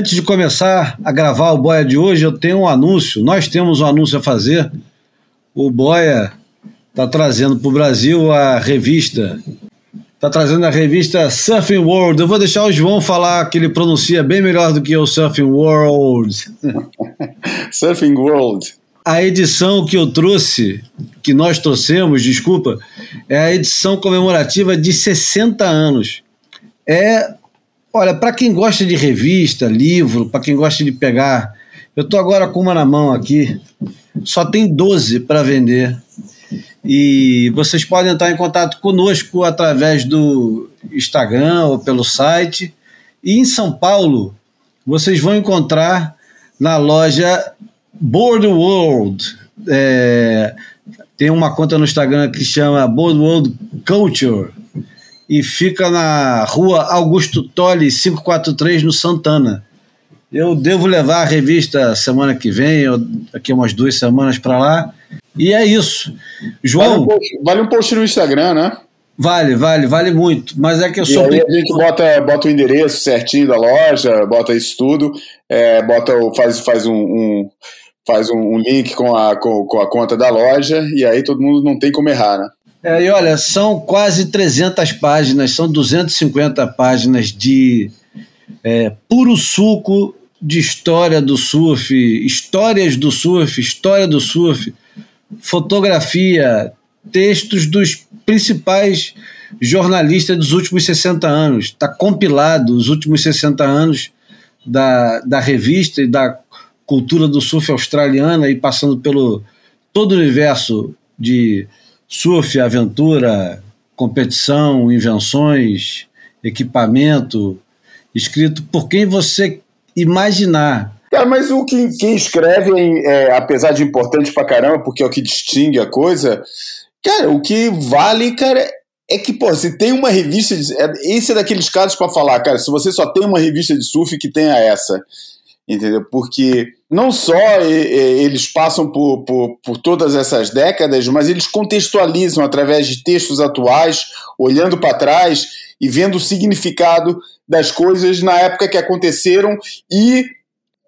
Antes de começar a gravar o Boia de hoje, eu tenho um anúncio. Nós temos um anúncio a fazer. O Boia está trazendo para o Brasil a revista. Está trazendo a revista Surfing World. Eu vou deixar o João falar que ele pronuncia bem melhor do que o Surfing World. Surfing World. A edição que eu trouxe, que nós trouxemos, desculpa, é a edição comemorativa de 60 anos. É Olha, para quem gosta de revista, livro, para quem gosta de pegar, eu estou agora com uma na mão aqui, só tem 12 para vender. E vocês podem entrar em contato conosco através do Instagram ou pelo site. E em São Paulo, vocês vão encontrar na loja Board World. É, tem uma conta no Instagram que chama Board World Culture e fica na rua Augusto Tolle, 543, no Santana. Eu devo levar a revista semana que vem, ou daqui umas duas semanas para lá. E é isso. João. Vale um, post, vale um post no Instagram, né? Vale, vale, vale muito. Mas é que eu sou. E aí a gente bota, bota o endereço certinho da loja, bota isso tudo, é, bota, faz, faz um, um faz um, um, link com a, com, com a conta da loja, e aí todo mundo não tem como errar, né? É, e olha, são quase 300 páginas, são 250 páginas de é, puro suco de história do surf, histórias do surf, história do surf, fotografia, textos dos principais jornalistas dos últimos 60 anos. Está compilado os últimos 60 anos da, da revista e da cultura do surf australiana e passando pelo todo o universo de surf, aventura, competição, invenções, equipamento, escrito por quem você imaginar. Cara, mas o que quem escreve, é, apesar de importante pra caramba, porque é o que distingue a coisa, cara, o que vale, cara, é que, pô, se tem uma revista. De, é, esse é daqueles casos para falar, cara, se você só tem uma revista de surf que tenha essa entendeu? Porque não só eles passam por, por, por, todas essas décadas, mas eles contextualizam através de textos atuais, olhando para trás e vendo o significado das coisas na época que aconteceram e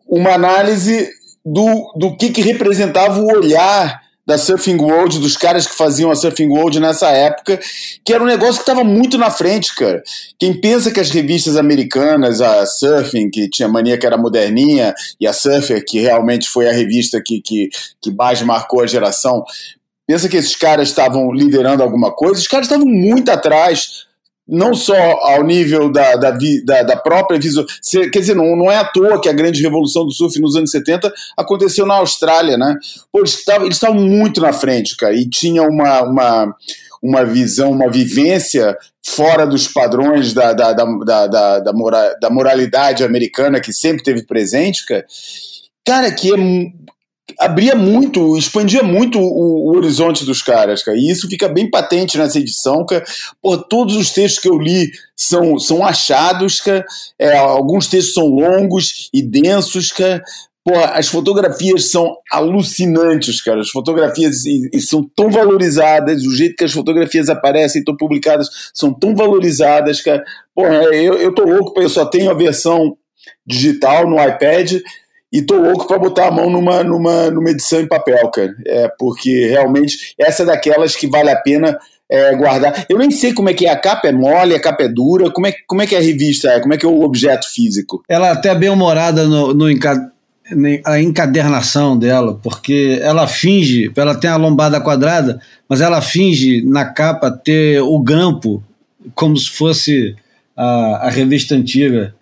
uma análise do, do que, que representava o olhar da Surfing World, dos caras que faziam a Surfing World nessa época, que era um negócio que estava muito na frente, cara. Quem pensa que as revistas americanas, a Surfing, que tinha mania que era moderninha, e a Surfer, que realmente foi a revista que, que, que mais marcou a geração, pensa que esses caras estavam liderando alguma coisa, os caras estavam muito atrás não só ao nível da, da, da, da própria visão. Quer dizer, não, não é à toa que a grande revolução do surf nos anos 70 aconteceu na Austrália, né? Pô, eles estavam, eles muito na frente, cara, e tinha uma, uma, uma visão, uma vivência fora dos padrões da, da, da, da, da, mora, da moralidade americana que sempre teve presente, cara. Cara, que é abria muito, expandia muito o, o, horizonte dos caras, cara. E isso fica bem patente nessa edição, cara. Pô, todos os textos que eu li são, são achados, cara. É, alguns textos são longos e densos, cara. Pô, as fotografias são alucinantes, cara. As fotografias e, e são tão valorizadas, o jeito que as fotografias aparecem, estão publicadas, são tão valorizadas, cara. Pô, eu, eu tô louco, eu só tenho a versão digital no iPad e tô louco para botar a mão numa, numa, numa edição em papel, cara. É, porque realmente essa é daquelas que vale a pena é, guardar. Eu nem sei como é que é, a capa é mole, a capa é dura, como é, como é que é a revista, como é que é o objeto físico? Ela é até bem humorada no, no a encadernação dela, porque ela finge, ela tem a lombada quadrada, mas ela finge na capa ter o grampo como se fosse a, a revista antiga.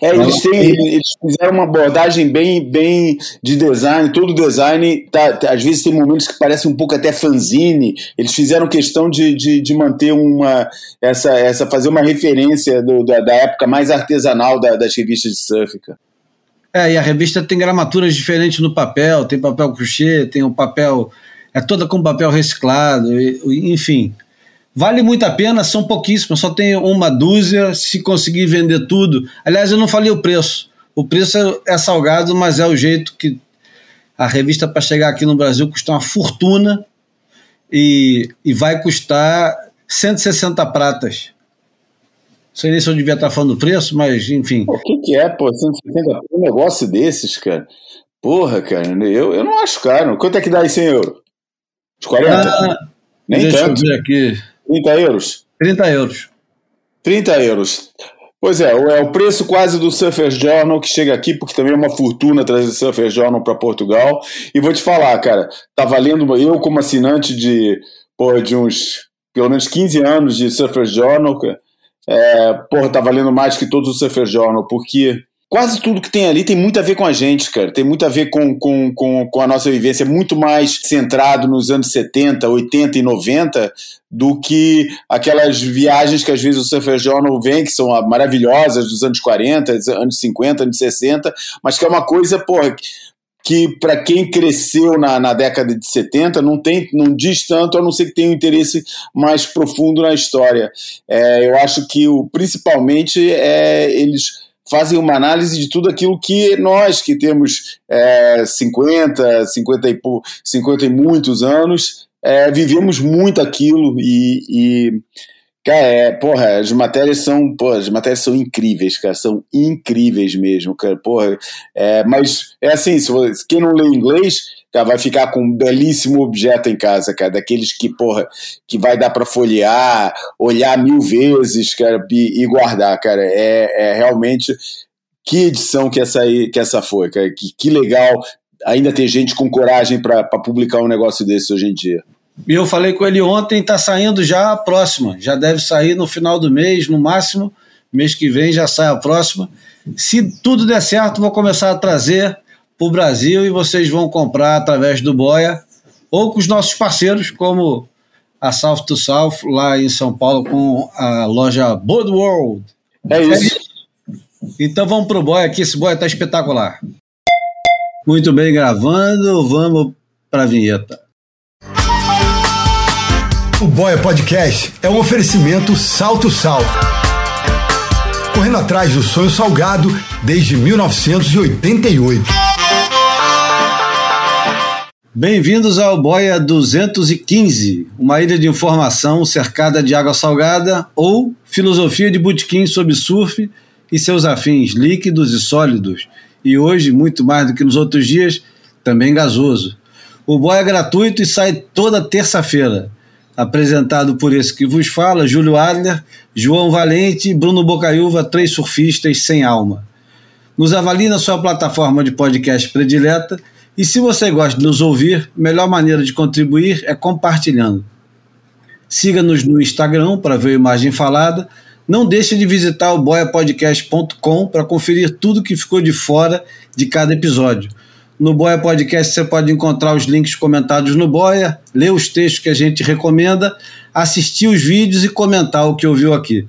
É, eles, têm, eles fizeram uma abordagem bem, bem de design, todo design, tá, tá, às vezes tem momentos que parecem um pouco até fanzine, eles fizeram questão de, de, de manter uma, essa, essa, fazer uma referência do, da, da, época mais artesanal da, das revistas de surf. É, e a revista tem gramaturas diferentes no papel, tem papel crochê, tem o um papel, é toda com papel reciclado, enfim, Vale muito a pena, são pouquíssimas, só tem uma dúzia. Se conseguir vender tudo. Aliás, eu não falei o preço. O preço é, é salgado, mas é o jeito que a revista para chegar aqui no Brasil custa uma fortuna e, e vai custar 160 pratas. sei nem se eu devia estar falando do preço, mas enfim. O que, que é, pô? 160 um negócio desses, cara? Porra, cara, eu, eu não acho caro. Quanto é que dá aí 100 euros? Os 40? Ah, Nem deixa tanto. Eu ver aqui. 30 euros? 30 euros. 30 euros. Pois é, é o preço quase do Surfer Journal que chega aqui, porque também é uma fortuna trazer Surfer Journal para Portugal. E vou te falar, cara, tá valendo, eu como assinante de, pô, de uns pelo menos 15 anos de Surfer Journal, é, porra, tá valendo mais que todos os Surfer Journal, porque quase tudo que tem ali tem muito a ver com a gente, cara. Tem muito a ver com, com, com, com, a nossa vivência. É muito mais centrado nos anos 70, 80 e 90 do que aquelas viagens que às vezes o Surfer Journal vem, que são maravilhosas, dos anos 40, anos 50, anos 60, mas que é uma coisa, porra que para quem cresceu na, na década de 70 não tem não diz tanto a não ser que tenha um interesse mais profundo na história é, eu acho que o principalmente é, eles fazem uma análise de tudo aquilo que nós, que temos é, 50, 50 e, 50 e muitos anos, é, vivemos muito aquilo e, e Cara, é, porra, as matérias são, porra, as matérias são incríveis, cara, são incríveis mesmo, cara, porra. É, mas é assim, se quem não lê inglês, cara, vai ficar com um belíssimo objeto em casa, cara, daqueles que, porra, que vai dar para folhear, olhar mil vezes, cara, e, e guardar, cara. É, é, realmente que edição que essa que essa foi, cara, que, que legal. Ainda tem gente com coragem para publicar um negócio desse hoje em dia. E eu falei com ele ontem, está saindo já a próxima. Já deve sair no final do mês, no máximo. Mês que vem já sai a próxima. Se tudo der certo, vou começar a trazer para o Brasil e vocês vão comprar através do Boia ou com os nossos parceiros, como a South to South, lá em São Paulo, com a loja Board World. É isso. Então vamos para o Boia aqui, esse Boia está espetacular. Muito bem, gravando, vamos para a vinheta. O Boia Podcast é um oferecimento Salto Sal. Correndo atrás do sonho salgado desde 1988. Bem-vindos ao Boia 215, uma ilha de informação cercada de água salgada ou filosofia de butiquim sobre surf e seus afins líquidos e sólidos. E hoje, muito mais do que nos outros dias, também gasoso. O Boia é gratuito e sai toda terça-feira apresentado por esse que vos fala, Júlio Adler, João Valente, Bruno Bocaiúva, três surfistas sem alma. Nos avalie na sua plataforma de podcast predileta e se você gosta de nos ouvir, a melhor maneira de contribuir é compartilhando. Siga-nos no Instagram para ver a imagem falada. Não deixe de visitar o boiapodcast.com para conferir tudo que ficou de fora de cada episódio. No Boia Podcast você pode encontrar os links comentados no Boia, ler os textos que a gente recomenda, assistir os vídeos e comentar o que ouviu aqui.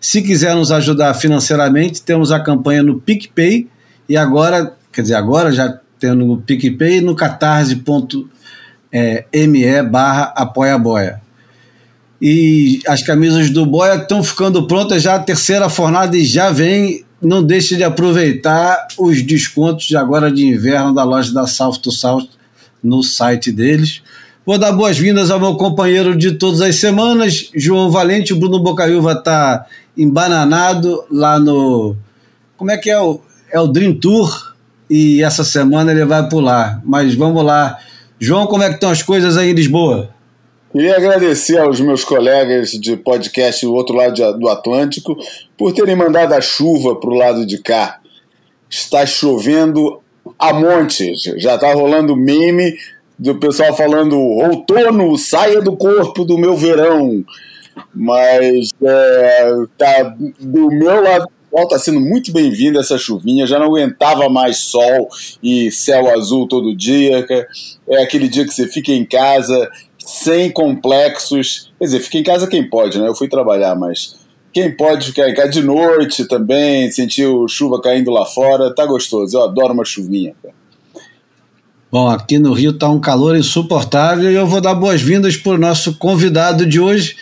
Se quiser nos ajudar financeiramente, temos a campanha no PicPay e agora, quer dizer, agora já tendo no PicPay no catarse.me barra apoia boia. E as camisas do Boia estão ficando prontas já a terceira fornada e já vem não deixe de aproveitar os descontos de agora de inverno da loja da South to South no site deles. Vou dar boas-vindas ao meu companheiro de todas as semanas, João Valente. O Bruno Bocaiúva está embananado lá no. Como é que é o, é o Dream Tour? E essa semana ele vai pular. Mas vamos lá. João, como é que estão as coisas aí em Lisboa? Queria agradecer aos meus colegas de podcast do outro lado do Atlântico por terem mandado a chuva para o lado de cá. Está chovendo a monte, já está rolando meme do pessoal falando outono, saia do corpo do meu verão. Mas é, tá do meu lado está sendo muito bem-vinda essa chuvinha, já não aguentava mais sol e céu azul todo dia. É aquele dia que você fica em casa sem complexos. Quer dizer, fica em casa quem pode, né? Eu fui trabalhar, mas quem pode ficar em casa de noite também, sentir chuva caindo lá fora, tá gostoso. Eu adoro uma chuvinha. Bom, aqui no Rio tá um calor insuportável e eu vou dar boas-vindas para o nosso convidado de hoje.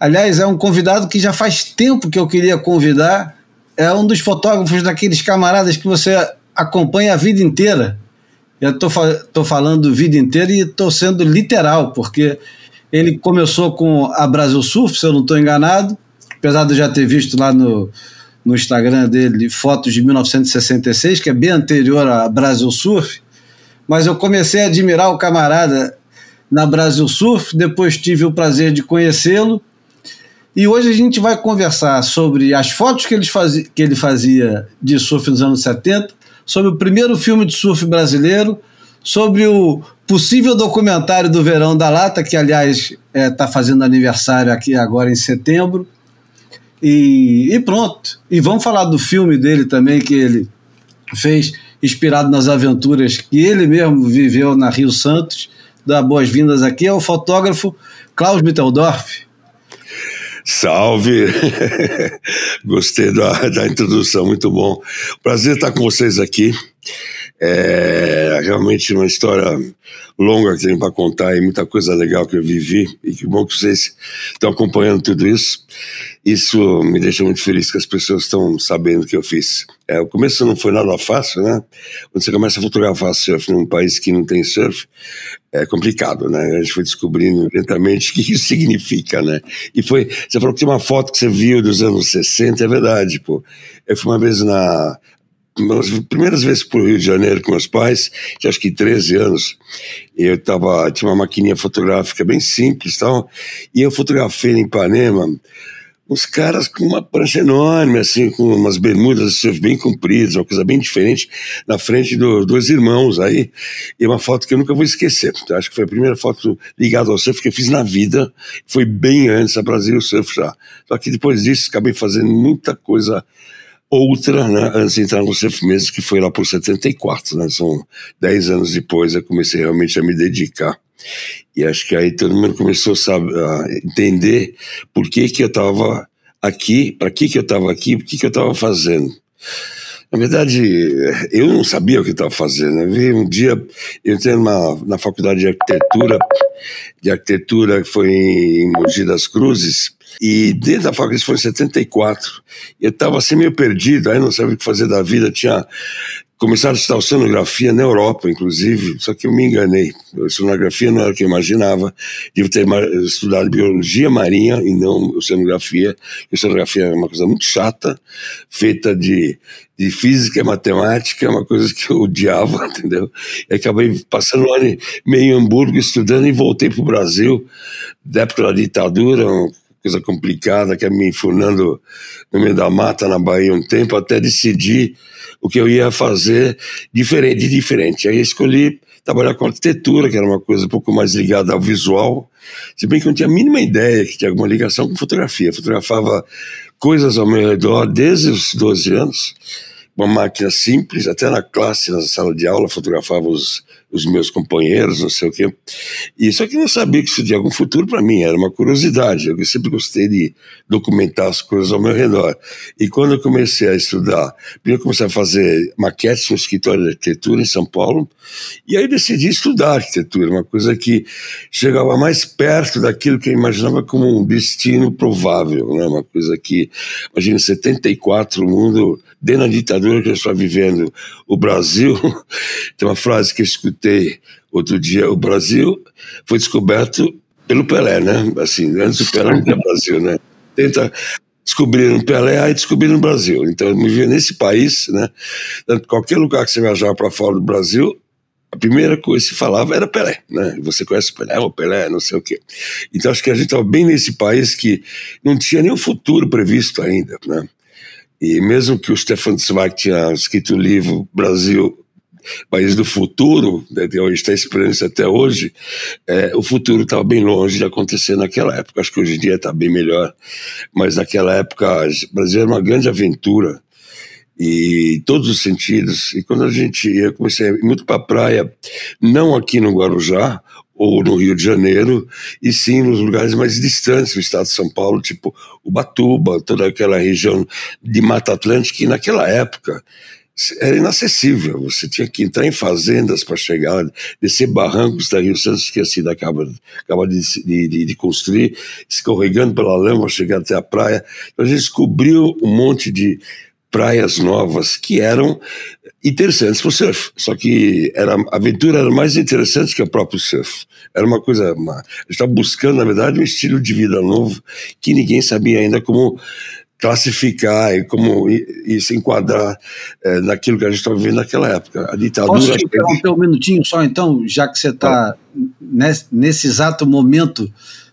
Aliás, é um convidado que já faz tempo que eu queria convidar. É um dos fotógrafos daqueles camaradas que você acompanha a vida inteira. Eu estou tô falando vida inteira e estou sendo literal, porque ele começou com a Brasil Surf, se eu não estou enganado, apesar de eu já ter visto lá no, no Instagram dele fotos de 1966, que é bem anterior a Brasil Surf, mas eu comecei a admirar o camarada na Brasil Surf, depois tive o prazer de conhecê-lo, e hoje a gente vai conversar sobre as fotos que ele, fazia, que ele fazia de surf nos anos 70, sobre o primeiro filme de surf brasileiro, sobre o possível documentário do Verão da Lata, que aliás está é, tá fazendo aniversário aqui agora em setembro. E, e, pronto. E vamos falar do filme dele também, que ele fez, inspirado nas aventuras que ele mesmo viveu na Rio Santos. Dá boas-vindas aqui ao fotógrafo Klaus Mitteldorf. Salve! Gostei da, da introdução, muito bom. Prazer estar com vocês aqui. É realmente uma história longa que tenho para contar e muita coisa legal que eu vivi. E que bom que vocês estão acompanhando tudo isso. Isso me deixa muito feliz que as pessoas estão sabendo o que eu fiz. É, o começo não foi nada fácil, né? Quando você começa a fotografar surf num país que não tem surf, é complicado, né? A gente foi descobrindo lentamente o que isso significa, né? E foi. Você falou que tem uma foto que você viu dos anos 60, é verdade, pô. Eu fui uma vez na as primeiras vezes para o Rio de Janeiro com meus pais, tinha acho que 13 anos, eu tava, tinha uma maquininha fotográfica bem simples tal, e eu fotografei em Ipanema uns caras com uma prancha enorme, assim, com umas bermudas assim, bem compridas, uma coisa bem diferente, na frente dos dois irmãos aí, e uma foto que eu nunca vou esquecer. Acho que foi a primeira foto ligada ao surf que eu fiz na vida, foi bem antes da Brasil Surf já. Só que depois disso acabei fazendo muita coisa outra, né, antes de entrar no mesmo, que foi lá por 74, né, são 10 anos depois eu comecei realmente a me dedicar. E acho que aí todo mundo começou sabe, a entender por que que eu estava aqui, para que que eu estava aqui, o que que eu estava fazendo. Na verdade, eu não sabia o que estava fazendo. Eu vi um dia, eu entrei numa, na faculdade de arquitetura, de arquitetura que foi em Mogi das Cruzes, e dentro da faculdade, isso foi em 74, eu estava assim meio perdido, aí não sabia o que fazer da vida, tinha começado a estudar oceanografia na Europa, inclusive, só que eu me enganei. Oceanografia não era o que eu imaginava. Devo ter estudado biologia marinha e não oceanografia. Oceanografia é uma coisa muito chata, feita de, de física e matemática, é uma coisa que eu odiava, entendeu? E acabei passando um ano meio em Hamburgo estudando e voltei para o Brasil, da época da ditadura, coisa complicada, que é me enfurnando no meio da mata na Bahia um tempo, até decidir o que eu ia fazer diferente, de diferente. Aí escolhi trabalhar com arquitetura, que era uma coisa um pouco mais ligada ao visual, se bem que eu não tinha a mínima ideia que tinha alguma ligação com fotografia. Fotografava coisas ao meu redor desde os 12 anos, uma máquina simples, até na classe, na sala de aula, fotografava os, os meus companheiros, não sei o quê. E só que não sabia que isso tinha algum futuro para mim, era uma curiosidade. Eu sempre gostei de documentar as coisas ao meu redor. E quando eu comecei a estudar, primeiro comecei a fazer maquetes no escritório de arquitetura em São Paulo, e aí decidi estudar arquitetura, uma coisa que chegava mais perto daquilo que eu imaginava como um destino provável, né? uma coisa que, imagina, 74, o mundo, dentro da ditadura que eu estou vivendo, o Brasil, tem uma frase que eu escutei outro dia, o Brasil foi descoberto pelo Pelé, né? Assim, antes do Pelé não tinha Brasil, né? Tenta descobrir no Pelé, aí descobrir no Brasil. Então eu me vi nesse país, né? Qualquer lugar que você viajava para fora do Brasil, a primeira coisa que se falava era Pelé, né? Você conhece o Pelé, o Pelé, não sei o quê. Então acho que a gente estava bem nesse país que não tinha nenhum futuro previsto ainda, né? E mesmo que o Stefan Zweig tinha escrito o livro Brasil país do futuro, né, a gente está esperando isso até hoje, é, o futuro estava bem longe de acontecer naquela época. Acho que hoje em dia está bem melhor, mas naquela época o Brasil era uma grande aventura e em todos os sentidos. E quando a gente ia, comecei a ir muito para a praia, não aqui no Guarujá ou no Rio de Janeiro, e sim nos lugares mais distantes do estado de São Paulo, tipo Ubatuba, toda aquela região de Mata Atlântica, que naquela época era inacessível. Você tinha que entrar em fazendas para chegar, descer barrancos da Rio Santos, que a acaba, acaba de, de, de, construir, escorregando pela lama, chegar até a praia. Então a gente descobriu um monte de praias novas que eram interessantes para o surf. Só que era, a aventura era mais interessante que o próprio surf. Era uma coisa. Uma, a gente estava buscando, na verdade, um estilo de vida novo que ninguém sabia ainda como classificar e como e, se enquadrar é, naquilo que a gente estava vivendo naquela época. A ditadura. Posso te interromper um minutinho só, então, já que você está nesse, nesse, exato momento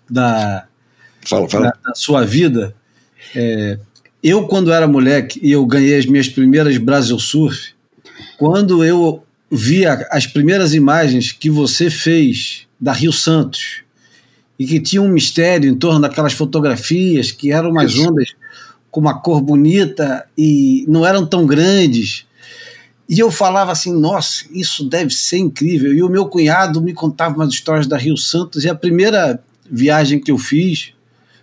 da, fala, fala. da, da sua vida? É, eu, quando era moleque e eu ganhei as minhas primeiras Brasil Surf, quando eu via as primeiras imagens que você fez da Rio Santos e que tinha um mistério em torno daquelas fotografias que eram umas ondas com uma cor bonita e não eram tão grandes. E eu falava assim, nossa, isso deve ser incrível. E o meu cunhado me contava umas histórias da Rio Santos e a primeira viagem que eu fiz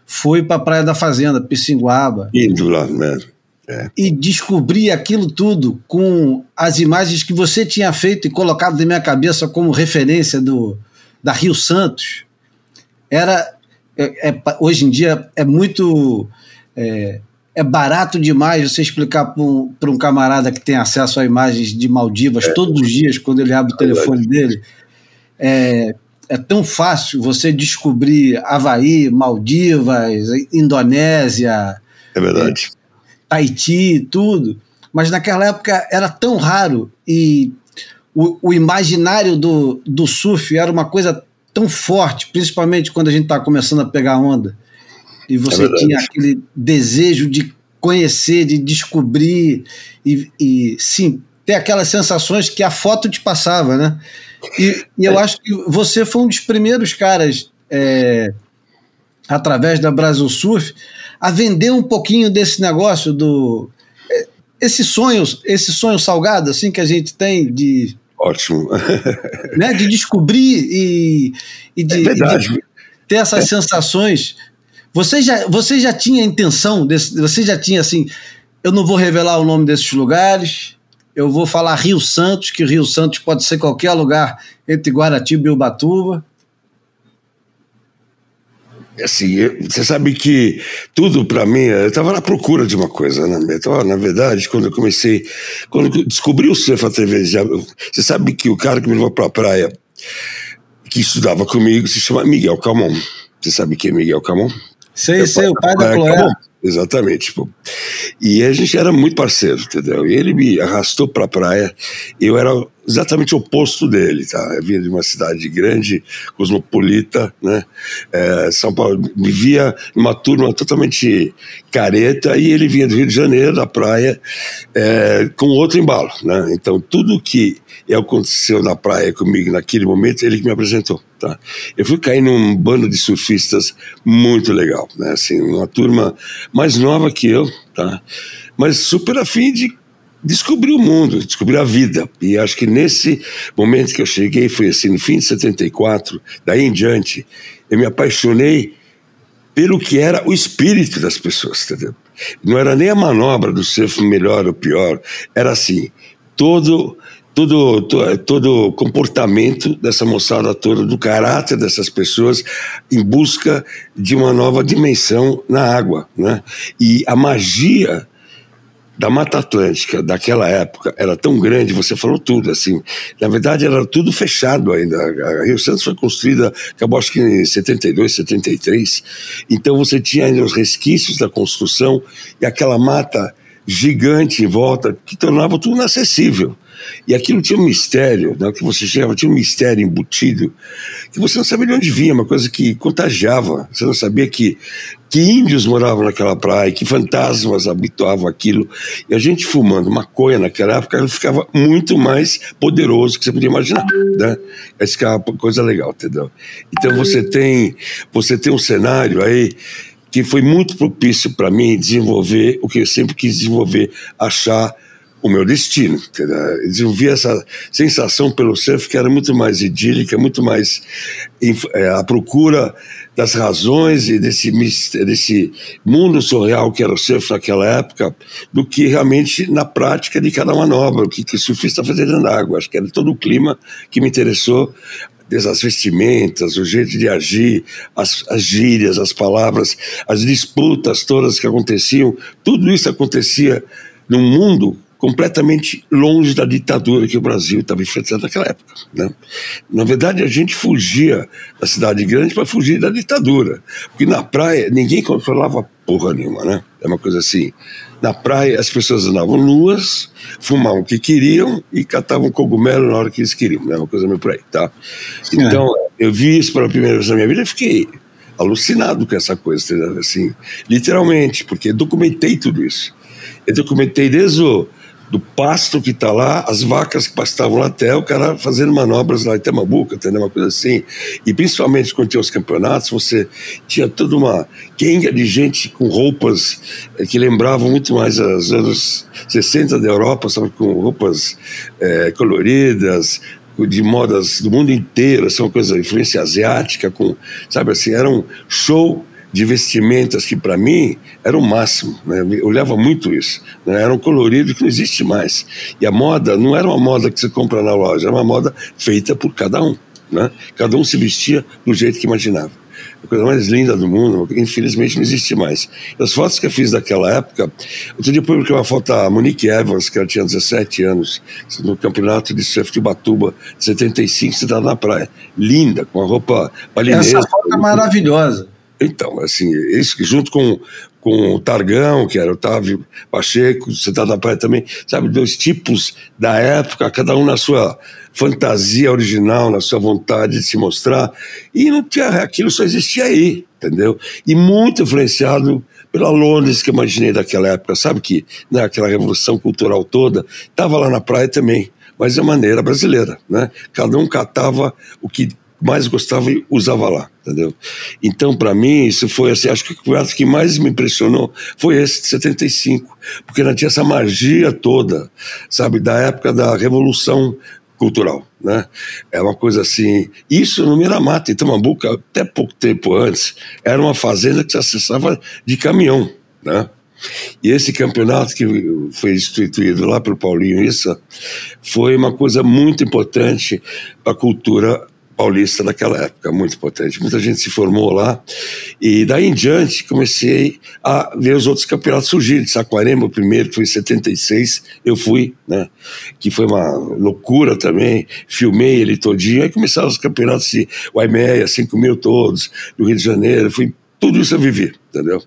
foi para a Praia da Fazenda, Pissinguaba. Indo lá mesmo. É. E descobri aquilo tudo com as imagens que você tinha feito e colocado na minha cabeça como referência do, da Rio Santos. Era é, é, hoje em dia é muito é, é barato demais você explicar para um, camarada que tem acesso a imagens de Maldivas é. todos os dias quando ele abre o telefone dele. É, é tão fácil você descobrir Havaí, Maldivas, Indonésia. É verdade. É, Haiti, tudo. Mas naquela época era tão raro e o, o imaginário do, do surf era uma coisa tão forte, principalmente quando a gente estava começando a pegar onda. E você é tinha aquele desejo de conhecer, de descobrir e, e, sim, ter aquelas sensações que a foto te passava, né? E, e eu é. acho que você foi um dos primeiros caras, é, através da Brasil Surf, a vender um pouquinho desse negócio do é, esse sonho, esse sonho salgado assim que a gente tem de ótimo, né, de descobrir e, e de, é de, ter essas é. sensações. Você já, você já tinha intenção desse, você já tinha assim, eu não vou revelar o nome desses lugares, eu vou falar Rio Santos, que Rio Santos pode ser qualquer lugar entre Guaratiba e Ubatuba assim, você sabe que tudo para mim, eu estava na procura de uma coisa, né? Então, na verdade, quando eu comecei, quando eu descobri o surf através de, você sabe que o cara que me levou para a praia, que estudava comigo, se chama Miguel Camon. Você sabe quem é Miguel Camon? Sei, é sei, o pai da Chloé. Exatamente. Tipo. E a gente era muito parceiro, entendeu? E ele me arrastou para a praia. Eu era exatamente o oposto dele, tá? Eu vinha de uma cidade grande, cosmopolita, né? É, São Paulo me via uma turma totalmente careta e ele vinha do Rio de Janeiro, da praia, é, com outro embalo, né? Então tudo que aconteceu na praia comigo naquele momento, ele que me apresentou, tá? Eu fui cair num bando de surfistas muito legal, né? Assim, uma turma mais nova que eu, tá? Mas super afim de descobrir o mundo, descobrir a vida. E acho que nesse momento que eu cheguei, foi assim, no fim de 74, daí em diante, eu me apaixonei pelo que era o espírito das pessoas, entendeu? Não era nem a manobra do surf melhor ou pior, era assim, todo todo, todo, todo comportamento dessa moçada toda, do caráter dessas pessoas em busca de uma nova dimensão na água, né? E a magia da Mata Atlântica daquela época era tão grande, você falou tudo, assim, na verdade era tudo fechado ainda, a Rio Santos foi construída, acabou acho que em 72, 73, então você tinha ainda os resquícios da construção e aquela mata gigante em volta que tornava tudo inacessível. E aquilo tinha um mistério, né? que você chegava, tinha um mistério embutido, que você não sabia de onde vinha, uma coisa que contagiava. Você não sabia que, que índios moravam naquela praia, que fantasmas habitavam aquilo. E a gente fumando maconha naquela época, ele ficava muito mais poderoso que você podia imaginar. Né? Essa é uma coisa legal, entendeu? Então você tem, você tem um cenário aí que foi muito propício para mim desenvolver o que eu sempre quis desenvolver, achar o meu destino. Eu desenvolvi essa sensação pelo surf que era muito mais idílica, muito mais é, à procura das razões e desse, desse mundo surreal que era o surf naquela época, do que realmente na prática de cada manobra, o que, que o surfista fazia dentro da água. Acho que era todo o clima que me interessou desde as vestimentas, o jeito de agir, as, as gírias, as palavras, as disputas todas que aconteciam, tudo isso acontecia num mundo completamente longe da ditadura que o Brasil estava enfrentando naquela época. Né? Na verdade, a gente fugia da cidade grande para fugir da ditadura, porque na praia ninguém controlava porra nenhuma, né? É uma coisa assim. Na praia as pessoas andavam nuas, fumavam o que queriam e catavam cogumelo na hora que eles queriam, né? Uma coisa meio por aí, tá? Então, eu vi isso pela primeira vez na minha vida e fiquei alucinado com essa coisa, assim, literalmente, porque documentei tudo isso. Eu documentei desde o do pasto que está lá, as vacas que pastavam lá até o cara fazendo manobras lá em Tamabuca, entendeu? Uma coisa assim. E principalmente quando tinha os campeonatos, você tinha toda uma quenga de gente com roupas é, que lembravam muito mais os anos 60 da Europa, sabe? Com roupas é, coloridas, de modas do mundo inteiro, é uma coisa, influência asiática, com, sabe assim, era um show de vestimentas que para mim era o máximo, né? eu olhava muito isso, né? era um colorido que não existe mais. E a moda não era uma moda que você compra na loja, era uma moda feita por cada um. Né? Cada um se vestia do jeito que imaginava. A coisa mais linda do mundo, infelizmente não existe mais. As fotos que eu fiz daquela época, outro dia eu publiquei uma foto da Monique Evans, que ela tinha 17 anos, no campeonato de surf de Batuba, 75, você estava na praia. Linda, com a roupa balinesa. Essa foto é maravilhosa. Então, assim, isso junto com, com o Targão, que era Otávio Pacheco, você está na praia também, sabe, dois tipos da época, cada um na sua fantasia original, na sua vontade de se mostrar, e não tinha, aquilo só existia aí, entendeu? E muito influenciado pela Londres que eu imaginei daquela época, sabe que né, aquela revolução cultural toda, estava lá na praia também, mas de maneira brasileira, né? Cada um catava o que mais gostava e usava lá, entendeu? Então, para mim, isso foi assim, acho que o campeonato que mais me impressionou foi esse de 75, porque não tinha essa magia toda, sabe, da época da Revolução Cultural, né? É uma coisa assim, isso no Miramata, em Tamambuca, até pouco tempo antes, era uma fazenda que se acessava de caminhão, né? E esse campeonato que foi instituído lá pelo Paulinho Issa foi uma coisa muito importante para a cultura paulista daquela época, muito potente. Muita gente se formou lá. E daí em diante comecei a ver os outros campeonatos surgirem. Saquarema, o primeiro, que foi em 76, eu fui, né? Que foi uma loucura também. Filmei ele todinho. Aí começaram os campeonatos de Uaimeia, 5 mil todos, do Rio de Janeiro. Fui, tudo isso eu vivi, entendeu?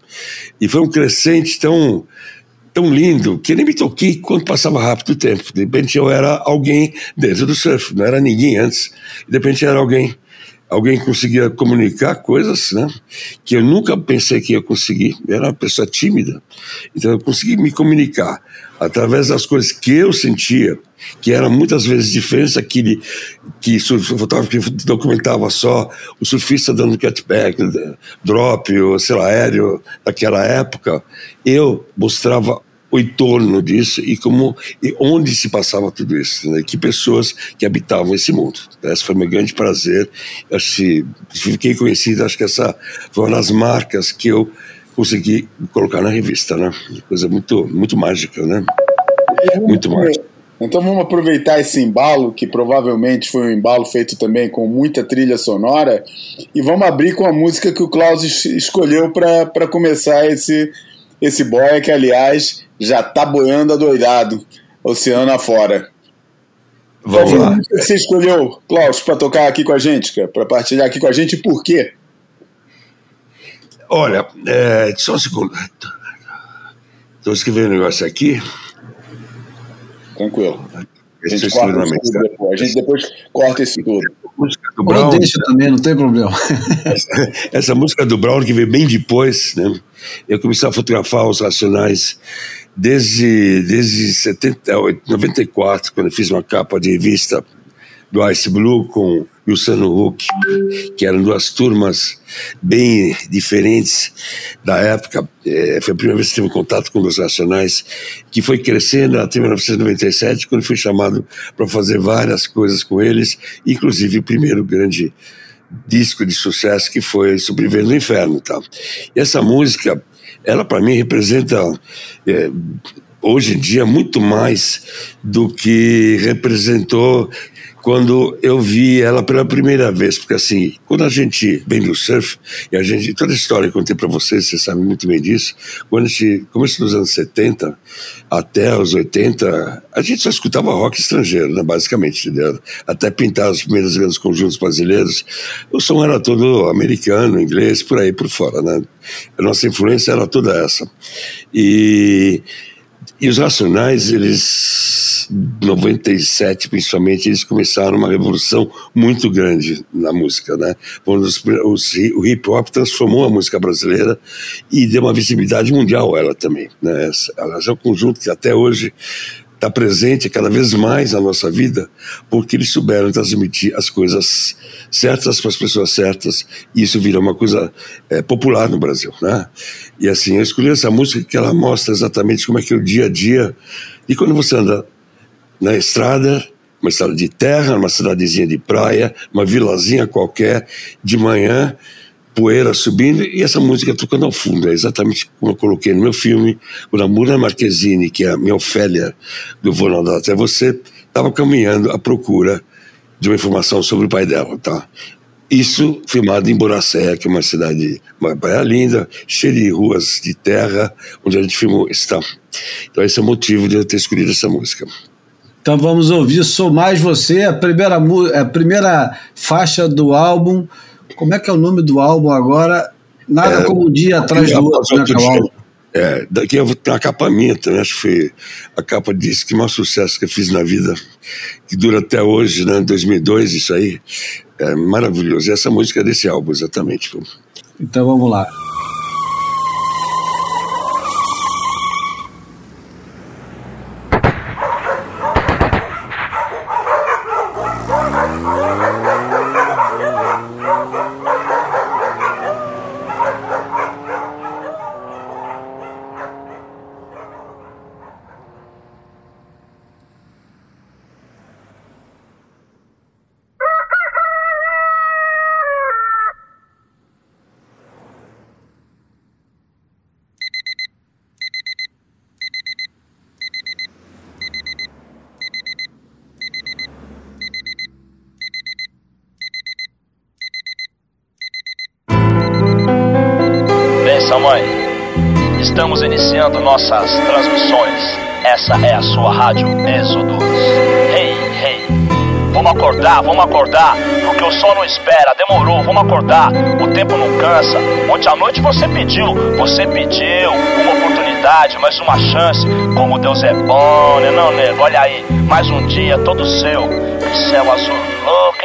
E foi um crescente tão tão lindo que nem me toquei quando passava rápido o tempo. De repente eu era alguém dentro do surf, não era ninguém antes. De repente era alguém. Alguém conseguia comunicar coisas né, que eu nunca pensei que ia conseguir. Eu era uma pessoa tímida. Então eu consegui me comunicar através das coisas que eu sentia, que eram muitas vezes diferentes daquele que o fotógrafo documentava só o surfista dando catback, drop, ou sei lá, aéreo daquela época. Eu mostrava o entorno disso e como e onde se passava tudo isso, né? que pessoas que habitavam esse mundo. Esse foi meu grande prazer. Acho que fiquei conhecido, acho que essa foi uma das marcas que eu consegui colocar na revista, né? Coisa muito muito mágica, né? Muito mágica. Então vamos aproveitar esse embalo, que provavelmente foi um embalo feito também com muita trilha sonora, e vamos abrir com a música que o Klaus escolheu para começar esse, esse boia, que aliás já tá boiando adoidado, oceano afora. Vamos lá. Você escolheu, Klaus, para tocar aqui com a gente, para partilhar aqui com a gente, e por quê? Olha, é, só um segundo. Estou escrevendo um negócio aqui. Tranquilo. A gente, corta depois. a gente depois corta esse tudo. Música do Brown, Ou deixa também, não tem problema. Essa, essa, música do Brown, que veio bem depois, né? Eu comecei a fotografar os Racionais desde, desde 70, 94, quando eu fiz uma capa de revista do Ice Blue com Luciano Huck, que eram duas turmas bem diferentes da época. É, foi a primeira vez que tive contato com os Nacionais, que foi crescendo até 1997, quando fui chamado para fazer várias coisas com eles, inclusive o primeiro grande disco de sucesso que foi Sobrevivendo no Inferno. Tá? E essa música, ela para mim representa. É, hoje em dia, muito mais do que representou quando eu vi ela pela primeira vez, porque assim, quando a gente vem do surf, e a gente, toda a história que eu contei para vocês, vocês sabem muito bem disso, quando a gente, começo dos anos 70 até os 80, a gente só escutava rock estrangeiro, né, basicamente, entendeu? até pintar os primeiros grandes conjuntos brasileiros, o som era todo americano, inglês, por aí por fora, né? A nossa influência era toda essa. E e os Racionais, eles, 97 principalmente, eles começaram uma revolução muito grande na música, né? Os, os, o hip hop transformou a música brasileira e deu uma visibilidade mundial a ela também, né? Ela é um conjunto que até hoje está presente cada vez mais na nossa vida, porque eles souberam transmitir as coisas certas para as pessoas certas, e isso virou uma coisa é, popular no Brasil, né? E assim, eu escolhi essa música que ela mostra exatamente como é que é o dia a dia, e quando você anda na estrada, uma estrada de terra, uma cidadezinha de praia, uma vilazinha qualquer, de manhã, poeira subindo e essa música tocando ao fundo. É exatamente como eu coloquei no meu filme, quando a Mura Marquezine, que é a minha Ofélia do Vou Nadar Até Você, estava caminhando à procura de uma informação sobre o pai dela, tá? Isso filmado em Boracé, que é uma cidade, uma praia linda, cheia de ruas de terra, onde a gente filmou está. Então esse é o motivo de eu ter escolhido essa música. Então vamos ouvir Sou Mais Você, a primeira, a primeira faixa do álbum como é que é o nome do álbum agora? Nada é, como um dia atrás do outro, né, é, daqui tem a capa minha também, acho que foi a capa disse que maior sucesso que eu fiz na vida, que dura até hoje, né, 2002, isso aí, é maravilhoso. E essa música é desse álbum, exatamente. Então vamos lá. Nossas transmissões. Essa é a sua rádio Êxodos. Hey, hey. Vamos acordar, vamos acordar, porque o sol não espera, demorou, vamos acordar, o tempo não cansa. Ontem à noite você pediu, você pediu uma oportunidade, mais uma chance. Como Deus é bom, né não, nego? Olha aí, mais um dia todo seu, que céu azul louco?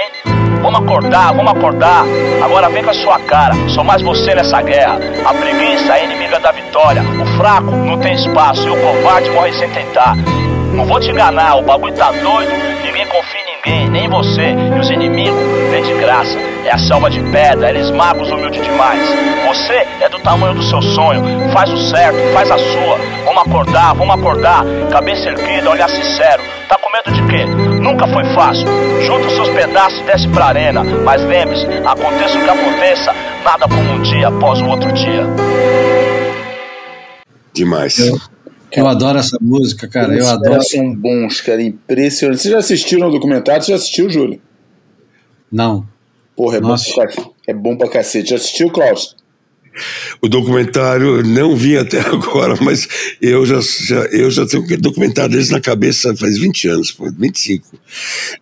Vamos acordar, vamos acordar. Agora vem com a sua cara. Sou mais você nessa guerra. A preguiça é inimiga da vitória. O fraco não tem espaço e o covarde morre sem tentar. Não vou te enganar, o bagulho tá doido. Ninguém confia em ninguém, nem em você. E os inimigos vêm de graça. É a selva de pedra, eles magos humildes demais. Você é do tamanho do seu sonho. Faz o certo, faz a sua. Vamos acordar, vamos acordar. Cabeça erguida, olhar sincero. Tá com medo de quê? Nunca foi fácil. Junta os seus pedaços e desce pra arena. Mas lembre-se, aconteça o que aconteça, nada como um dia após o outro dia. Demais. Eu, eu adoro essa música, cara. eu adoro. são bons, cara. Impressionante. Vocês já assistiram o documentário? Você já assistiu, Júlio? Não. Porra, é Nossa. bom, pra, é bom pra cacete. Já assistiu, Klaus? O documentário não vi até agora, mas eu já, já, eu já tenho aquele documentário deles na cabeça faz 20 anos, 25.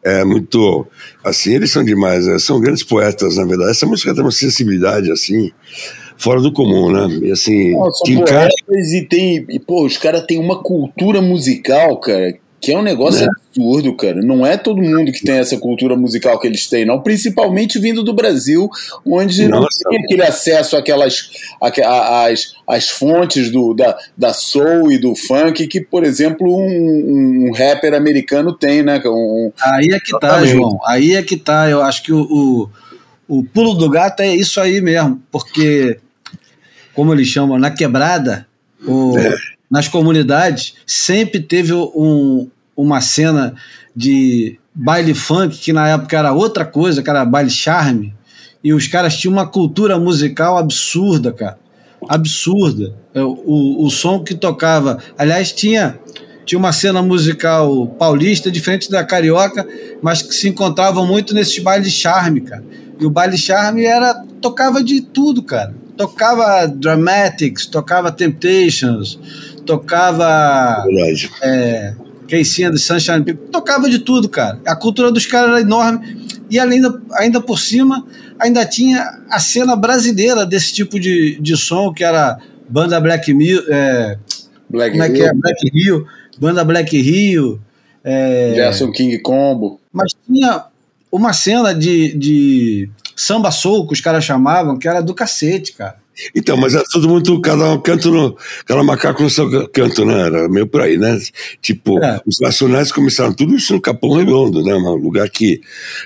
É muito. Assim, eles são demais, né? são grandes poetas, na verdade. Essa música tem uma sensibilidade, assim, fora do comum, né? E assim. Não, são poetas e tem. E, pô, os caras têm uma cultura musical, cara, que é um negócio é. Absurdo, cara. Não é todo mundo que tem essa cultura musical que eles têm, não. Principalmente vindo do Brasil, onde Nossa. não tem aquele acesso àquelas às, às fontes do, da, da soul e do funk que, por exemplo, um, um rapper americano tem, né? Um, aí é que tá, João. Aí é que tá. Eu acho que o, o, o pulo do gato é isso aí mesmo, porque, como eles chamam, na quebrada, o. É nas comunidades sempre teve um, uma cena de baile funk, que na época era outra coisa, que era baile charme, e os caras tinham uma cultura musical absurda, cara. Absurda. É, o, o som que tocava. Aliás, tinha, tinha uma cena musical paulista diferente da carioca, mas que se encontravam muito nesses bailes charme, cara. E o baile charme era tocava de tudo, cara. Tocava Dramatics, tocava Temptations, tocava é, Casey and the Sunshine People, tocava de tudo, cara. A cultura dos caras era enorme e ainda, ainda por cima ainda tinha a cena brasileira desse tipo de, de som que era banda Black Mil, é, Black como é que é Black Rio, banda Black Rio, é, Gerson King Combo. mas tinha uma cena de, de samba soul que os caras chamavam que era do cacete, cara. Então, mas é tudo muito, cada um canto no, cada macaco no seu canto, né? Era meio por aí, né? Tipo, É. os nacionais começaram tudo isso no Capão Redondo, né? Um lugar que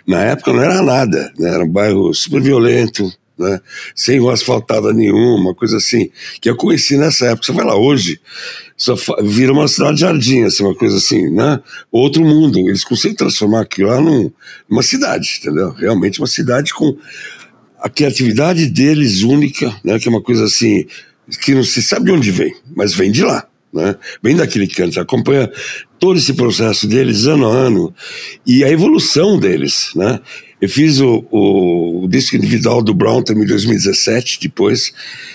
na época não era nada, né? Era um bairro super violento, né? Sem rua asfaltada nenhuma, uma coisa assim, que eu conheci nessa época. Você vai lá hoje, só vira uma cidade jardim, assim, uma coisa assim, né? Outro mundo. Eles conseguem transformar aquilo lá num, numa cidade, entendeu? Realmente uma cidade com a criatividade deles única, né, que é uma coisa assim, que não se sabe de onde vem, mas vem de lá. Né? Vem daquele canto, acompanha todo esse processo deles ano a ano e a evolução deles. Né? Eu fiz o, o, o disco individual do Brown também em 2017, depois,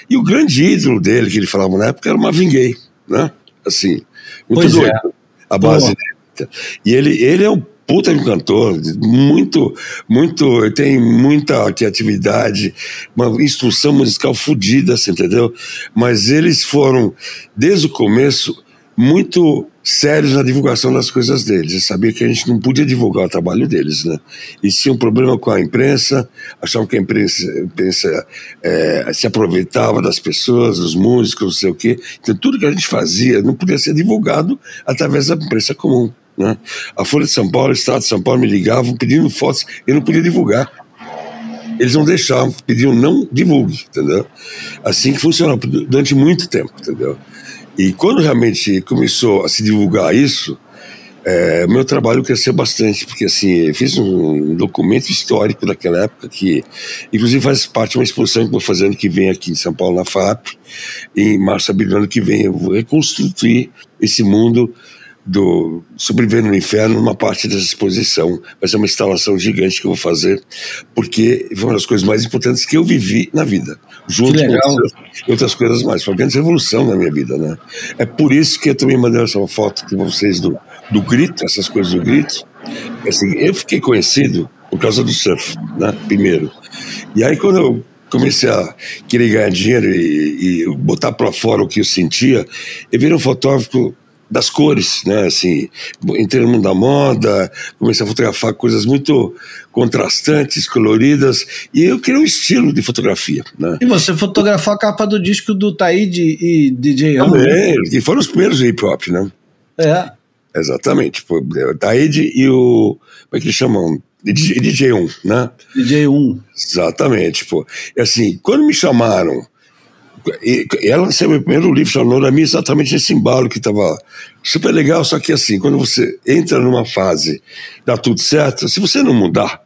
e o grande ídolo dele, que ele falava na época, era o Marvin Gaye. Né? Assim, muito Pois é. doido, a base dele. E ele, ele é um puta de um cantor, muito, muito, tem muita criatividade, uma instrução musical fodida, você entendeu? Mas eles foram, desde o começo, muito sérios na divulgação das coisas deles. Eu sabia que a gente não podia divulgar o trabalho deles, né? E tinha um problema com a imprensa, achavam que a imprensa, a imprensa eh, se aproveitava das pessoas, dos músicos, não sei o quê. Então tudo que a gente fazia não podia ser divulgado através da imprensa comum. Né? A Folha de São Paulo, o Estado de São Paulo me ligavam pedindo fotos, eu não podia divulgar. Eles não deixavam, pediam não divulgue, entendeu? Assim que funcionou durante muito tempo, entendeu? E quando realmente começou a se divulgar isso, é, meu trabalho cresceu bastante, porque assim, fiz um documento histórico daquela época que, inclusive, faz parte de uma exposição que vou fazer ano que vem aqui em São Paulo, na FAP. Em março, abril do ano que vem, eu vou reconstruir esse mundo do Sobrevivendo no Inferno numa parte dessa exposição. Vai ser uma instalação gigante que eu vou fazer, porque foi uma das coisas mais importantes que eu vivi na vida. Junto com outras, coisas mais. Foi uma grande revolução na minha vida, né? É por isso que eu também mandei essa foto com vocês do, do grito, essas coisas do grito. Assim, eu fiquei conhecido por causa do surf, né? Primeiro. E aí, quando eu comecei a querer ganhar dinheiro e, e botar para fora o que eu sentia, eu virei um fotógrafo das cores, né? Assim, entrei no mundo da moda, comecei a fotografar coisas muito contrastantes, coloridas, e eu criei um estilo de fotografia, né? E você fotografou a capa do disco do Taíde e DJ Amo. né? Também, e foram os primeiros hip hop, né? É. Exatamente. Pô, o Taíde e o. Como é que eles chamam? DJ, DJ1, né? DJ 1. Exatamente, pô. E assim, quando me chamaram, ela lancei meu primeiro livro, chamou a mim exatamente nesse embalo que estava super legal, só que assim, quando você entra numa fase, dá tudo certo, se você não mudar,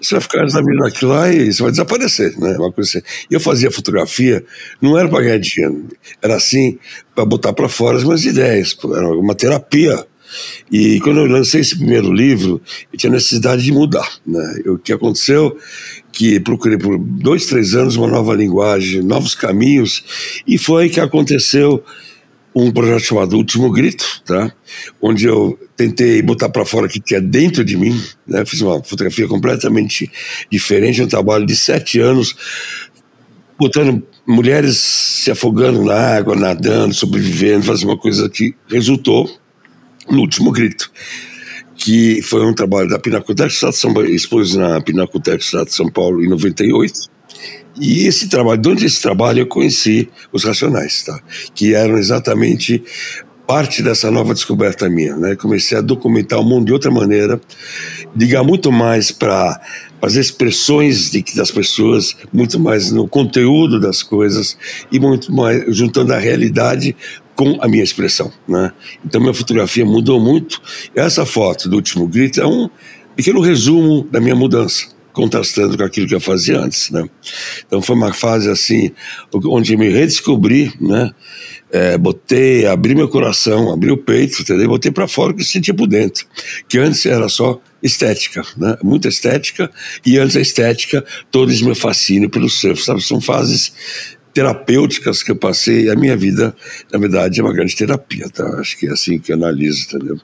você vai ficar na vida naquilo lá e você vai desaparecer, né? Uma coisa assim. Eu fazia fotografia, não era para ganhar dinheiro, era assim, para botar para fora as minhas ideias, era uma terapia. E quando eu lancei esse primeiro livro, eu tinha necessidade de mudar. Né? O que aconteceu que procurei por dois, três anos uma nova linguagem, novos caminhos, e foi que aconteceu um projeto chamado Último Grito, tá? onde eu tentei botar para fora o que tinha dentro de mim, né? fiz uma fotografia completamente diferente, um trabalho de sete anos, botando mulheres se afogando na água, nadando, sobrevivendo, fazendo uma coisa que resultou no último grito, que foi um trabalho da Pinacoteca Estado de São Paulo, expôs na Pinacoteca Estado de São Paulo em 98. E esse trabalho, durante esse trabalho eu conheci os Racionais, tá? que eram exatamente parte dessa nova descoberta minha. Né? Comecei a documentar o mundo de outra maneira, ligar muito mais para as expressões de, das pessoas, muito mais no conteúdo das coisas e muito mais juntando a realidade com a minha expressão, né? Então minha fotografia mudou muito. Essa foto do último grito é um pequeno resumo da minha mudança contrastando com aquilo que eu fazia antes, né? Então foi uma fase assim, onde me redescobri, né? É, botei, abri meu coração, abri o peito, entendeu? Botei para fora o que sentia por dentro, que antes era só estética, né? Muita estética e antes a estética, todos me fascínio pelo surf, sabe? São fases terapêuticas que eu passei, a minha vida, na verdade, é uma grande terapia, tá? Acho que é assim que eu analiso, entendeu?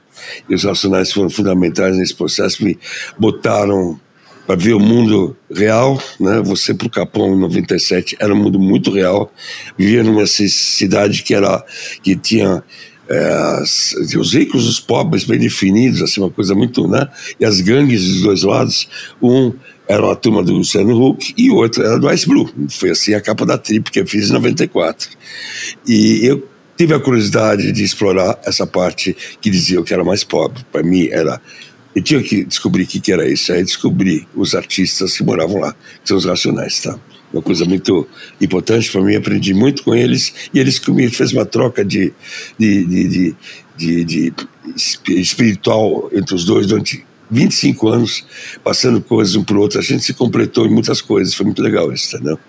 E os racionais foram fundamentais nesse processo, me botaram para ver o mundo real, né? Você para o Capão em 97 era um mundo muito real. Vivia numa cidade que era que tinha é, os ricos, os pobres bem definidos, assim uma coisa muito, né? E as gangues dos dois lados, um era a turma do Luciano Huck e o outro era do Ice Blue. Foi assim a capa da trip que eu fiz em 94. E eu tive a curiosidade de explorar essa parte que dizia que era mais pobre. Para mim era eu tinha que descobrir o que, que era isso. Aí descobri os artistas que moravam lá, que são os Racionais, tá? Uma coisa muito importante para mim, aprendi muito com eles e eles comigo fez uma troca de, de, de, de, de espiritual entre os dois durante 25 anos passando coisas um para outro. A gente se completou em muitas coisas, foi muito legal isso, entendeu?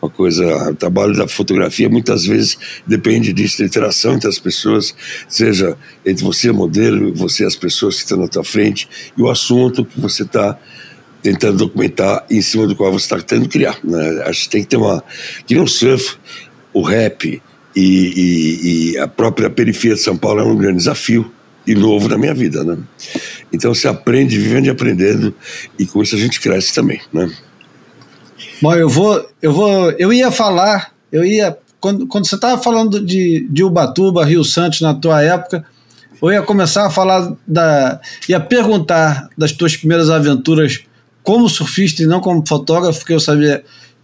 Uma coisa, o trabalho da fotografia muitas vezes depende disso, da interação entre as pessoas, seja entre você, modelo, você, as pessoas que estão na tua frente, e o assunto que você está tentando documentar em cima do qual você está tentando criar. Né? Acho que tem que ter uma. Que não surf, o rap e, e, e a própria periferia de São Paulo é um grande desafio e novo na minha vida, né? Então você aprende vivendo e aprendendo e com isso a gente cresce também, né? Bom, eu vou, eu vou, eu ia falar, eu ia quando, quando você estava falando de, de Ubatuba, Rio Santos na tua época, eu ia começar a falar da, ia perguntar das tuas primeiras aventuras como surfista e não como fotógrafo, porque eu sabia,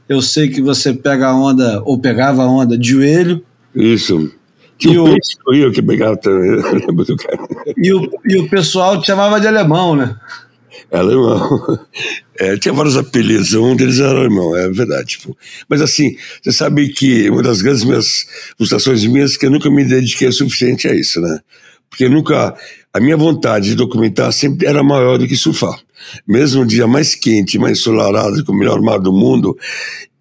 eu sei que você pega a onda ou pegava a onda de joelho. Isso. Que o, o eu que pegava também, lembro do cara. E o, e o pessoal te chamava de alemão, né? Alemão. É, tinha vários apelidos, um deles era alemão, é verdade. Tipo. Mas assim, você sabe que uma das grandes minhas frustrações minhas é que eu nunca me dediquei o suficiente a isso, né? Porque nunca. A minha vontade de documentar sempre era maior do que surfar. Mesmo no dia mais quente, mais ensolarado, com o melhor mar do mundo,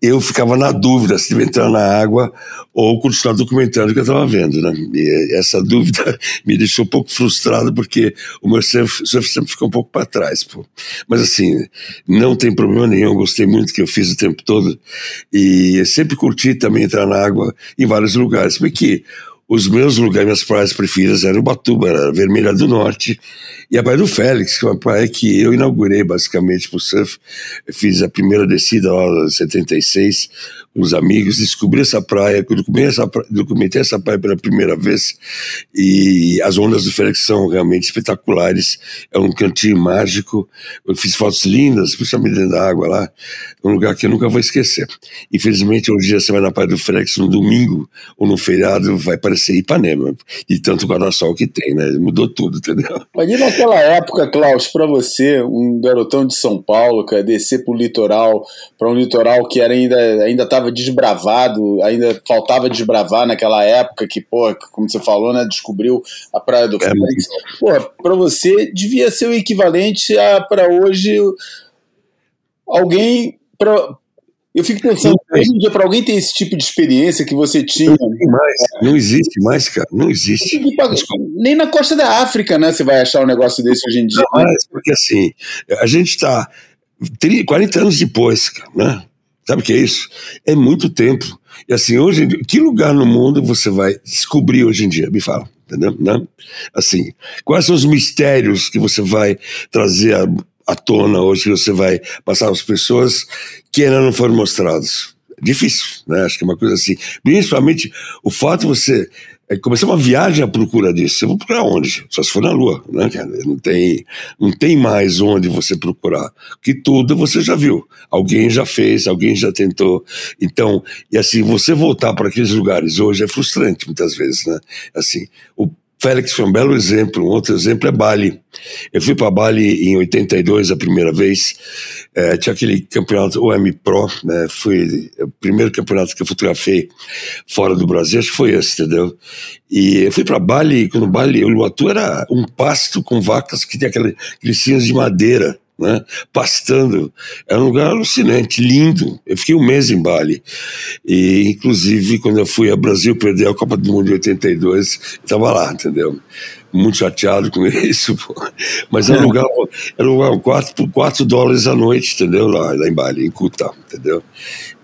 eu ficava na dúvida se devia entrar na água ou continuar documentando o que eu estava vendo, né? E essa dúvida me deixou um pouco frustrado porque o meu surf, surf sempre ficou um pouco para trás, pô. Mas assim, não tem problema nenhum, gostei muito que eu fiz o tempo todo e sempre curti também entrar na água em vários lugares, porque os meus lugares, minhas praias preferidas eram Ubatuba, era Vermelha do Norte e a Praia do Félix, que é uma praia que eu inaugurei basicamente para o surf. Eu fiz a primeira descida lá em 76 os amigos, descobri essa praia, praia, documentei essa praia pela primeira vez e as ondas do Félix são realmente espetaculares. É um cantinho mágico. Eu fiz fotos lindas, principalmente dentro da água lá. Um lugar que eu nunca vou esquecer. Infelizmente, hoje você vai na Praia do Félix no domingo ou no feriado, vai parecer Ipanema, de tanto guarda-sol que tem, né? Mudou tudo, entendeu? Imagina naquela época, Klaus, para você, um garotão de São Paulo, cara, descer pro litoral, para um litoral que era ainda ainda estava desbravado, ainda faltava desbravar naquela época que, pô, como você falou, né, descobriu a Praia do é Félix. Pô, para você devia ser o equivalente a para hoje alguém pra, eu fico pensando, hoje em dia, para alguém ter esse tipo de experiência que você tinha. Não, mais, não existe mais, cara. Não existe. Nem na costa da África, né? Você vai achar um negócio desse hoje em dia. Não, mas, porque assim, a gente está 40 anos depois, cara, né? Sabe o que é isso? É muito tempo. E assim, hoje, que lugar no mundo você vai descobrir hoje em dia? Me fala, entendeu? Né? Assim, quais são os mistérios que você vai trazer à, à tona hoje, que você vai passar às pessoas que ainda não foram mostrados? Difícil, né? Acho que é uma coisa assim. Principalmente o fato de você começar uma viagem à procura disso. Eu vou procurar onde? Só se for na Lua, né? Não tem, não tem mais onde você procurar. Que tudo você já viu. Alguém já fez, alguém já tentou. Então, e assim, você voltar para aqueles lugares hoje é frustrante muitas vezes, né? Assim, o Félix foi um belo exemplo. Um outro exemplo é Bali. Eu fui para Bali em 82 a primeira vez. É, tinha aquele campeonato OM Pro, né? Foi o primeiro campeonato que eu fotografei fora do Brasil, acho que foi esse, entendeu? E eu fui para Bali, quando Bali, o Luatu era um pasto com vacas que tinha aquele, aqueles cinhos de madeira né? Pastando. É um lugar alucinante, lindo. Eu fiquei um mês em Bali. E, inclusive, quando eu fui ao Brasil perder a Copa do Mundo de 82, estava lá, entendeu? Muito chateado com isso, pô. Mas era um lugar, era um lugar 4 por 4 dólares a noite, entendeu? Lá, lá em Bali, em Kuta, entendeu?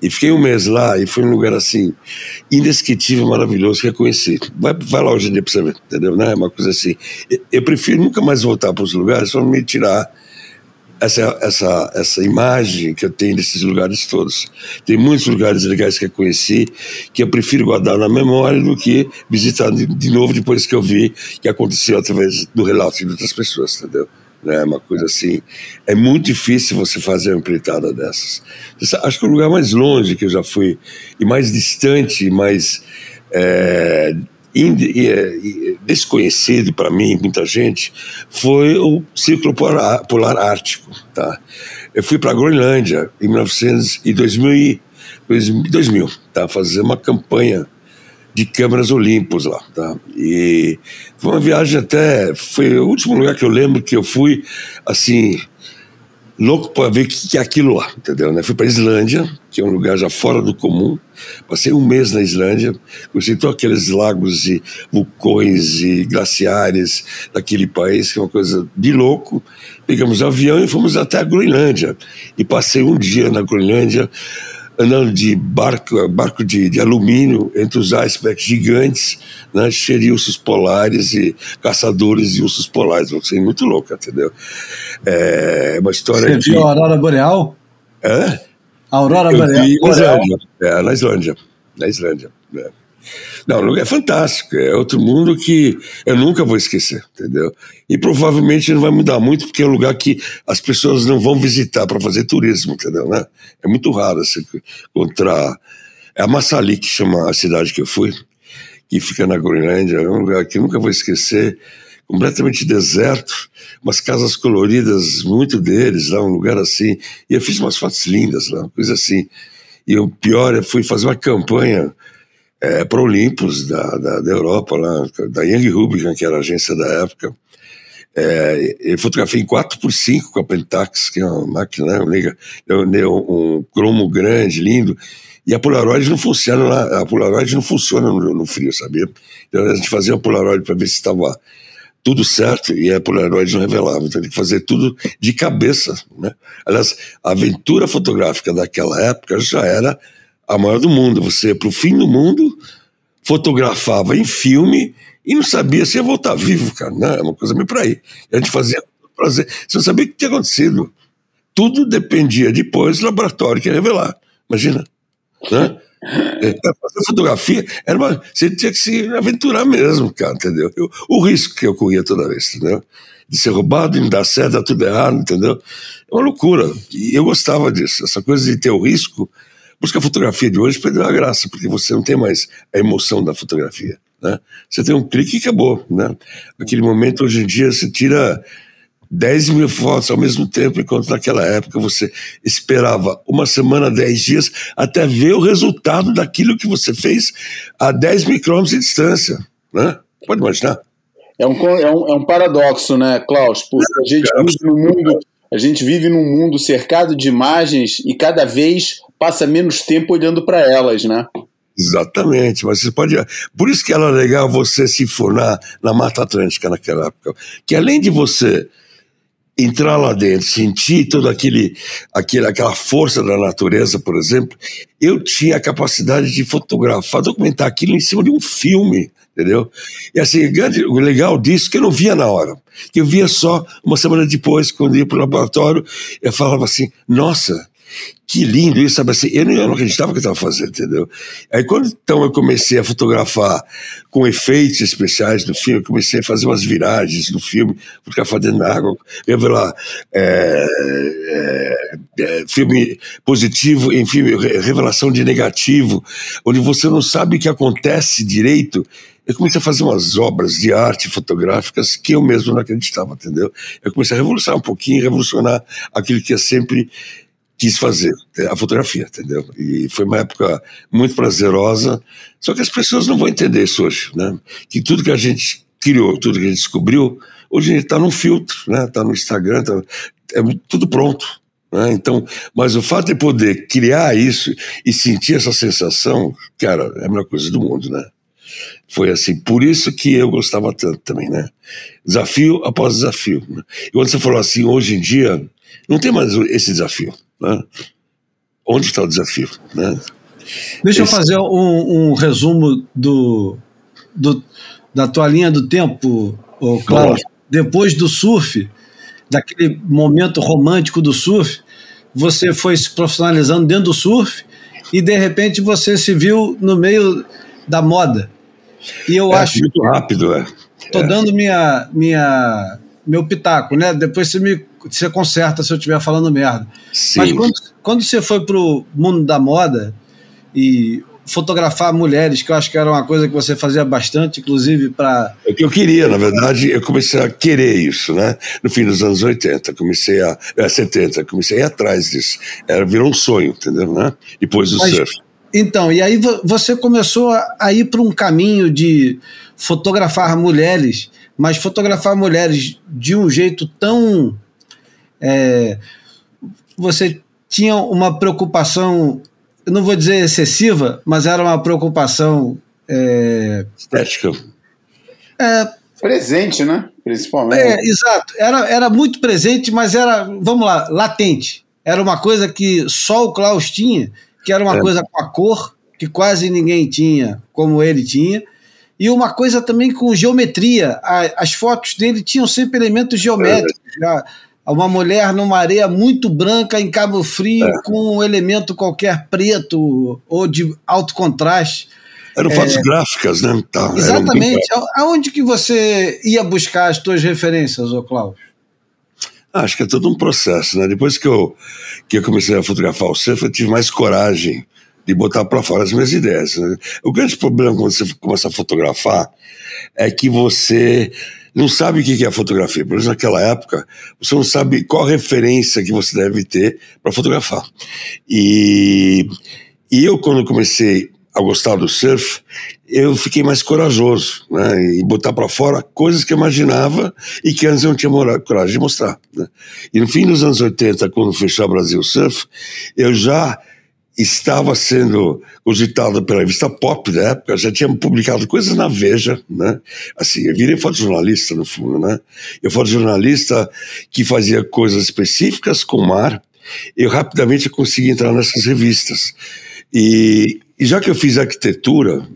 E fiquei um mês lá e foi um lugar assim, indescritível, maravilhoso, que eu conheci. Vai, vai lá hoje em dia pra você ver, entendeu? Né? Uma coisa assim. Eu, eu prefiro nunca mais voltar para os lugares, só me tirar essa, essa, essa imagem que eu tenho desses lugares todos. Tem muitos lugares legais que eu conheci que eu prefiro guardar na memória do que visitar de, novo depois que eu vi que aconteceu através do relato de outras pessoas, entendeu? É uma coisa assim. É muito difícil você fazer uma empreitada dessas. Acho que o lugar mais longe que eu já fui, e mais distante, mais. É, desconhecido para mim, muita gente, foi o Círculo Polar, Polar Ártico. Tá? Eu fui para a Groenlândia em 1900 e 2000, 2000 tá? fazer uma campanha de câmeras Olimpos lá, tá? E foi uma viagem até, foi o último lugar que eu lembro que eu fui, assim, louco para ver o que, é aquilo lá, entendeu? Né? Fui para Islândia, que é um lugar já fora do comum. Passei um mês na Islândia, conheci todos aqueles lagos e vulcões e glaciares daquele país, que é uma coisa de louco. Pegamos avião e fomos até a Groenlândia. E passei um dia na Groenlândia andando de barco, barco de, de alumínio entre os icebergs gigantes, né, cheios de ursos polares e caçadores de ursos polares. Uma coisa muito louca, entendeu? É uma história Você de... viu a Aurora Boreal? É? A Aurora Eu Boreal. vi na Islândia. É, na Islândia. Na Islândia. É. Não, o lugar é fantástico. É outro mundo que eu nunca vou esquecer, entendeu? E provavelmente não vai mudar muito, porque é um lugar que as pessoas não vão visitar para fazer turismo, entendeu? Né? É muito raro você encontrar. É a Massali que chama a cidade que eu fui, que fica na Groenlândia. É um lugar que eu nunca vou esquecer. Completamente deserto, umas casas coloridas, muito deles, lá, um lugar assim. E eu fiz umas fotos lindas lá, coisa assim. E o pior, eu fui fazer uma campanha é, para Olympus da, da, da, Europa, lá, da Young Rubicon, que era a agência da época. É, eu fotografei em 4x5 com a Pentax, que é uma máquina, né, um, um cromo grande, lindo. E a Polaroid não funciona lá, a Polaroid não funciona no, no frio, sabia? Então a gente fazia a Polaroid para ver se estava tudo certo e a Polaroid não revelava. Então tem que fazer tudo de cabeça, né? Aliás, a aventura fotográfica daquela época já era a maior do mundo. Você ia para o fim do mundo, fotografava em filme e não sabia se ia voltar vivo, cara. Não, é uma coisa meio para aí. A gente fazia prazer. Você não sabia o que tinha acontecido. Tudo dependia depois do laboratório que ia revelar. Imagina. Né? É, fazer fotografia era uma, você tinha que se aventurar mesmo, cara, entendeu? Eu, o risco que eu corria toda vez, entendeu? De ser roubado, não dar certo, dar tudo errado, entendeu? É uma loucura. E eu gostava disso. Essa coisa de ter o risco por isso que a fotografia de hoje perdeu a graça, porque você não tem mais a emoção da fotografia. Né? Você tem um clique e acabou. Né? Aquele momento, hoje em dia, você tira 10 mil fotos ao mesmo tempo, enquanto naquela época você esperava uma semana, 10 dias, até ver o resultado daquilo que você fez a 10 micrômetros de distância. Né? Pode imaginar. É um, é, um, é um paradoxo, né, Klaus? Porque a gente vive num mundo, a gente vive num mundo cercado de imagens e cada vez passa menos tempo olhando para elas, né? Exatamente, mas você pode. Por isso que era legal você se fornar na Mata Atlântica naquela época. Que além de você entrar lá dentro, sentir toda aquele, aquele, aquela força da natureza, por exemplo, eu tinha a capacidade de fotografar, documentar aquilo em cima de um filme, entendeu? E assim, o legal disso é que eu não via na hora, que eu via só uma semana depois, quando ia para o laboratório, eu falava assim, nossa, que lindo isso, sabe assim, eu não, acreditava que eu estava fazendo, entendeu? Aí quando então eu comecei a fotografar com efeitos especiais no filme, comecei a fazer umas viragens no filme, fotografar dentro da água, revelar é, é, é, filme positivo em filme, revelação de negativo, onde você não sabe o que acontece direito, eu comecei a fazer umas obras de arte fotográficas que eu mesmo não acreditava, entendeu? Eu comecei a revolucionar um pouquinho, revolucionar aquilo que é sempre quis fazer, a fotografia, entendeu? E foi uma época muito prazerosa, só que as pessoas não vão entender isso hoje, né? Que tudo que a gente criou, tudo que a gente descobriu, hoje está num filtro, né? Está no Instagram, tá, é tudo pronto. Né? Então, mas o fato de poder criar isso e sentir essa sensação, cara, é a melhor coisa do mundo, né? Foi assim, por isso que eu gostava tanto também, né? Desafio após desafio. Né? E quando você falou assim, hoje em dia, não tem mais esse desafio, né? Onde está o desafio, né? Deixa esse... eu fazer um, um resumo do, do, da tua linha do tempo, Cláudio. Depois do surf, daquele momento romântico do surf, você foi se profissionalizando dentro do surf e de repente você se viu no meio da moda. E eu é, acho. Muito rápido, é. Tô é. dando minha, minha, meu pitaco, né? Depois você me você conserta se eu estiver falando merda. Sim. Mas quando, quando você foi pro mundo da moda e fotografar mulheres, que eu acho que era uma coisa que você fazia bastante, inclusive para. É que eu queria, na verdade, eu comecei a querer isso, né? No fim dos anos 80, comecei a. É, 70, comecei a ir atrás disso. Era, virou um sonho, entendeu? Né? Depois do Mas, surf. Então, e aí você começou a ir para um caminho de fotografar mulheres, mas fotografar mulheres de um jeito tão. É, você tinha uma preocupação eu não vou dizer excessiva, mas era uma preocupação. É, Estética. É, presente, né? Principalmente. É, exato. Era, era muito presente, mas era, vamos lá, latente. Era uma coisa que só o Klaus tinha, que era uma é. coisa com a cor, que quase ninguém tinha, como ele tinha. E uma coisa também com geometria. as fotos dele tinham sempre elementos geométricos. Já, uma mulher numa areia muito branca em Cabo Frio é. com um elemento qualquer preto ou de alto contraste. Eram fotos é, gráficas, né? Tá, exatamente. Aonde que você ia buscar as suas referências, ô Cláudio? Ah, acho que é todo um processo, né? Depois que eu, que eu comecei a fotografar o surf, eu tive mais coragem de botar para fora as minhas ideias. Né? O grande problema quando você começa a fotografar é que você não sabe o que é fotografia. Por exemplo, naquela época, você não sabe qual referência que você deve ter para fotografar. E, e eu, quando comecei a gostar do surf, eu fiquei mais corajoso, né, e botar para fora coisas que eu imaginava e que antes eu não tinha coragem de mostrar. Né. E no fim dos anos 80, quando fechou o Brasil Surf, eu já estava sendo cogitado pela revista Pop da época, já tinha publicado coisas na Veja, né? Assim, eu virei fotojornalista no fundo, né? Eu fotojornalista que fazia coisas específicas com o mar, eu rapidamente consegui entrar nessas revistas. E, e já que eu fiz arquitetura,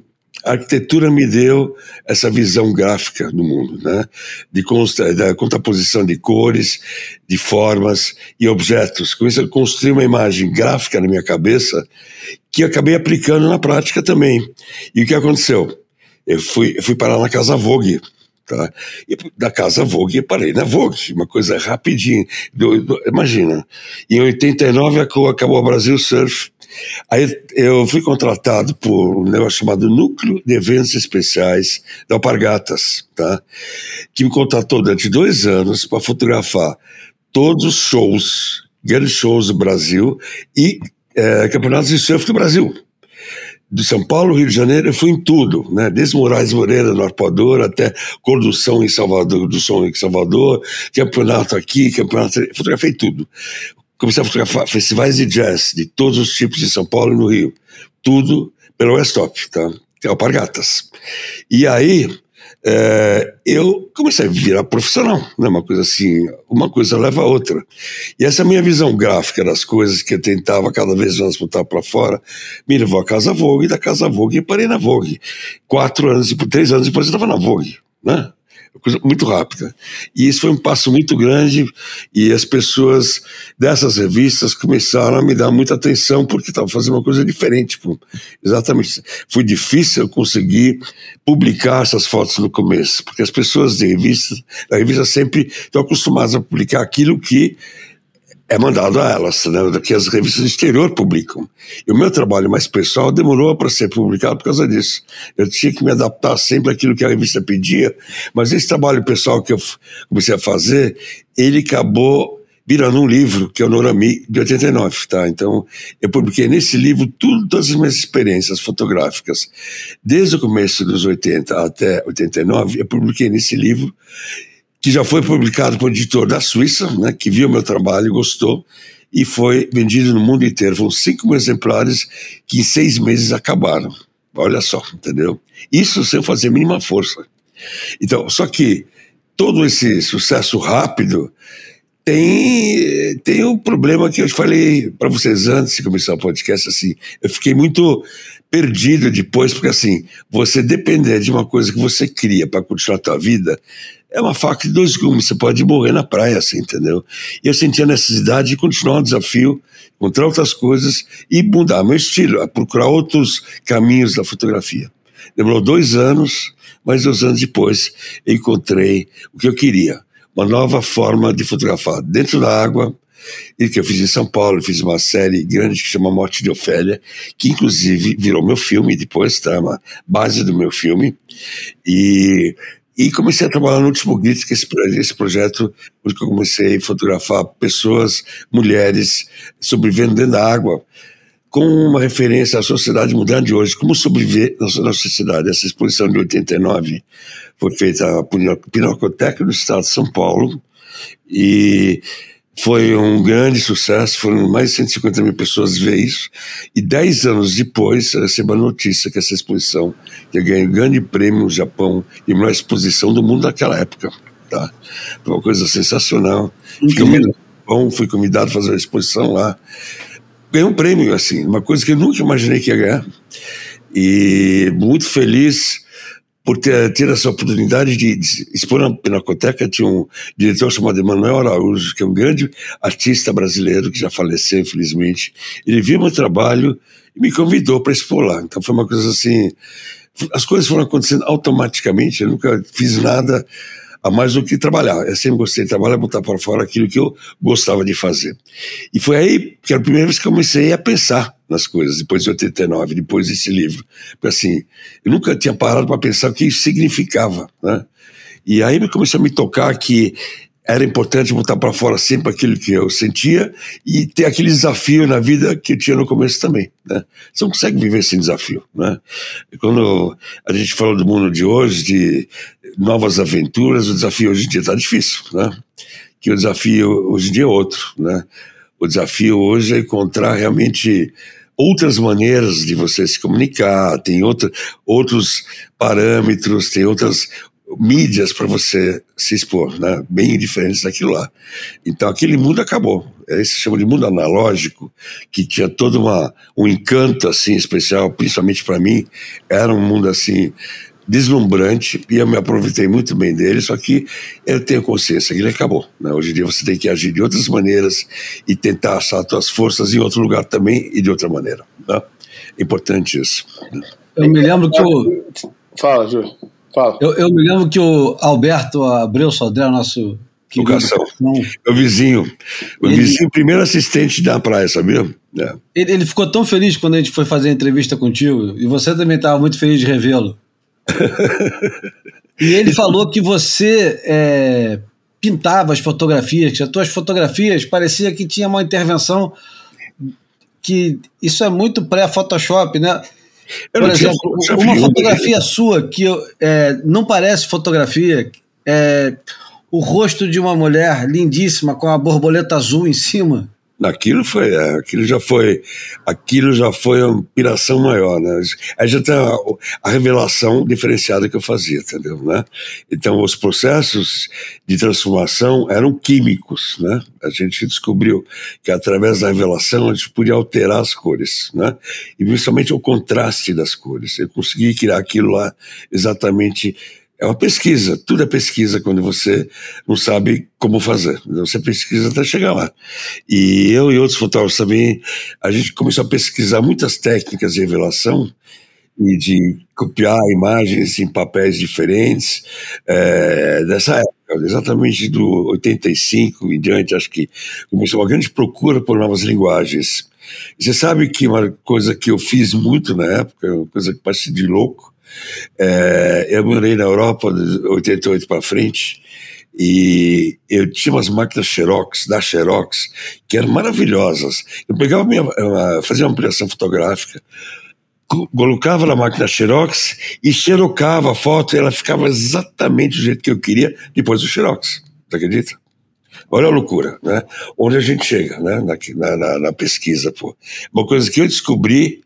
a arquitetura me deu essa visão gráfica do mundo, né? De consta, da contraposição de cores, de formas e objetos. Com isso, eu construí uma imagem gráfica na minha cabeça que eu acabei aplicando na prática também. E o que aconteceu? Eu fui, eu fui parar na Casa Vogue. Tá? E da Casa Vogue, parei na Vogue, uma coisa rapidinha. Do, do, imagina, em 89 acabou o Brasil Surf, Aí eu fui contratado por um negócio chamado Núcleo de Eventos Especiais da Alpargatas, tá? que me contratou durante dois anos para fotografar todos os shows, grandes shows do Brasil e é, campeonatos de surf do Brasil. De São Paulo, Rio de Janeiro, eu fui em tudo, né? Desde Moraes Moreira, no Arpoador, até Condução em Salvador, do Som em Salvador, campeonato aqui, campeonato. Fotografei tudo comecei a fotografar festivais de jazz de todos os tipos de São Paulo e no Rio. Tudo pelo Westop, tá? Que é Alpargatas. E aí, é, eu comecei a virar profissional, né? Uma coisa assim, uma coisa leva a outra. E essa minha visão gráfica das coisas que eu tentava cada vez mais botar para fora, me levou à Casa Vogue, da Casa Vogue parei na Vogue. Quatro anos, três anos depois eu estava na Vogue, né? Coisa muito rápida. E isso foi um passo muito grande e as pessoas dessas revistas começaram a me dar muita atenção porque estava fazendo uma coisa diferente. Exatamente. Foi difícil eu conseguir publicar essas fotos no começo, porque as pessoas de revista, da revista sempre estão acostumadas a publicar aquilo que é mandado a elas, né, que as revistas do exterior publicam. E o meu trabalho mais pessoal demorou para ser publicado por causa disso. Eu tinha que me adaptar sempre àquilo que a revista pedia, mas esse trabalho pessoal que eu comecei a fazer, ele acabou virando um livro, que é o Norami, de 89, tá? Então, eu publiquei nesse livro todas as minhas experiências fotográficas. Desde o começo dos 80 até 89, eu publiquei nesse livro que já foi publicado por um editor da Suíça, né, que viu meu trabalho e gostou, e foi vendido no mundo inteiro. Foram 5 mil exemplares que em seis meses acabaram. Olha só, entendeu? Isso sem fazer mínima força. Então, só que todo esse sucesso rápido tem, tem um problema que eu falei para vocês antes de começar o podcast, assim, eu fiquei muito perdido depois, porque assim, você depender de uma coisa que você cria para continuar a tua vida, é uma faca de dois gumes, você pode morrer na praia, assim, entendeu? E eu senti a necessidade de continuar um desafio, encontrar outras coisas e mudar meu estilo, procurar outros caminhos da fotografia. Demorou dois anos, mas dois anos depois eu encontrei o que eu queria, uma nova forma de fotografar dentro da água, e que eu fiz em São Paulo, fiz uma série grande que chama Morte de Ofélia, que inclusive virou meu filme depois, tá? Uma base do meu filme. E, e comecei a trabalhar no Último Grito, que é esse, projeto, onde eu comecei a fotografar pessoas, mulheres, sobrevivendo dentro da água, com uma referência à sociedade moderna de hoje, como sobreviver na nossa sociedade. Essa exposição de 89 foi feita por Pinacoteca do Estado de São Paulo, e foi um grande sucesso, foram mais de 150 mil pessoas ver isso. E dez anos depois, eu recebo a notícia que essa exposição ia ganhar um grande prêmio no Japão e a melhor exposição do mundo naquela época. Tá? Foi uma coisa sensacional. Fiquei bom, fui convidado a fazer uma exposição lá. Ganhei um prêmio, assim, uma coisa que eu nunca imaginei que ia ganhar. E muito feliz por ter, ter essa oportunidade de, de expor na Pinacoteca. Tinha um diretor chamado Emanuel Araújo, que é um grande artista brasileiro que já faleceu, infelizmente. Ele viu meu trabalho e me convidou para expor lá. Então foi uma coisa assim. As coisas foram acontecendo automaticamente, eu nunca fiz nada a mais do que trabalhar. Eu sempre gostei de trabalhar, botar para fora aquilo que eu gostava de fazer. E foi aí que era a primeira vez que comecei a pensar nas coisas, depois de 89, depois desse livro. Assim, eu nunca tinha parado para pensar o que isso significava, né? E aí me começou a me tocar que era importante botar para fora sempre aquilo que eu sentia e ter aquele desafio na vida que eu tinha no começo também, né? Você não consegue viver sem desafio, né? Quando a gente fala do mundo de hoje, de novas aventuras, o desafio hoje em dia está difícil, né? Que o desafio hoje em dia é outro, né? O desafio hoje é encontrar realmente outras maneiras de você se comunicar, tem outra, outros parâmetros, tem outras mídias para você se expor, né? bem diferentes daquilo lá. Então aquele mundo acabou. Esse se chama de mundo analógico, que tinha todo uma, um encanto assim especial, principalmente para mim, era um mundo assim deslumbrante e eu me aproveitei muito bem dele, só que eu tenho consciência que ele acabou. Né? Hoje em dia você tem que agir de outras maneiras e tentar achar suas forças em outro lugar também e de outra maneira. Né? Importante isso. Eu me lembro que o... Fala, Júlio. Fala. Eu, eu, me lembro que o Alberto Abreu Sodré, nosso Educação. Meu vizinho. O ele, vizinho, primeiro assistente da praia, sabia? É. Ele, ele, ficou tão feliz quando a gente foi fazer a entrevista contigo, e você também estava muito feliz de revê-lo e ele falou que você é, pintava as fotografias, que as tuas fotografias parecia que tinha uma intervenção que isso é muito pré-Photoshop, né? Por exemplo, uma fotografia sua que é, não parece fotografia, é o rosto de uma mulher lindíssima com a borboleta azul em cima. Aquilo foi, é, aquilo já foi, aquilo já foi uma piração maior, né? Aí já tem a, a, revelação diferenciada que eu fazia, entendeu, né? Então os processos de transformação eram químicos, né? A gente descobriu que através da revelação a gente podia alterar as cores, né? E principalmente o contraste das cores. Eu consegui criar aquilo lá exatamente é uma pesquisa, tudo é pesquisa quando você não sabe como fazer. Você pesquisa até chegar lá. E eu e outros fotógrafos também, a gente começou a pesquisar muitas técnicas de revelação e de copiar imagens em papéis diferentes é, dessa época, exatamente do 85 em diante, acho que começou uma grande procura por novas linguagens. E você sabe que uma coisa que eu fiz muito na época, uma coisa que parece de louco, é, eu morei na Europa de 88 para frente e eu tinha umas máquinas Xerox, da Xerox, que eram maravilhosas. Eu pegava minha, fazia uma ampliação fotográfica, colocava na máquina Xerox e xerocava a foto e ela ficava exatamente do jeito que eu queria depois do Xerox. Você acredita? Olha a loucura, né? Onde a gente chega, né? Na, na, na pesquisa, pô. Uma coisa que eu descobri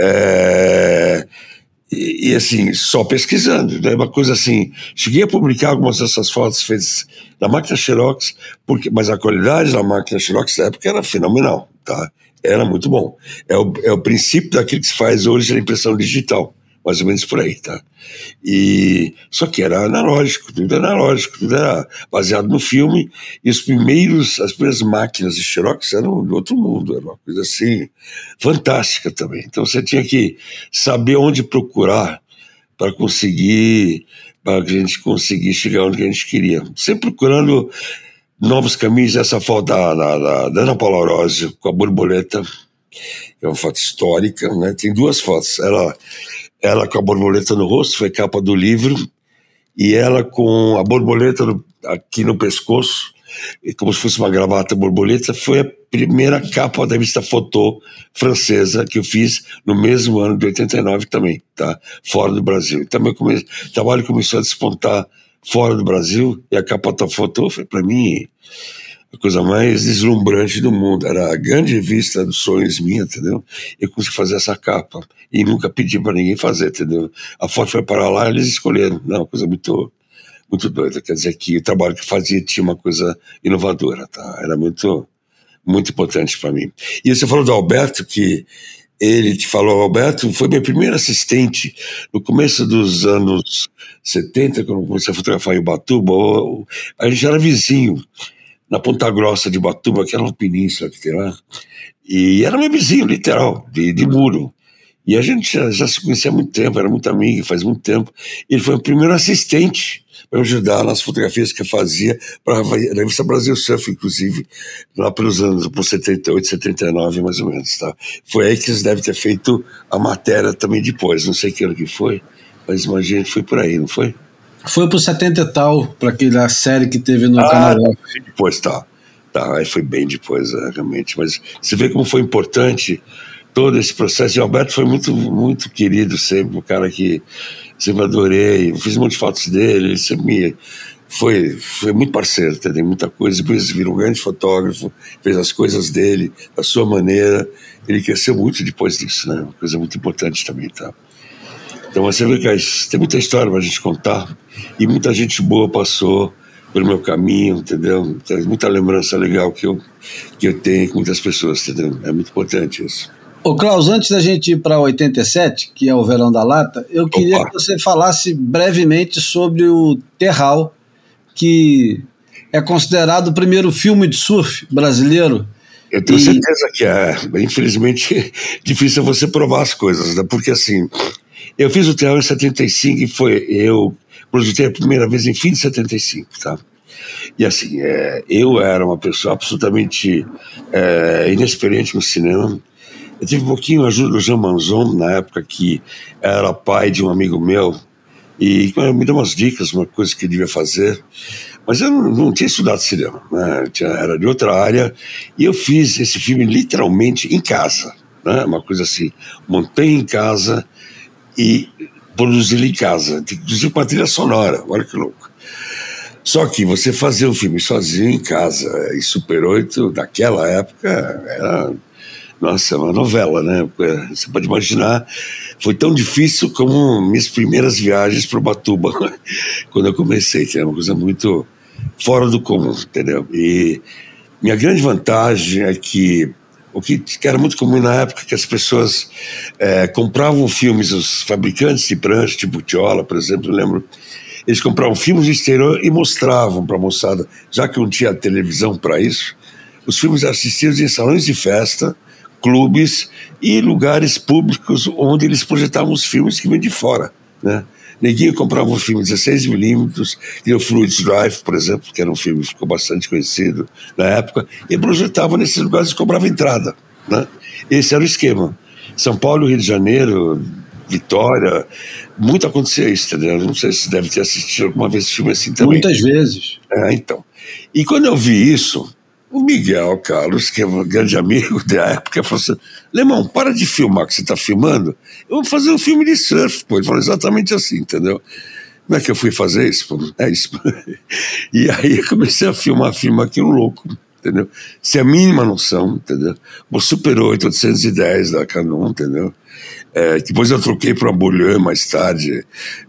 é, e, e, assim, só pesquisando, né? Uma coisa assim, cheguei a publicar algumas dessas fotos feitas na máquina Xerox, porque, mas a qualidade da máquina Xerox na época era fenomenal, tá? Era muito bom. É o, é o princípio daquilo que se faz hoje na impressão digital mais ou menos por aí, tá? E só que era analógico, tudo analógico, tudo era baseado no filme. E os primeiros, as primeiras máquinas de Xerox eram de outro mundo, era uma coisa assim fantástica também. Então você tinha que saber onde procurar para conseguir, para a gente conseguir chegar onde a gente queria. Sempre procurando novos caminhos. Essa foto da, da, da Ana Paula Orozio com a borboleta é uma foto histórica, né? Tem duas fotos. Ela ela com a borboleta no rosto, foi capa do livro, e ela com a borboleta no, aqui no pescoço, como se fosse uma gravata borboleta, foi a primeira capa da revista Fotô francesa que eu fiz no mesmo ano de 89 também, tá? Fora do Brasil. Então meu come... trabalho começou a despontar fora do Brasil e a capa da Fotô foi para mim a coisa mais deslumbrante do mundo. Era a grande revista dos sonhos minha, entendeu? Eu consegui fazer essa capa e nunca pedi para ninguém fazer, entendeu? A foto foi para lá, eles escolheram. Não, coisa muito muito doida. Quer dizer que o trabalho que fazia tinha uma coisa inovadora, tá? Era muito muito importante para mim. E você falou do Alberto que ele te falou, Alberto, foi meu primeiro assistente no começo dos anos 70, quando eu comecei a fotografar em Ubatuba, a gente era vizinho na Ponta Grossa de Batuba, que era uma península que tem lá. E era meu vizinho, literal, de, de muro. E a gente já, já, se conhecia há muito tempo, era muito amigo, faz muito tempo. Ele foi o primeiro assistente para ajudar nas fotografias que eu fazia para a revista Brasil Surf, inclusive, lá pelos anos, por 78, 79, mais ou menos, tá? Foi aí que eles devem ter feito a matéria também depois, não sei que ano que foi, mas imagina que foi por aí, não foi? Foi pro 70 e tal, para aquela série que teve no ah, canal. Depois, tá. Tá, aí foi bem depois, é, realmente. Mas você vê como foi importante todo esse processo. E o Alberto foi muito, muito querido sempre, um cara que sempre adorei. Fiz um monte de fotos dele, ele sempre me foi, foi muito parceiro, tem muita coisa. Depois virou um grande fotógrafo, fez as coisas dele, da sua maneira. Ele cresceu muito depois disso, né? Uma coisa muito importante também, tá? Então você vê que tem muita história para a gente contar e muita gente boa passou pelo meu caminho, entendeu? Tem muita lembrança legal que eu, que eu tenho com muitas pessoas, entendeu? É muito importante isso. Ô Klaus, antes da gente ir para 87, que é o Verão da Lata, eu queria Opa. que você falasse brevemente sobre o Terral, que é considerado o primeiro filme de surf brasileiro. Eu tenho e... certeza que é. Infelizmente, difícil você provar as coisas, né? Porque assim, eu fiz o Terral em 75 e foi. Eu projetei a primeira vez em fim de 75, tá? E assim, é, eu era uma pessoa absolutamente é, inexperiente no cinema. Eu tive um pouquinho a ajuda do Jean Manzon, na época que era pai de um amigo meu, e me deu umas dicas, uma coisa que eu devia fazer. Mas eu não, não tinha estudado cinema, né? tinha, era de outra área, e eu fiz esse filme literalmente em casa. Né? Uma coisa assim, montei em casa e produzi em casa, inclusive com a trilha sonora, olha que louco. Só que você fazer um filme sozinho em casa e Super 8, daquela época, era, nossa, uma novela, né? Você pode imaginar, foi tão difícil como minhas primeiras viagens para Batuba, quando eu comecei, era uma coisa muito fora do comum, entendeu? E minha grande vantagem é que o que era muito comum na época que as pessoas é, compravam filmes, os fabricantes de prancha, tipo Tiola, por exemplo, lembro, eles compravam filmes de exterior e mostravam para a moçada, já que não tinha televisão para isso, os filmes assistidos em salões de festa, clubes e lugares públicos onde eles projetavam os filmes que vêm de fora, né? Neguinho comprava um filme 16mm, e o Fluid Drive, por exemplo, que era um filme que ficou bastante conhecido na época, e projetava nesses lugares e cobrava entrada. Né? Esse era o esquema. São Paulo, Rio de Janeiro, Vitória, muito acontecia isso, entendeu? Não sei se você deve ter assistido alguma vez esse filme assim também. Muitas vezes. É, então. E quando eu vi isso, O Miguel Carlos, que é um grande amigo da época, falou assim: Lemão, para de filmar que você está filmando, eu vou fazer um filme de surf. Pô. Ele falou exatamente assim, entendeu? Como é que eu fui fazer isso? É isso. E aí eu comecei a filmar, filmar aquilo louco, entendeu? Sem a mínima noção, entendeu? O Super 8, 810 da Canon, entendeu? É, depois eu troquei para uma Bouillon mais tarde,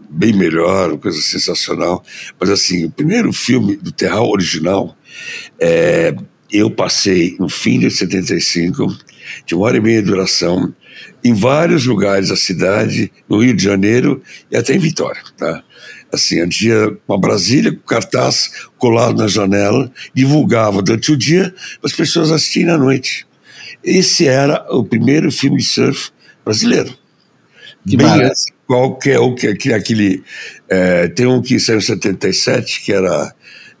bem melhor, coisa sensacional. Mas assim, o primeiro filme do Terral original, é, eu passei no fim de 75, de uma hora e meia de duração, em vários lugares da cidade, no Rio de Janeiro e até em Vitória, tá? Assim, a dia uma Brasília com cartaz colado na janela, divulgava durante o dia, as pessoas assistiam à noite. Esse era o primeiro filme de surf brasileiro. Que Bem antes, qual que o que aquele, aquele é, tem um que saiu em 77 que era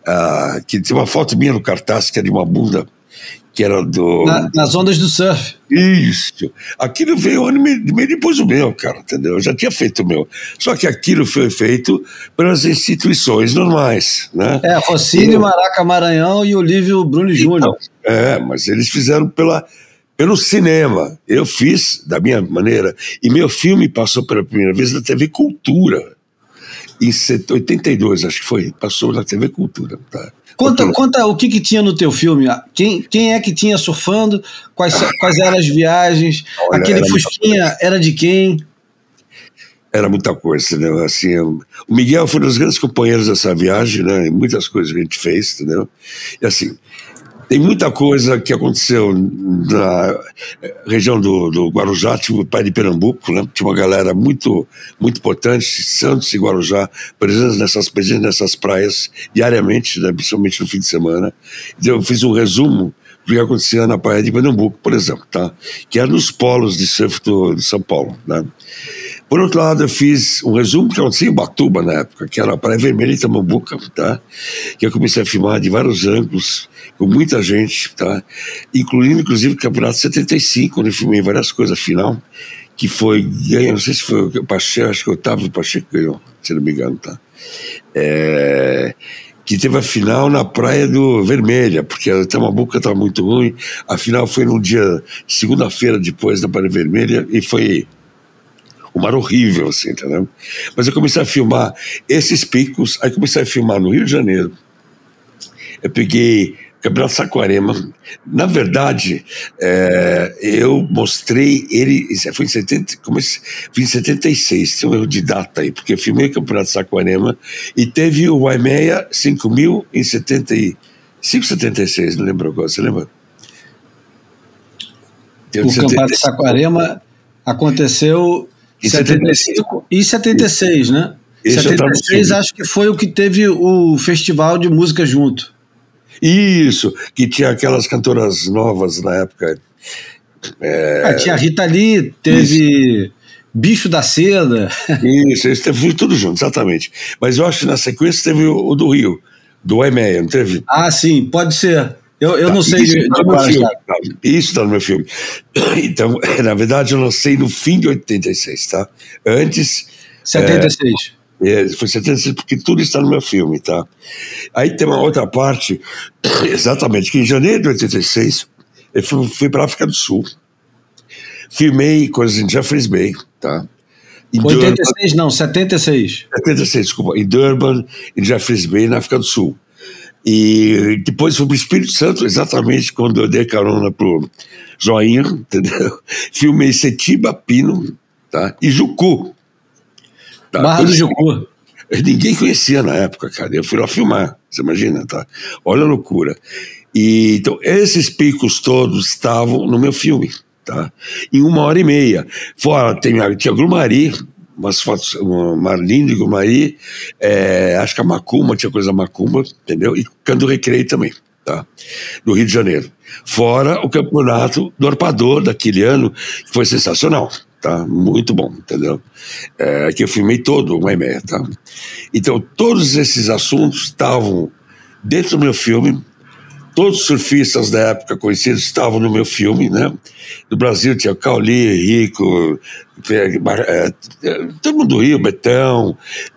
ah, que tem uma foto minha no cartaz que era de uma bunda que era do Na- nas ondas do surf. isso. Aquilo veio um ano meio depois do meu, cara, entendeu? Eu já tinha feito o meu. Só que aquilo foi feito pelas instituições normais, né? É, Rossini, Maraca Maranhão e Olívio Bruno Júnior. É, mas eles fizeram pela, pelo cinema. Eu fiz da minha maneira. E meu filme passou pela primeira vez na TV Cultura. Em set- 82, acho que foi. Passou na TV Cultura. Tá? Conta, Cultura. conta o que, que tinha no teu filme. Ah, Quem, quem é que tinha surfando? Quais, quais eram as viagens? Olha, Aquele era Fusquinha era de quem? Era muita coisa, entendeu? Assim, eu- o Miguel foi um dos grandes companheiros dessa viagem, né? Muitas coisas que a gente fez, entendeu? E assim, tem muita coisa que aconteceu na região do, do Guarujá, tipo pai de Pernambuco, né? Tinha uma galera muito, muito importante, Santos e Guarujá, presentes nessas, presentes nessas praias diariamente, né? principalmente no fim de semana. Então eu fiz um resumo do que acontecia na praia de Pernambuco, por exemplo, tá? Que era nos polos de surf do, de São Paulo, né? Por outro lado, eu fiz um resumo que acontecia em Batuba na época, que era a Praia Vermelha e Tamambuca, tá? Que eu comecei a filmar de vários ângulos, com muita gente, tá? Incluindo, inclusive, o Campeonato 75, onde eu filmei várias coisas, afinal, que foi, não sei se foi o Pacheco, acho que o Otávio Pacheco ganhou, se não me engano, tá? É, que teve a final na Praia do Vermelha, porque a Tamambuca estava muito ruim, a final foi num dia, segunda-feira depois da Praia Vermelha, e foi um mar horrível, assim, entendeu? Mas eu comecei a filmar esses picos, aí comecei a filmar no Rio de Janeiro. Eu peguei Campeonato Saquarema. Na verdade, é, eu mostrei ele, foi em 70, comecei, foi em 76, tem um erro de data aí, porque eu filmei o Campeonato Saquarema e teve o Waimeia 5000 em 75, 76, não lembro agora, você lembra? Tem O Campeonato de 75. Saquarema aconteceu em Em 75 e 76, né? Esse eu tava no 76 filme. acho que foi o que teve o festival de música junto. Isso, que tinha aquelas cantoras novas na época. É, Ah, tinha a Rita Lee, teve Bicho da Seda. Isso, isso teve tudo junto, exatamente. Mas eu acho que na sequência teve o, o do Rio, do Waimeia, não teve? Ah, sim, pode ser. Eu, eu não sei Isso de, tá de meu qual filme, estado. tá? Isso está no meu filme. Então, na verdade, eu lancei no fim de 86, tá? Antes, 76. é, foi 76, porque tudo está no meu filme, tá? Aí tem uma outra parte, exatamente, que em janeiro de 86, eu fui, fui para a África do Sul. Filmei coisas em Jeffreys Bay, tá? Em Durban, 86 não, 76. 76, desculpa, em Durban, em Jeffreys Bay, na África do Sul. E depois fui para o Espírito Santo, exatamente quando eu dei carona pro Joinha, entendeu? Filmei Setiba, Pino, tá? E Jucu. Tá? Barra do Jucu. Ninguém conhecia na época, cara. Eu fui lá filmar, você imagina, tá? Olha a loucura. E, então, esses picos todos estavam no meu filme, tá? Em uma hora e meia. Fora, tem, tinha Grumari, umas fotos, uma Marlindo e Grumari, é, acho que a Macumba, tinha coisa da Macumba, entendeu? E Cando Recreio também, tá? No Rio de Janeiro. Fora o campeonato do Arpador daquele ano, que foi sensacional, tá? Muito bom, entendeu? É, que eu filmei todo o Maimé, tá? Então, todos esses assuntos estavam dentro do meu filme, Todos os surfistas da época conhecidos estavam no meu filme, né? No Brasil tinha o Cauli, Rico, é, todo mundo do Rio, Betão,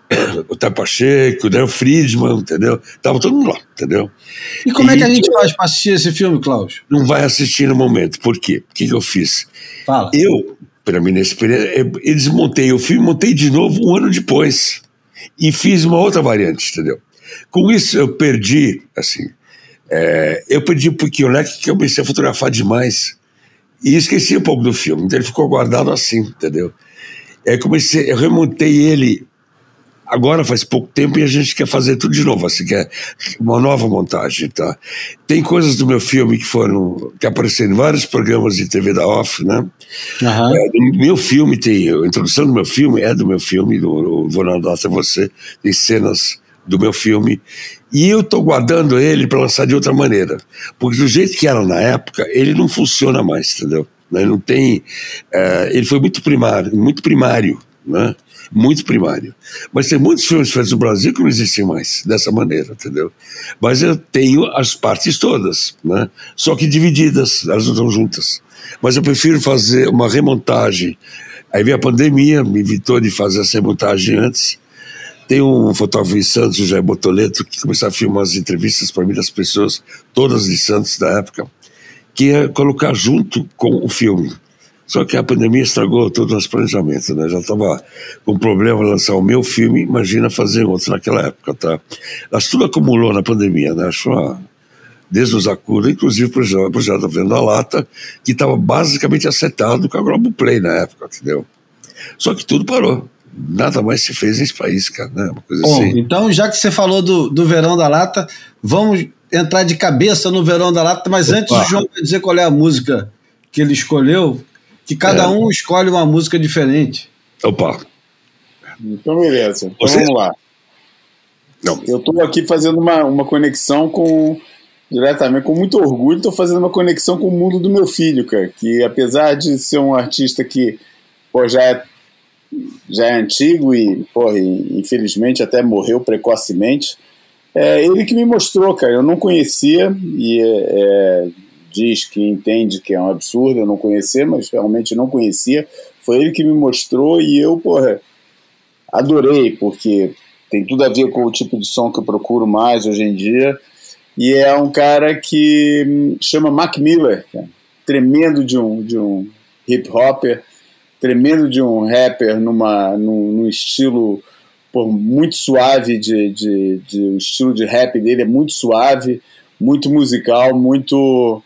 o Tapacheco, né? o Friedman, entendeu? Tava todo mundo lá, entendeu? E como e, é que a gente faz para assistir esse filme, Cláudio? Não vai assistir no momento. Por quê? O que, que eu fiz? Fala. Eu, para mim, nesse período, eu desmontei o filme, montei de novo um ano depois. E fiz uma outra variante, entendeu? Com isso, eu perdi, assim, é, eu porque o leque que eu comecei a fotografar demais e esqueci um pouco do filme, então ele ficou guardado assim, entendeu? Aí comecei, eu remontei ele agora faz pouco tempo e a gente quer fazer tudo de novo, assim, quer uma nova montagem, tá? Tem coisas do meu filme que foram, que apareceram em vários programas de TV da Off, né? Uhum. É, meu filme tem, a introdução do meu filme é do meu filme, do, do Vou Nadar Até Você, tem cenas do meu filme e eu estou guardando ele para lançar de outra maneira. Porque do jeito que era na época, ele não funciona mais, entendeu? Ele não tem. É, ele foi muito primário, muito primário, né? Muito primário. Mas tem muitos filmes feitos no Brasil que não existem mais dessa maneira, entendeu? Mas eu tenho as partes todas, né? Só que divididas, elas não estão juntas. Mas eu prefiro fazer uma remontagem. Aí veio a pandemia, me evitou de fazer essa remontagem antes tem um fotógrafo em Santos, o Jair Botoleto, que começou a filmar as entrevistas para mim das pessoas, todas de Santos da época, que ia colocar junto com o filme. Só que a pandemia estragou todo o nosso planejamento, né? Já estava com problema lançar o meu filme, imagina fazer outro naquela época, tá? Mas tudo acumulou na pandemia, né? Acho uma... Desde os Acuda, inclusive o projeto Vendo a Lata, que estava basicamente acertado com a Globoplay na época, entendeu? Só que tudo parou nada mais se fez nesse país, cara, né? Uma coisa Bom, assim. Então, já que você falou do, do Verão da Lata, vamos entrar de cabeça no Verão da Lata, mas Opa. antes o João vai dizer qual é a música que ele escolheu, que cada é. um escolhe uma música diferente. Opa! Então, beleza. Então, Você... vamos lá. Não. Eu estou aqui fazendo uma, uma conexão com diretamente, com muito orgulho, estou fazendo uma conexão com o mundo do meu filho, cara, que apesar de ser um artista que pô, já é já é antigo e, porra, infelizmente até morreu precocemente. É ele que me mostrou, cara. Eu não conhecia e é, é, diz que entende que é um absurdo eu não conhecer, mas realmente não conhecia. Foi ele que me mostrou e eu, porra, adorei, porque tem tudo a ver com o tipo de som que eu procuro mais hoje em dia. E é um cara que chama Mac Miller, cara. tremendo de um, de um hip hopper tremendo de um rapper numa, num, num estilo pô, muito suave, de, de, de, o estilo de rap dele é muito suave, muito musical, muito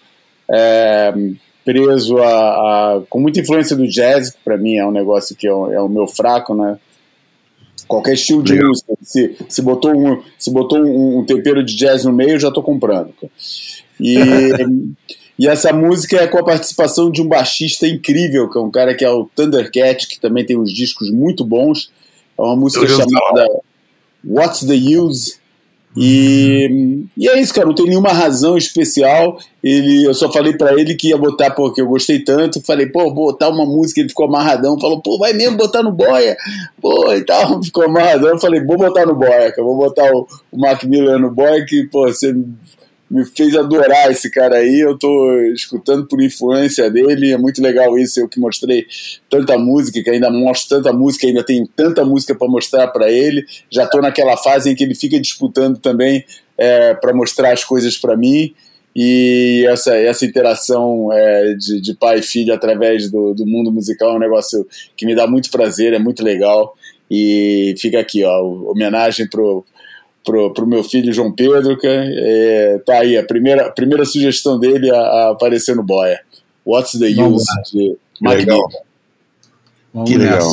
é, preso a, a, com muita influência do jazz, que para mim é um negócio que é o, é o meu fraco, né? Qualquer estilo de música, se, se botou, um, se botou um, um tempero de jazz no meio, eu já estou comprando. E E essa música é com a participação de um baixista incrível, que é um cara que é o Thundercat, que também tem uns discos muito bons. É uma música chamada What's the Use? E, e é isso, cara. Não tem nenhuma razão especial. Ele, eu só falei para ele que ia botar, porque eu gostei tanto. Falei, pô, vou botar uma música. Ele ficou amarradão. Falou, pô, vai mesmo botar no boia. Pô, e tal. Ficou amarradão. Eu falei, vou botar no boia, cara. Vou botar o, o Mark Miller no boia, que, pô, você me fez adorar esse cara aí. Eu tô escutando por influência dele, é muito legal isso. Eu que mostrei tanta música, que ainda mostro tanta música, ainda tenho tanta música para mostrar para ele. Já tô naquela fase em que ele fica disputando também é, para mostrar as coisas para mim. E essa, essa interação é, de, de pai e filho através do, do mundo musical é um negócio que me dá muito prazer, é muito legal. E fica aqui, ó, homenagem pro pro, pro meu filho João Pedro, que é, tá aí a primeira, a primeira sugestão dele a, a aparecer no Boia. What's the Use de Magnífico. Que legal.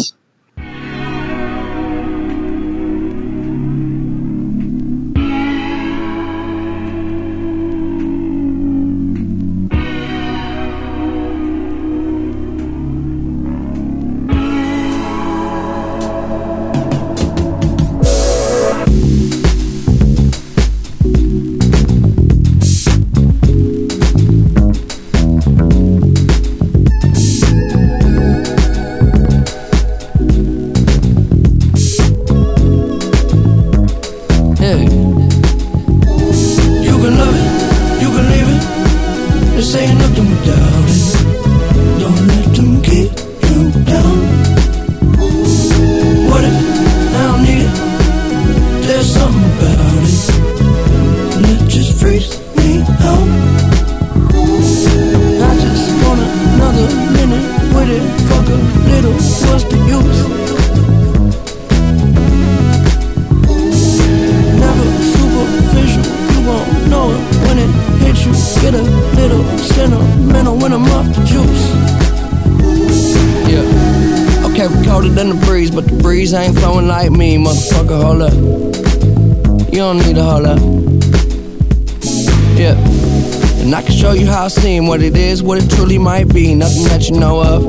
You know of.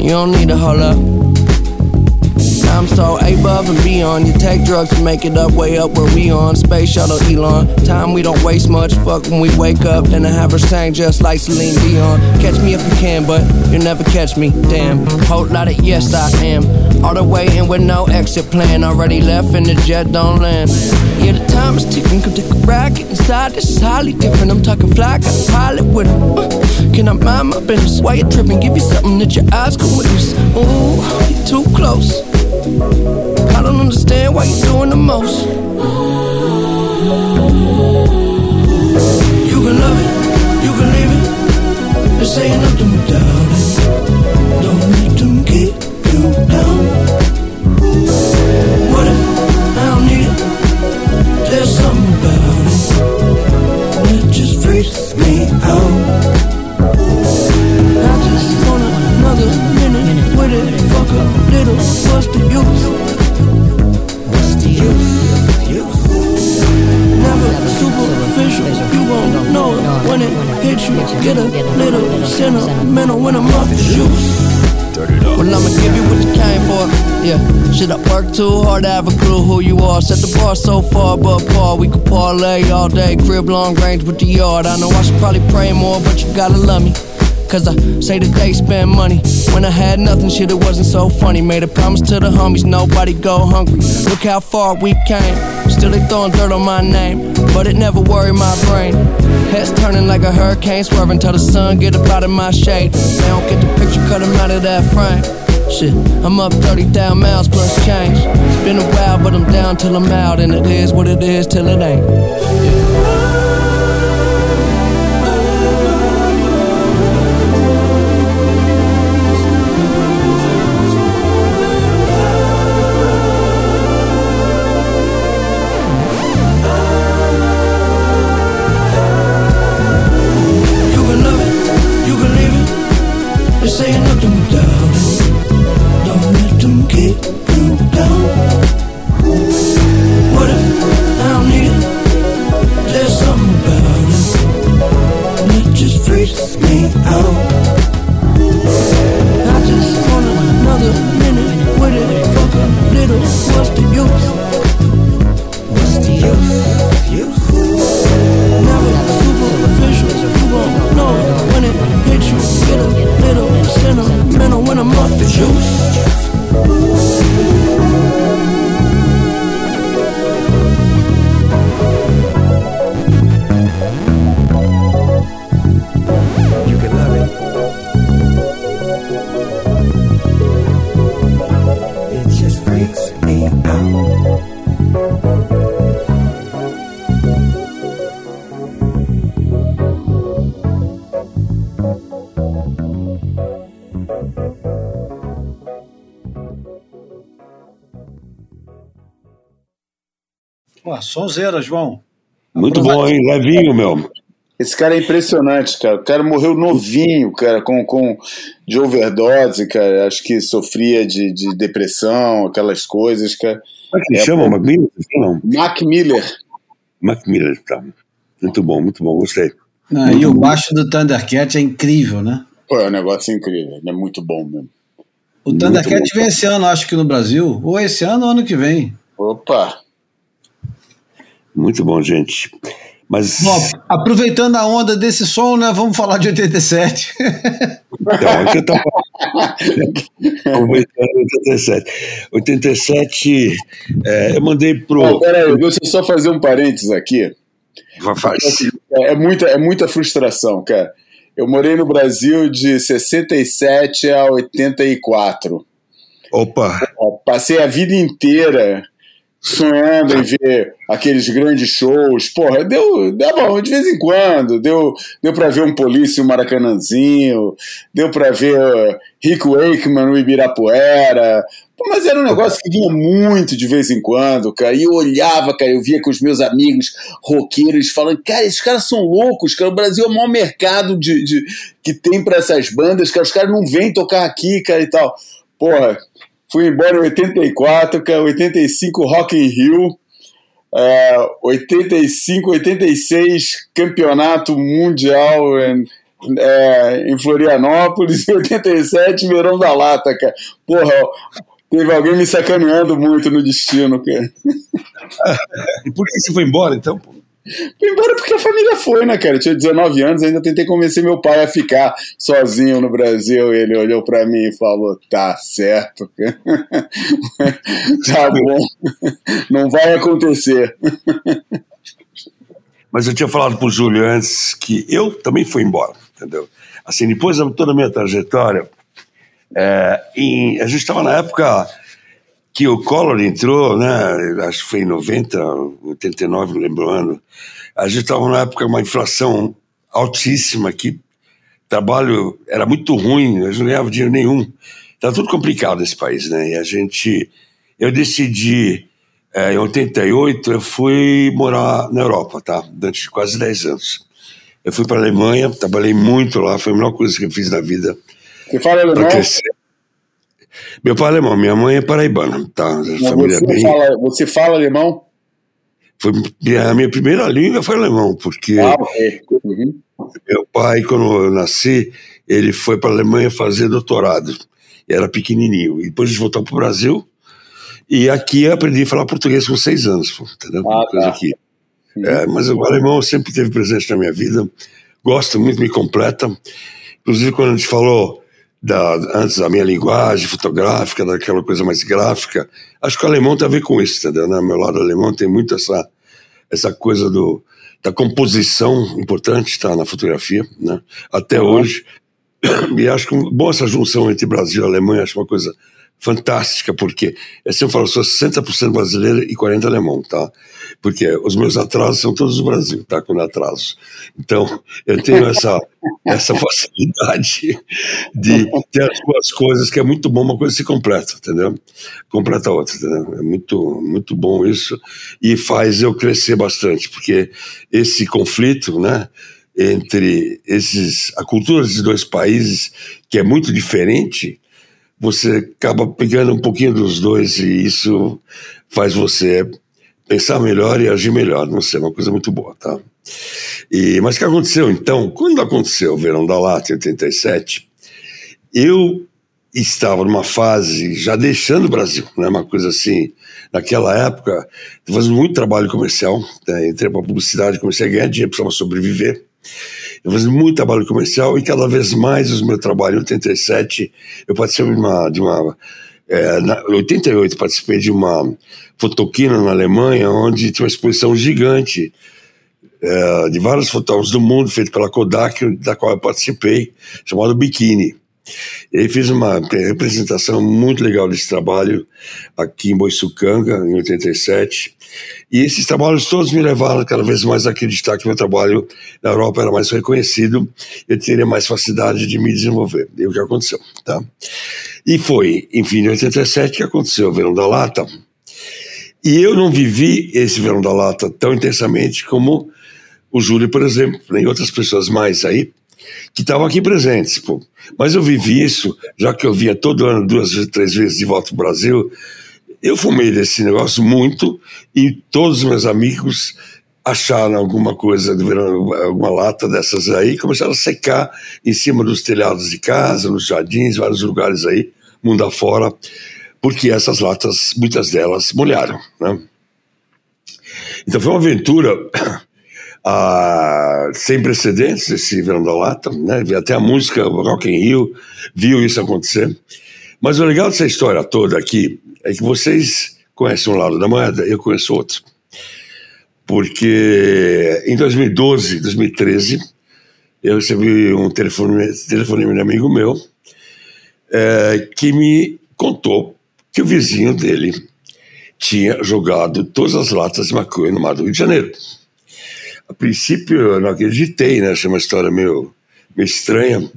You don't need to hold up. Beyond. You take drugs to make it up, way up where we on. Space shuttle Elon. Time we don't waste much. Fuck when we wake up, then I have her sang just like Celine Dion. Catch me if you can, but you'll never catch me. Damn. Whole lot of yes, I am. All the way in with no exit plan. Already left and the jet don't land. Yeah, the time is ticking. Come take a racket inside. This is highly different. I'm talking fly, got a pilot with him. Uh, can I mind my business? Why you tripping? Give you something that your eyes can witness. Ooh, you too close. Don't understand why you're doing the most. You can love it, you can leave it. This ain't nothing without it. Don't when it hits you. Get a little sentimental when I'm off the juice. Well, I'ma give you what you came for. Yeah, should I work too hard to have a clue who you are? Set the bar so far above par. We could parlay all day, crib long range with the yard. I know I should probably pray more, but you gotta love me. Cause I say that they spend money. When I had nothing, shit, it wasn't so funny. Made a promise to the homies, nobody go hungry. Look how far we came. Still they throwing dirt on my name, but it never worried my brain. Heads turning like a hurricane, swerving till the sun get up out of my shade. They don't get the picture, cut them out of that frame. Shit, I'm up 30,000 miles plus change. It's been a while, but I'm down till I'm out, and it is what it is till it ain't. You sonzeira, João. Muito bom, hein? Levinho, meu. Esse cara é impressionante, cara. O cara morreu novinho, cara, com, com de overdose, cara. Acho que sofria de, de depressão, aquelas coisas, cara. Como é que É, chama? Mac Miller? Não. Mac Miller. Mac Miller, tá. Muito bom, muito bom, gostei. Ah, e o baixo do Thundercat é incrível, né? Pô, é um negócio incrível. Ele é muito bom mesmo. O Thundercat vem esse ano, acho que no Brasil. Ou esse ano ou ano que vem. Opa! Muito bom, gente. Mas, Bom, aproveitando a onda desse som, né? Vamos falar de 87. então, é que eu tava... Aproveitando 87. 87, é, eu mandei pro... Ah, peraí, deixa eu só fazer um parênteses aqui. Faz. É muita, é muita frustração, cara. Eu morei no Brasil de 67 a 84. Opa, Passei a vida inteira sonhando em ver aqueles grandes shows. Porra, deu, deu bom, de vez em quando. Deu, deu para ver um Polícia um Maracanãzinho. Deu para ver uh, Rick Wakeman no Ibirapuera. Mas era um negócio que vinha muito de vez em quando, cara. E eu olhava, cara, eu via com os meus amigos roqueiros falando, cara, esses caras são loucos, cara. O Brasil é o maior mercado de, de- que tem para essas bandas, cara. Os caras não vêm tocar aqui, cara, e tal. porra, fui embora em 84, cara, 85 Rock in Rio, é, 85, 86 campeonato mundial em, é, em Florianópolis, e 87 Verão da Lata, cara. Porra, teve alguém me sacaneando muito no destino, cara. E por que você foi embora, então? Fui embora porque a família foi, né, cara? Eu tinha 19 anos, ainda tentei convencer meu pai a ficar sozinho no Brasil. Ele olhou pra mim e falou: tá certo, tá bom, não vai acontecer. Mas eu tinha falado pro Júlio antes que eu também fui embora, entendeu? Assim, depois de toda a minha trajetória, é, em- a gente estava na época que o Collor entrou, né? Acho que foi em 90, 89, não lembro o ano. A gente estava na época uma inflação altíssima aqui. Trabalho era muito ruim, a gente não ganhava dinheiro nenhum. Estava tudo complicado nesse país, né? E a gente. Eu decidi, eh, em 88, eu fui morar na Europa, tá? Durante quase 10 anos. Eu fui para a Alemanha, trabalhei muito lá, foi a melhor coisa que eu fiz na vida Você fala alemão? crescer. Meu pai é alemão, minha mãe é paraibana, tá? Mas família é Você bem. fala, você fala alemão? Foi, a minha primeira língua foi alemão, porque Ah. Uhum. meu pai, quando eu nasci, ele foi para a Alemanha fazer doutorado. Era pequenininho. E depois a gente voltou para o Brasil. E aqui eu aprendi a falar português com seis anos, pô, entendeu? Ah, coisa tá. que- é, mas o alemão sempre teve presente na minha vida. Gosto muito, me completa. Inclusive, quando a gente falou da, antes da minha linguagem fotográfica, daquela coisa mais gráfica, acho que o alemão tem a ver com isso, entendeu? Né? Meu lado alemão tem muito essa, essa coisa do, da composição importante tá, na fotografia, né? até Uhum. hoje. E acho que bom essa junção entre Brasil e Alemanha, acho uma coisa fantástica, porque eu sempre falo, eu sou 60% brasileiro e 40% alemão, tá? Porque os meus atrasos são todos do Brasil, tá? Quando atraso. Então, eu tenho essa, essa facilidade de ter as duas coisas, que é muito bom, uma coisa se completa, entendeu? Completa a outra, entendeu? É muito, muito bom isso e faz eu crescer bastante, porque esse conflito, né? entre esses a cultura desses dois países que é muito diferente você acaba pegando um pouquinho dos dois e isso faz você pensar melhor e agir melhor não sei é uma coisa muito boa tá e mas o que aconteceu então quando aconteceu o verão da lata em 87 eu estava numa fase já deixando o Brasil, né? Uma coisa assim, naquela época, fazendo muito trabalho comercial, né? entrei para publicidade, comecei a ganhar dinheiro, precisava sobreviver. Eu fazendo muito trabalho comercial e cada vez mais o meu trabalho. Em 87, eu participei de uma. De uma é, na, em 88, participei de uma fotoquina na Alemanha, onde tinha uma exposição gigante é, de vários fotógrafos do mundo, feito pela Kodak, da qual eu participei, chamado Bikini. E fiz uma representação muito legal desse trabalho aqui em Boiçucanga, em 87. E esses trabalhos todos me levaram cada vez mais a acreditar que meu trabalho na Europa era mais reconhecido, eu teria mais facilidade de me desenvolver. E o que aconteceu, tá? E foi, enfim, em 87 que aconteceu o Verão da Lata. E eu não vivi esse Verão da Lata tão intensamente como o Júlio, por exemplo, nem outras pessoas mais aí, que estavam aqui presentes, pô. Mas eu vivi isso, já que eu via todo ano, duas, três vezes de volta ao Brasil, eu fumei desse negócio muito e todos os meus amigos acharam alguma coisa, alguma lata dessas aí, começaram a secar em cima dos telhados de casa, nos jardins, vários lugares aí, mundo afora, porque essas latas, muitas delas, molharam, né? Então foi uma aventura ah, sem precedentes esse verão da lata, né? Até a música Rock in Rio viu isso acontecer. Mas o legal dessa história toda aqui é que vocês conhecem um lado da moeda, eu conheço outro. Porque em 2012, 2013, eu recebi um telefone, telefonema de um amigo meu é, que me contou que o vizinho dele tinha jogado todas as latas de maconha no mar do Rio de Janeiro. A princípio eu não acreditei, né? Achei uma história meio, meio estranha.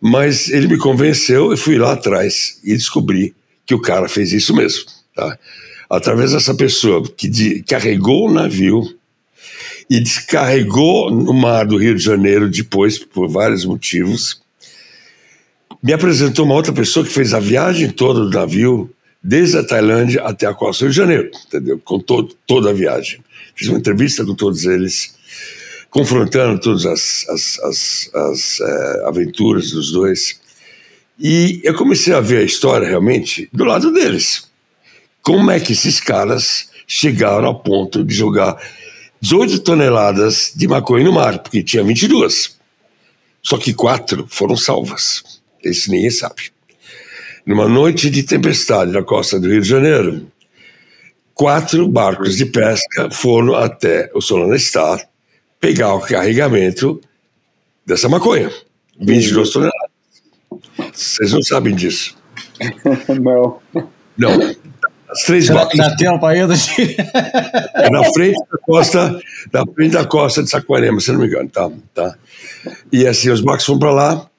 Mas ele me convenceu, eu fui lá atrás e descobri que o cara fez isso mesmo, tá? Através dessa pessoa que de, carregou o navio e descarregou no mar do Rio de Janeiro depois, por vários motivos, me apresentou uma outra pessoa que fez a viagem toda do navio, desde a Tailândia até a costa do Rio de Janeiro, entendeu? Com todo, toda a viagem. Fiz uma entrevista com todos eles, confrontando todas as, as, as, as eh, aventuras dos dois. E eu comecei a ver a história realmente do lado deles. Como é que esses caras chegaram ao ponto de jogar 18 toneladas de maconha no mar, porque tinha 22. Só que quatro foram salvas. Esse ninguém sabe. Numa noite de tempestade na costa do Rio de Janeiro, quatro barcos de pesca foram até o Solana Star pegar o carregamento dessa maconha. 22 toneladas. Vocês não sabem disso. Não. Não. As três Será barcos dá tempo ainda na frente da costa, na frente da costa de Saquarema, se não me engano, tá, tá. E assim, os barcos foram para lá.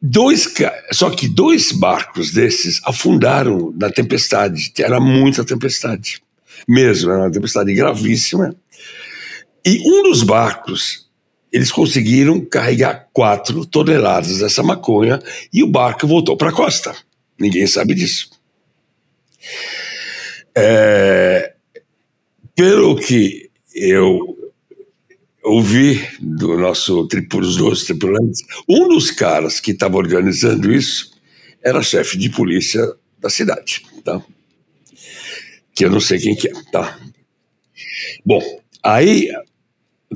Dois, só que dois barcos desses afundaram na tempestade. Era muita tempestade, mesmo, era uma tempestade gravíssima. E um dos barcos, eles conseguiram carregar quatro toneladas dessa maconha e o barco voltou para a costa. Ninguém sabe disso. É, pelo que eu ouvi do nosso dos tripulantes, um dos caras que estava organizando isso era chefe de polícia da cidade, tá? Que eu não sei quem que é, tá? Bom, aí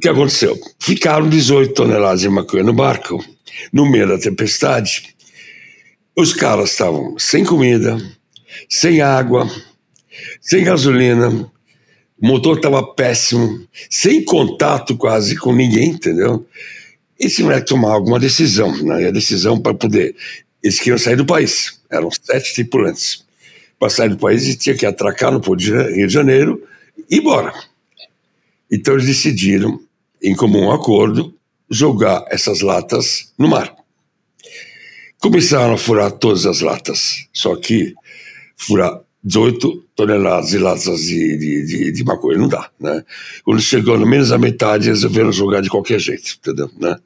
que aconteceu? Ficaram 18 toneladas de maconha no barco, no meio da tempestade. Os caras estavam sem comida, sem água, sem gasolina, o motor estava péssimo, sem contato quase com ninguém, entendeu? E se vai tomar alguma decisão, né? E a decisão para poder. Eles queriam sair do país, eram sete tripulantes. Para sair do país, eles tinham que atracar no Rio de Janeiro e ir embora. Então eles decidiram, em comum acordo, jogar essas latas no mar. Começaram a furar todas as latas, só que furar 18 toneladas de latas de, de, de, de maconha não dá, né? Quando chegou no menos a metade, resolveram jogar de qualquer jeito, entendeu? Né?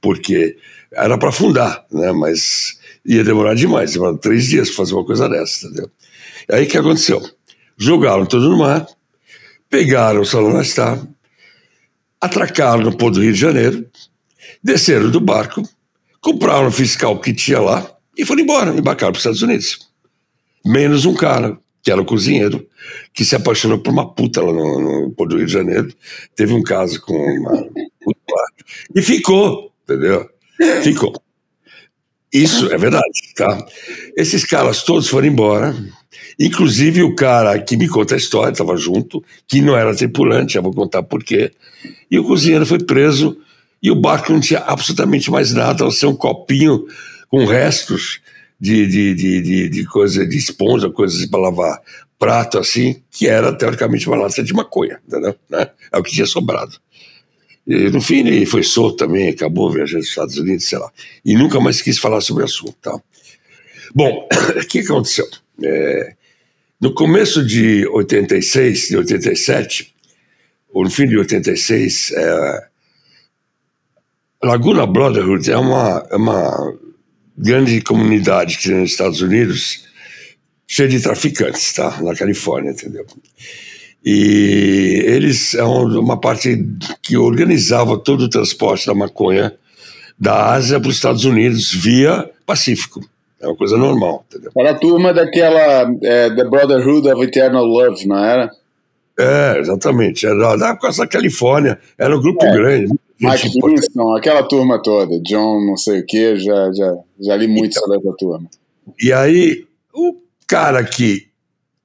Porque era para afundar, né? Mas ia demorar demais, demorou três dias para fazer uma coisa dessa, entendeu? Aí o que aconteceu? Jogaram tudo no mar, pegaram o Salão Star, atracaram no Porto do Rio de Janeiro, desceram do barco, compraram o fiscal que tinha lá e foram embora, embarcaram para os Estados Unidos. Menos um cara, que era o cozinheiro, que se apaixonou por uma puta lá no, no Porto do Rio de Janeiro. Teve um caso com uma. E ficou, entendeu? Ficou. Isso é verdade, tá? Esses caras todos foram embora, inclusive o cara que me conta a história, estava junto, que não era tripulante, já vou contar por quê. E o cozinheiro foi preso e o barco não tinha absolutamente mais nada, a não ser um copinho com restos de, de, de, de, de coisa, de esponja, coisas para lavar prato, assim, que era teoricamente uma lata de maconha, entendeu? Né? É o que tinha sobrado. E, no fim, ele foi solto também, acabou viajando aos Estados Unidos, sei lá. E nunca mais quis falar sobre o assunto. Tá? Bom, o que aconteceu? É, no começo de 86, de 87, ou no fim de 86, é, Laguna Brotherhood é uma, é uma grande comunidade que tem nos Estados Unidos, cheia de traficantes, tá? Na Califórnia, entendeu? E eles é uma parte que organizava todo o transporte da maconha da Ásia para os Estados Unidos via Pacífico. É uma coisa normal, entendeu? Era a turma daquela é, The Brotherhood of Eternal Love, não era? É, exatamente. Era da da Califórnia, era um grupo É. grande. Mike. Kingston, aquela turma toda, John não sei o que, já, já, já li muito sobre essa turma. E aí, o cara que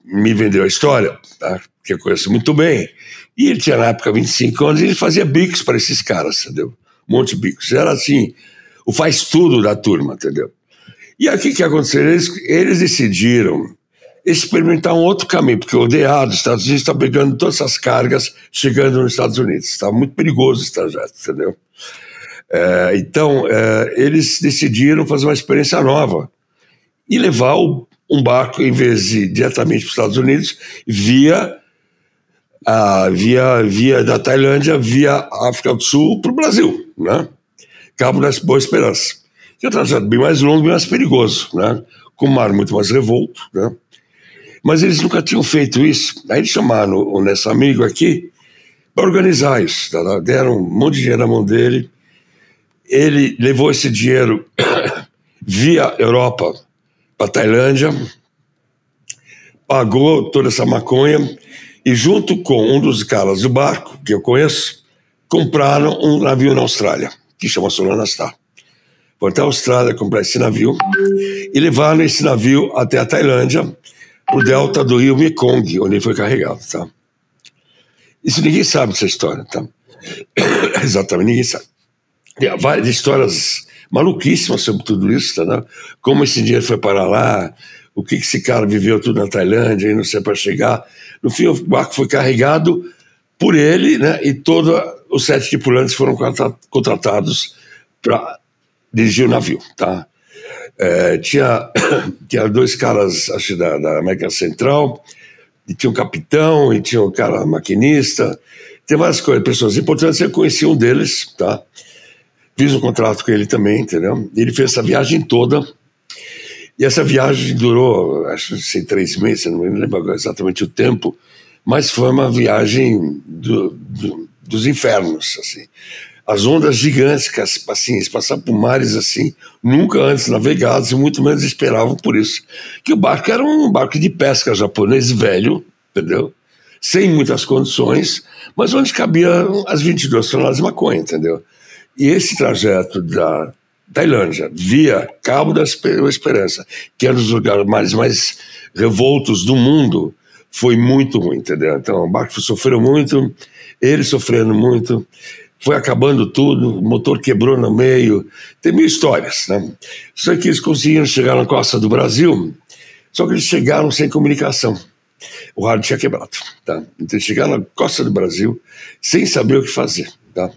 me vendeu a história, tá? que eu conheço muito bem, e ele tinha na época 25 anos, e ele fazia bicos para esses caras, entendeu? Um monte de bicos. Era assim, o faz tudo da turma, entendeu? E aí o que, aconteceu? Eles, eles decidiram experimentar um outro caminho, porque o DA dos Estados Unidos está pegando todas essas cargas chegando nos Estados Unidos. Está muito perigoso esse trajeto, entendeu? É, então, é, eles decidiram fazer uma experiência nova e levar o- um barco, em vez de ir diretamente para os Estados Unidos, via, a, via, via da Tailândia, via África do Sul para o Brasil, né? Cabo da Boa Esperança. Que é um trajeto bem mais longo, bem mais perigoso, né? com um mar muito mais revolto. Né? Mas eles nunca tinham feito isso. Aí eles chamaram o nosso amigo aqui para organizar isso. Tá? Deram um monte de dinheiro na mão dele. Ele levou esse dinheiro via Europa para Tailândia, pagou toda essa maconha e, junto com um dos caras do barco, que eu conheço, compraram um navio na Austrália, que chama Solana Até a Austrália comprar esse navio e levaram esse navio até a Tailândia, para o delta do rio Mekong, onde ele foi carregado. Tá? Isso ninguém sabe dessa história. Tá? Exatamente, ninguém sabe. Tem várias histórias maluquíssimas sobre tudo isso, tá, né? como esse dinheiro foi para lá, o que, que esse cara viveu tudo na Tailândia e não sei para chegar. No fim, o barco foi carregado por ele, né? E todos os sete tripulantes foram contratados para dirigir o navio, tá? É, tinha, tinha dois caras, acho, da, da América Central, e tinha um capitão, e tinha um cara maquinista, tem várias coisas, pessoas importantes, eu conheci um deles, tá? Fiz um contrato com ele também, entendeu? Ele fez essa viagem toda, e essa viagem durou, acho que três meses, não me lembro exatamente o tempo, mas foi uma viagem do, do, dos infernos, assim as ondas gigantescas, assim, eles passavam por mares assim, nunca antes navegados e muito menos esperavam por isso. Que o barco era um barco de pesca japonês velho, entendeu? Sem muitas condições, mas onde cabia as 22 toneladas de maconha, entendeu? E esse trajeto da Tailândia via Cabo da Esperança, que era um dos lugares mais, mais revoltos do mundo, foi muito ruim, entendeu? Então o barco sofreu muito, ele sofrendo muito foi acabando tudo, o motor quebrou no meio, tem mil histórias, né? Só que eles conseguiram chegar na costa do Brasil, só que eles chegaram sem comunicação. O rádio tinha quebrado, tá? Então eles chegaram na costa do Brasil sem saber o que fazer, tá?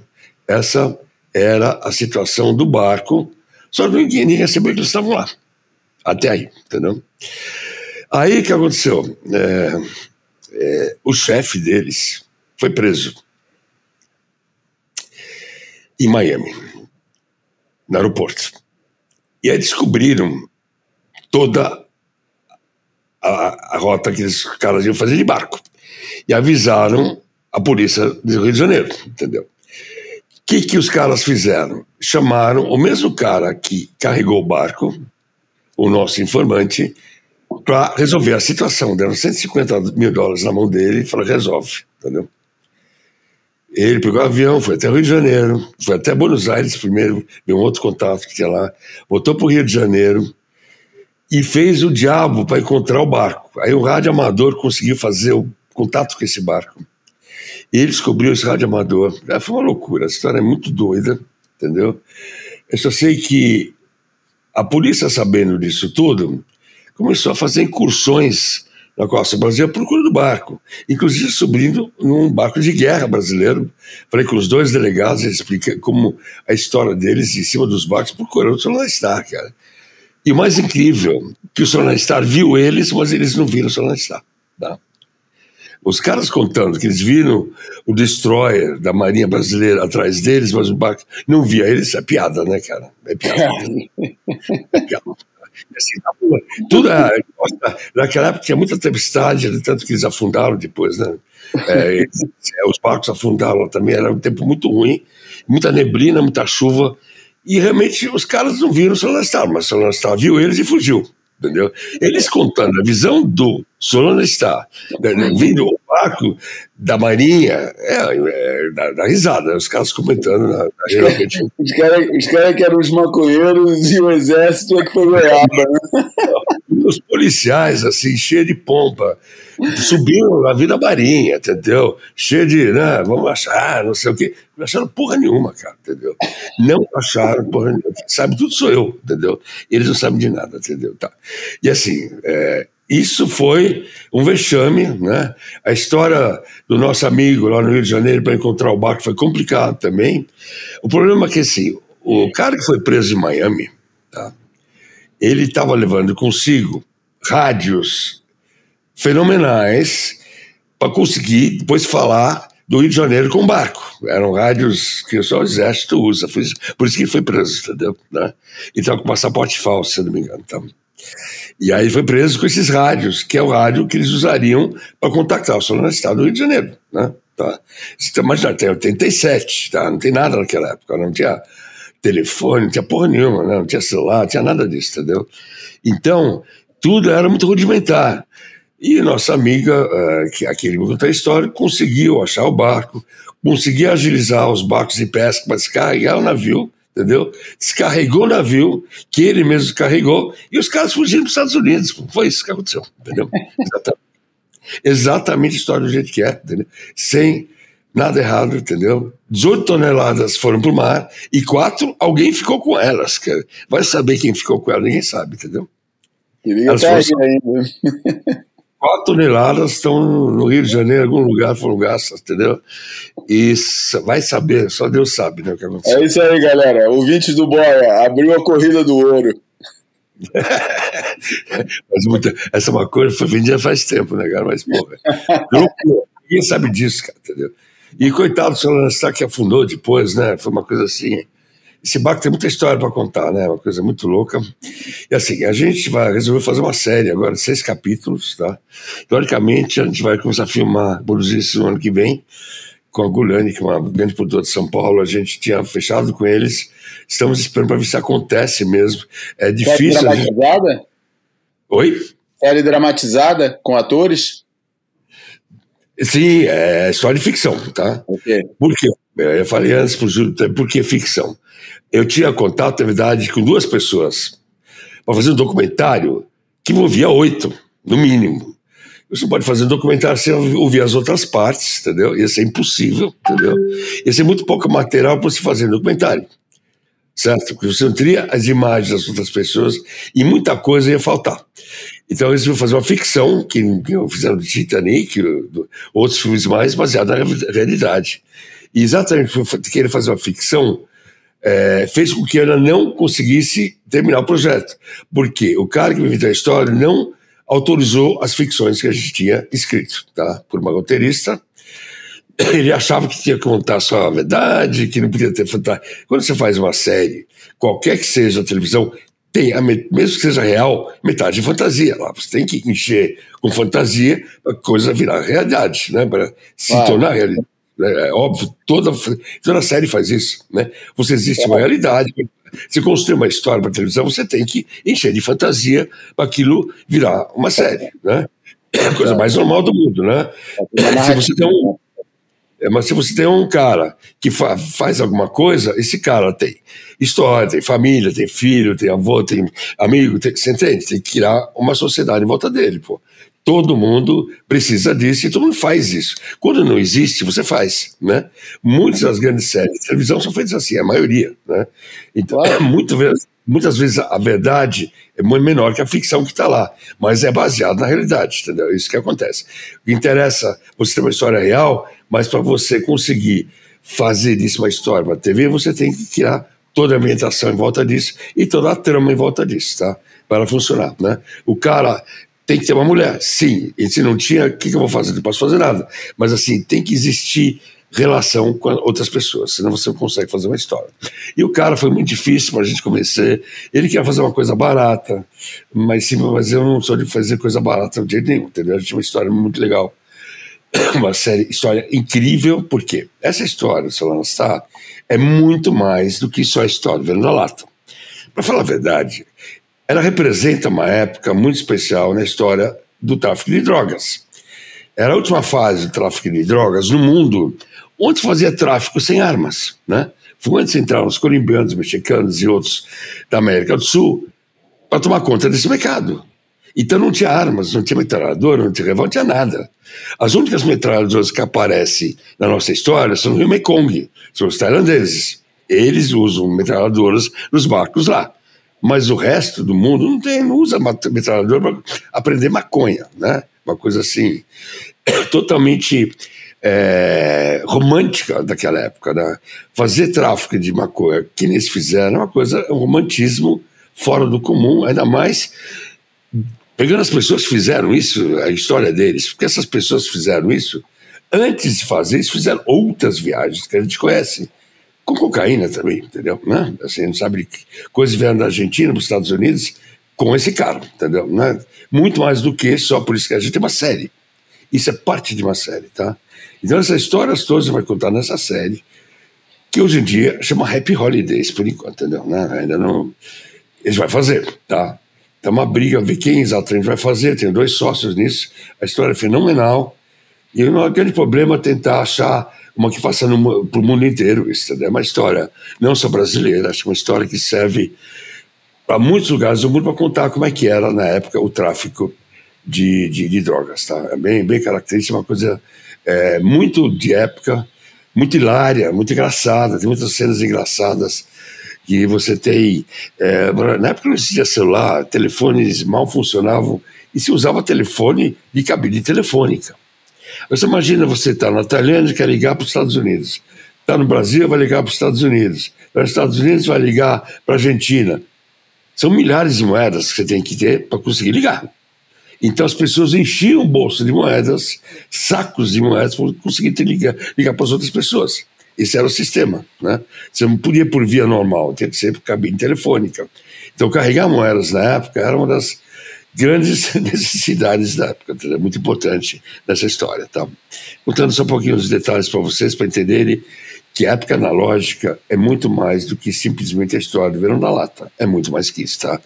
Essa era a situação do barco, só que ninguém, ninguém sabia que eles estavam lá. Até aí, entendeu? Aí que aconteceu? É, é, o chefe deles foi preso em Miami, no aeroporto. E aí descobriram toda a, a rota que os caras iam fazer de barco. E avisaram a polícia do Rio de Janeiro, entendeu? O que, que os caras fizeram? Chamaram o mesmo cara que carregou o barco, o nosso informante, para resolver a situação. Deram 150 mil dólares na mão dele e falaram: resolve, entendeu? Ele pegou o avião, foi até Rio de Janeiro, foi até Buenos Aires primeiro, deu um outro contato que tinha lá, voltou para o Rio de Janeiro e fez o diabo para encontrar o barco. Aí o rádio amador conseguiu fazer o contato com esse barco. E ele descobriu esse rádio amador. É, foi uma loucura, a história é muito doida, entendeu? Eu só sei que a polícia, sabendo disso tudo, começou a fazer incursões na costa do Brasil à procura do barco, inclusive subindo num barco de guerra brasileiro. Falei com os dois delegados, eles explicam como a história deles em cima dos barcos procurando o Solar Star, cara. E o mais incrível, que o Solar Star viu eles, mas eles não viram o Solar Star. Tá? Os caras contando que eles viram o destroyer da Marinha Brasileira atrás deles, mas o barco não via eles, é piada, né, cara? É piada. É piada. Assim, tudo, é, naquela época tinha muita tempestade, tanto que eles afundaram depois, né? É, eles, é, os barcos afundaram também, era um tempo muito ruim, muita neblina, muita chuva, e realmente os caras não viram o Solar mas o Solar viu eles e fugiu entendeu? Eles contando a visão do Solano está né, né, vindo o barco da Marinha, é, é da, da, risada, os caras comentando na, na Os caras cara que eram os maconheiros e o exército é que foi goiaba, né? Os policiais, assim, cheios de pompa, subiram na vida marinha, entendeu? Cheio de, né, vamos achar, não sei o quê. Não acharam porra nenhuma, cara, entendeu? Não acharam porra nenhuma. Sabe, tudo sou eu, entendeu? Eles não sabem de nada, entendeu? Tá. E assim, é, isso foi um vexame, né? A história do nosso amigo lá no Rio de Janeiro para encontrar o barco foi complicado também. O problema é que, assim, o cara que foi preso em Miami, tá? ele estava levando consigo rádios fenomenais para conseguir depois falar do Rio de Janeiro com barco. Eram rádios que só o exército usa, por isso, que ele foi preso, entendeu? Né? Então, com passaporte falso, se não me engano. Então. E aí foi preso com esses rádios, que é o rádio que eles usariam para contactar o Estado do Rio de Janeiro. Né? Tá? Imagina, tem 87, tá? não tem nada naquela época, não tinha telefone, não tinha porra nenhuma, né? não tinha celular, não tinha nada disso, entendeu? Então, tudo era muito rudimentar. E nossa amiga, uh, que aquele me contou a história, conseguiu achar o barco, conseguiu agilizar os barcos de pesca para descarregar o navio, entendeu? Descarregou o navio, que ele mesmo descarregou, e os caras fugiram para os Estados Unidos. Foi isso que aconteceu, entendeu? Exatamente. Exatamente a história do jeito que é, entendeu? Sem nada errado, entendeu? 18 toneladas foram para o mar e quatro, alguém ficou com elas. Vai saber quem ficou com elas, ninguém sabe, entendeu? Queria Elas foram- ainda. 4 toneladas estão no Rio de Janeiro, em algum lugar foram gastas, entendeu? E vai saber, só Deus sabe né, o que aconteceu. É isso aí, galera. Ouvintes do Boia, abriu a corrida do ouro. Mas muita, essa uma coisa foi vendida faz tempo, né, cara? Mas, porra, ninguém sabe disso, cara, entendeu? E coitado do Solano Sá que afundou depois, né? Foi uma coisa assim. Esse barco tem muita história para contar, né? Uma coisa muito louca. E assim, a gente vai resolver fazer uma série agora, seis capítulos, tá? Teoricamente, a gente vai começar a filmar, produzir isso no ano que vem, com a Gulani, que é uma grande produtora de São Paulo. A gente tinha fechado com eles. Estamos esperando para ver se acontece mesmo. É Série difícil. a gente- dramatizada? Oi? Série dramatizada com atores? Sim, é história de ficção, tá? Ok. Por quê? É, Eu falei antes pro Júlio, por que ficção? Eu tinha contato, na verdade, com duas pessoas para fazer um documentário que envolvia oito, no mínimo. Você pode fazer um documentário sem ouvir as outras partes, entendeu? Ia ser impossível, entendeu? Ia ser muito pouco material para você fazer um documentário, certo? Porque você não teria as imagens das outras pessoas e muita coisa ia faltar. Então eles iam fazer uma ficção, que, que fizeram do Titanic, outros filmes mais, baseada na realidade. E exatamente por querer fazer uma ficção, é, fez com que ela não conseguisse terminar o projeto. Porque o cara que me inventou a história não autorizou as ficções que a gente tinha escrito, tá? Por uma roteirista. Ele achava que tinha que contar só a verdade, que não podia ter fantasia. Quando você faz uma série, qualquer que seja a televisão, tem, a me- mesmo que seja real, metade de fantasia. Lá você tem que encher com fantasia para a coisa virar realidade, né? Para se Claro. tornar realidade. Né? É óbvio, toda, toda série faz isso, né? Você existe uma realidade. Você construir uma história para televisão, você tem que encher de fantasia para aquilo virar uma série, né? É a coisa mais normal do mundo, né? Se você tem um, é, mas se você tem um cara que fa- faz alguma coisa, esse cara tem história, tem família, tem filho, tem avô, tem amigo, tem, você entende? Tem que criar uma sociedade em volta dele, pô. Todo mundo precisa disso e todo mundo faz isso. Quando não existe, você faz, né? Muitas das grandes séries de televisão são feitas assim, a maioria, né? Então, muitas vezes, muitas vezes a verdade é muito menor que a ficção que está lá, mas é baseado na realidade, entendeu? É Isso que acontece. O que interessa você ter uma história real, mas para você conseguir fazer disso uma história para TV, você tem que criar toda a ambientação em volta disso e toda a trama em volta disso, tá? Para funcionar, né? O cara tem que ter uma mulher, sim. E se não tinha, o que, que eu vou fazer? Não posso fazer nada. Mas assim, tem que existir relação com outras pessoas, senão você não consegue fazer uma história. E o cara foi muito difícil para a gente convencer. Ele queria fazer uma coisa barata, mas sim, mas eu não sou de fazer coisa barata de jeito nenhum, entendeu? A gente tinha uma história muito legal. Uma série, história incrível, porque essa história, se ela lançar, é muito mais do que só a história vendo na lata. Para falar a verdade, ela representa uma época muito especial na história do tráfico de drogas. Era a última fase do tráfico de drogas no mundo onde fazia tráfico sem armas. Né? Foi onde entraram os colombianos, mexicanos e outros da América do Sul para tomar conta desse mercado. Então não tinha armas, não tinha metralhadora, não tinha revólver, não tinha nada. As únicas metralhadoras que aparecem na nossa história são no Rio Mekong, são os tailandeses. Eles usam metralhadoras nos barcos lá. Mas o resto do mundo não, tem, não usa metralhadora para aprender maconha, né? Uma coisa assim, totalmente é, romântica daquela época. Né? Fazer tráfico de maconha, que eles fizeram, é uma coisa, é um romantismo fora do comum, ainda mais pegando as pessoas que fizeram isso, a história deles, porque essas pessoas fizeram isso antes de fazer isso, fizeram outras viagens que a gente conhece. Com cocaína também, entendeu? Né? Assim, gente sabe que coisas vieram da Argentina para os Estados Unidos com esse cara, entendeu? Né? Muito mais do que só por isso que a gente tem uma série. Isso é parte de uma série, tá? Então essas histórias todas vai contar nessa série, que hoje em dia chama Happy Holidays, por enquanto, entendeu? Né? Ainda não... Eles vão fazer, tá? Então uma briga, ver quem exatamente vai fazer, tem dois sócios nisso, a história é fenomenal, e o grande problema é tentar achar uma que faça para o mundo inteiro isso? É uma história não só brasileira, acho que é uma história que serve para muitos lugares do mundo para contar como é que era na época o tráfico de, de, de drogas, tá? É bem, bem característica, uma coisa é, muito de época, muito hilária, muito engraçada, tem muitas cenas engraçadas que você tem. É, na época não existia celular, telefones mal funcionavam e se usava telefone de cabine telefônica. Você imagina você estar tá na Tailândia e quer ligar para os Estados Unidos. Está no Brasil, vai ligar para os Estados Unidos. Está nos Estados Unidos, vai ligar para a Argentina. São milhares de moedas que você tem que ter para conseguir ligar. Então as pessoas enchiam o bolso de moedas, sacos de moedas, para conseguir ter ligar, ligar para as outras pessoas. Esse era o sistema. Né? Você não podia por via normal, tinha que ser por cabine telefônica. Então carregar moedas na época era uma das grandes necessidades da época, é muito importante nessa história. Tá? Contando só um pouquinho os detalhes para vocês, para entenderem que a época analógica é muito mais do que simplesmente a história do verão da lata. É muito mais que isso, tá?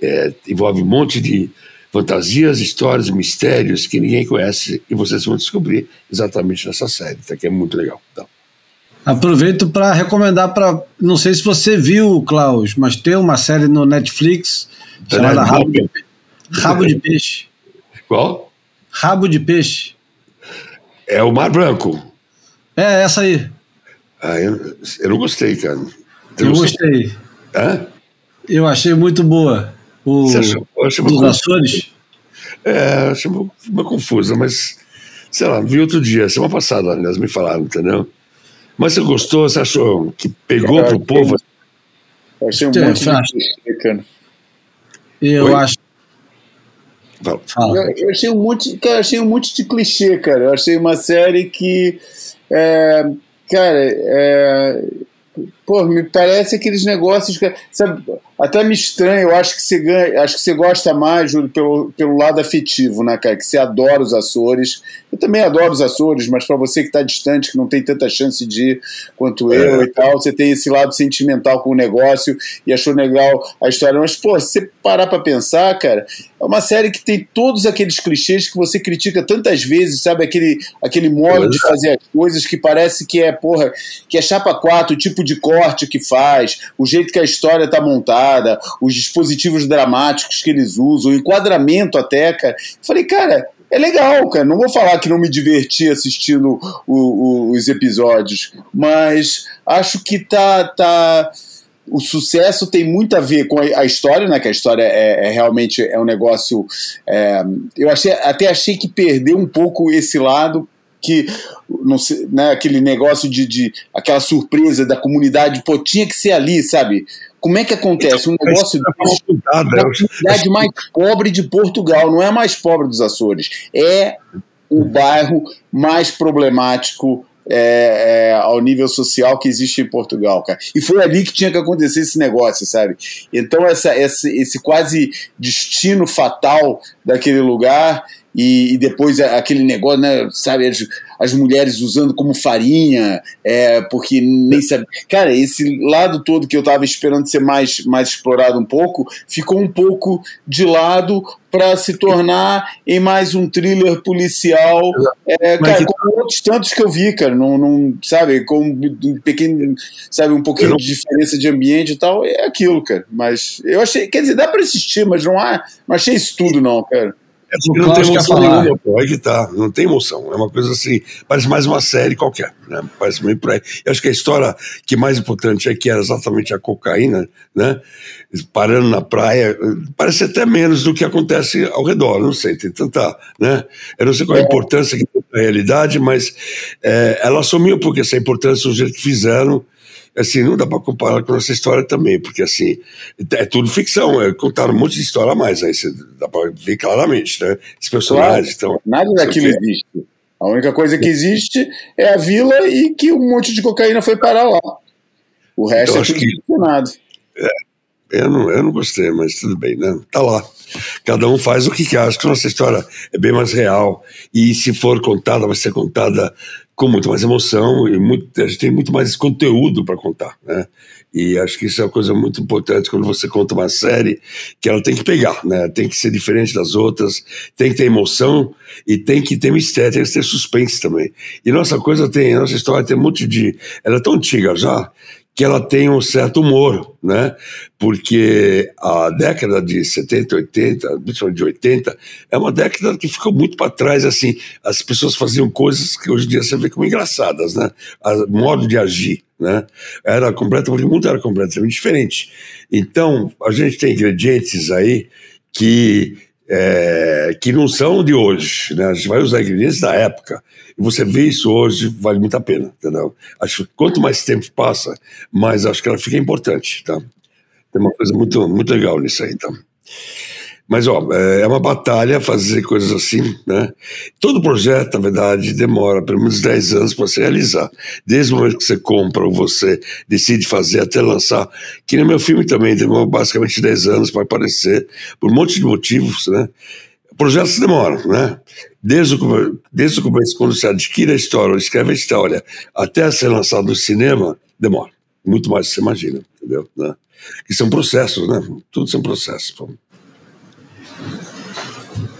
É, envolve um monte de fantasias, histórias, mistérios que ninguém conhece e vocês vão descobrir exatamente nessa série, tá? que é muito legal. Tá? Aproveito para recomendar para. Não sei se você viu, Klaus, mas tem uma série no Netflix chamada Rabo de, Rabo de Peixe. Qual? Rabo de Peixe. É o Mar Branco. É, essa aí. Ah, eu, eu não gostei, cara. Eu, eu gostei. Hã? Eu achei muito boa. O, Você achou? Eu achei dos Açores? É, achei uma, uma confusa, mas sei lá, vi outro dia, semana passada, aliás, me falaram, entendeu? Mas você gostou? Você achou que pegou Eu pro povo? Eu achei um fala. de clichê, cara. Eu Oi? acho. Fala. Fala. Eu, eu achei um monte, cara, eu achei um monte de clichê, cara. Eu achei uma série que, é, cara, é, pô, me parece aqueles negócios que, sabe, até me estranha. Eu acho que você ganha, acho que você gosta mais, Júlio, pelo, pelo lado afetivo, né, cara? Que você adora os Açores. Eu também adoro os Açores, mas para você que está distante, que não tem tanta chance de ir quanto eu e tal, você tem esse lado sentimental com o negócio e achou legal a história. Mas, pô, se você parar para pensar, cara, é uma série que tem todos aqueles clichês que você critica tantas vezes, sabe? Aquele, aquele modo de fazer as coisas que parece que é, porra, que é chapa 4, o tipo de corte que faz, o jeito que a história tá montada, os dispositivos dramáticos que eles usam, o enquadramento até, cara. Falei, cara, é legal, cara. Não vou falar que não me diverti assistindo o- o- os episódios, mas acho que tá. tá o sucesso tem muito a ver com a, a história, né? Que a história é, é realmente é um negócio. é, eu achei, até achei que perdeu um pouco esse lado que não sei, né, aquele negócio de, de aquela surpresa da comunidade, pô, tinha que ser ali, sabe? Como é que acontece? Um negócio Tá da comunidade mais pobre de Portugal, não é a mais pobre dos Açores, é o bairro mais problemático é, é, ao nível social que existe em Portugal, cara. E foi ali que tinha que acontecer esse negócio, sabe? Então essa, esse, esse quase destino fatal daquele lugar e, e depois a- aquele negócio, né? Sabe, as, as mulheres usando como farinha, é, porque nem sabe. Cara, esse lado todo que eu tava esperando ser mais, mais explorado um pouco, ficou um pouco de lado para se tornar em mais um thriller policial, é, Mas cara, que- como outros tantos que eu vi, cara, não, não sabe, com um pequeno, sabe, um pouquinho não- de diferença de ambiente e tal, é aquilo, cara. Mas eu achei, quer dizer, dá para assistir, mas não há, não achei isso tudo não, cara. É não tem emoção nenhuma, pô. Aí que tá. Não tem emoção. É uma coisa assim. Parece mais uma série qualquer. Né? Parece meio por aí. Eu acho que a história que é mais importante é que era exatamente a cocaína, né? Parando na praia. Parece até menos do que acontece ao redor. Não sei, tem tanta. Né? Eu não sei qual a importância que tem na realidade, mas é, ela assumiu porque essa importância do jeito que fizeram. Assim, não dá para comparar com essa história também, porque assim, é tudo ficção, é, contaram um monte de história a mais, aí você dá para ver claramente, né? Os personagens, então, Nada Isso daquilo aqui existe. A única coisa que existe é a vila e que um monte de cocaína foi parar lá. O resto Eu é tudo que- direcionado. Eu não, eu não gostei, mas tudo bem, né? Tá lá. Cada um faz o que quer. Acho que nossa história é bem mais real. E se for contada, vai ser contada com muito mais emoção e muito, a gente tem muito mais conteúdo para contar, né? E acho que isso é uma coisa muito importante quando você conta uma série, que ela tem que pegar, né? Tem que ser diferente das outras, tem que ter emoção e tem que ter mistério, tem que ter suspense também. E nossa coisa tem, nossa história tem um monte de. Ela é tão antiga já que ela tem um certo humor, né? Porque a década de 70, 80, principalmente de 80, é uma década que ficou muito para trás, assim, as pessoas faziam coisas que hoje em dia você vê como engraçadas, né? O modo de agir, né? Era completamente, o mundo era completamente diferente. Então, a gente tem ingredientes aí que é, que não são de hoje, né? A gente vai usar ingredientes da época. E você vê isso hoje, vale muito a pena, entendeu? Acho quanto mais tempo passa, mais acho que ela fica importante, tá? Tem uma coisa muito, muito legal nisso aí, tá? Mas, ó, é é uma batalha fazer coisas assim, né? Todo projeto, na verdade, demora pelo menos 10 anos para se realizar. Desde o momento que você compra ou você decide fazer até lançar. Que no meu filme também demorou basicamente 10 anos para aparecer, por um monte de motivos, né? Projetos demoram, né? Desde o, desde o começo, quando você adquire a história, ou escreve a história, até ser lançado no cinema, demora. Muito mais do que você imagina, entendeu? Né? Que são processos, né? Tudo são processos. pô.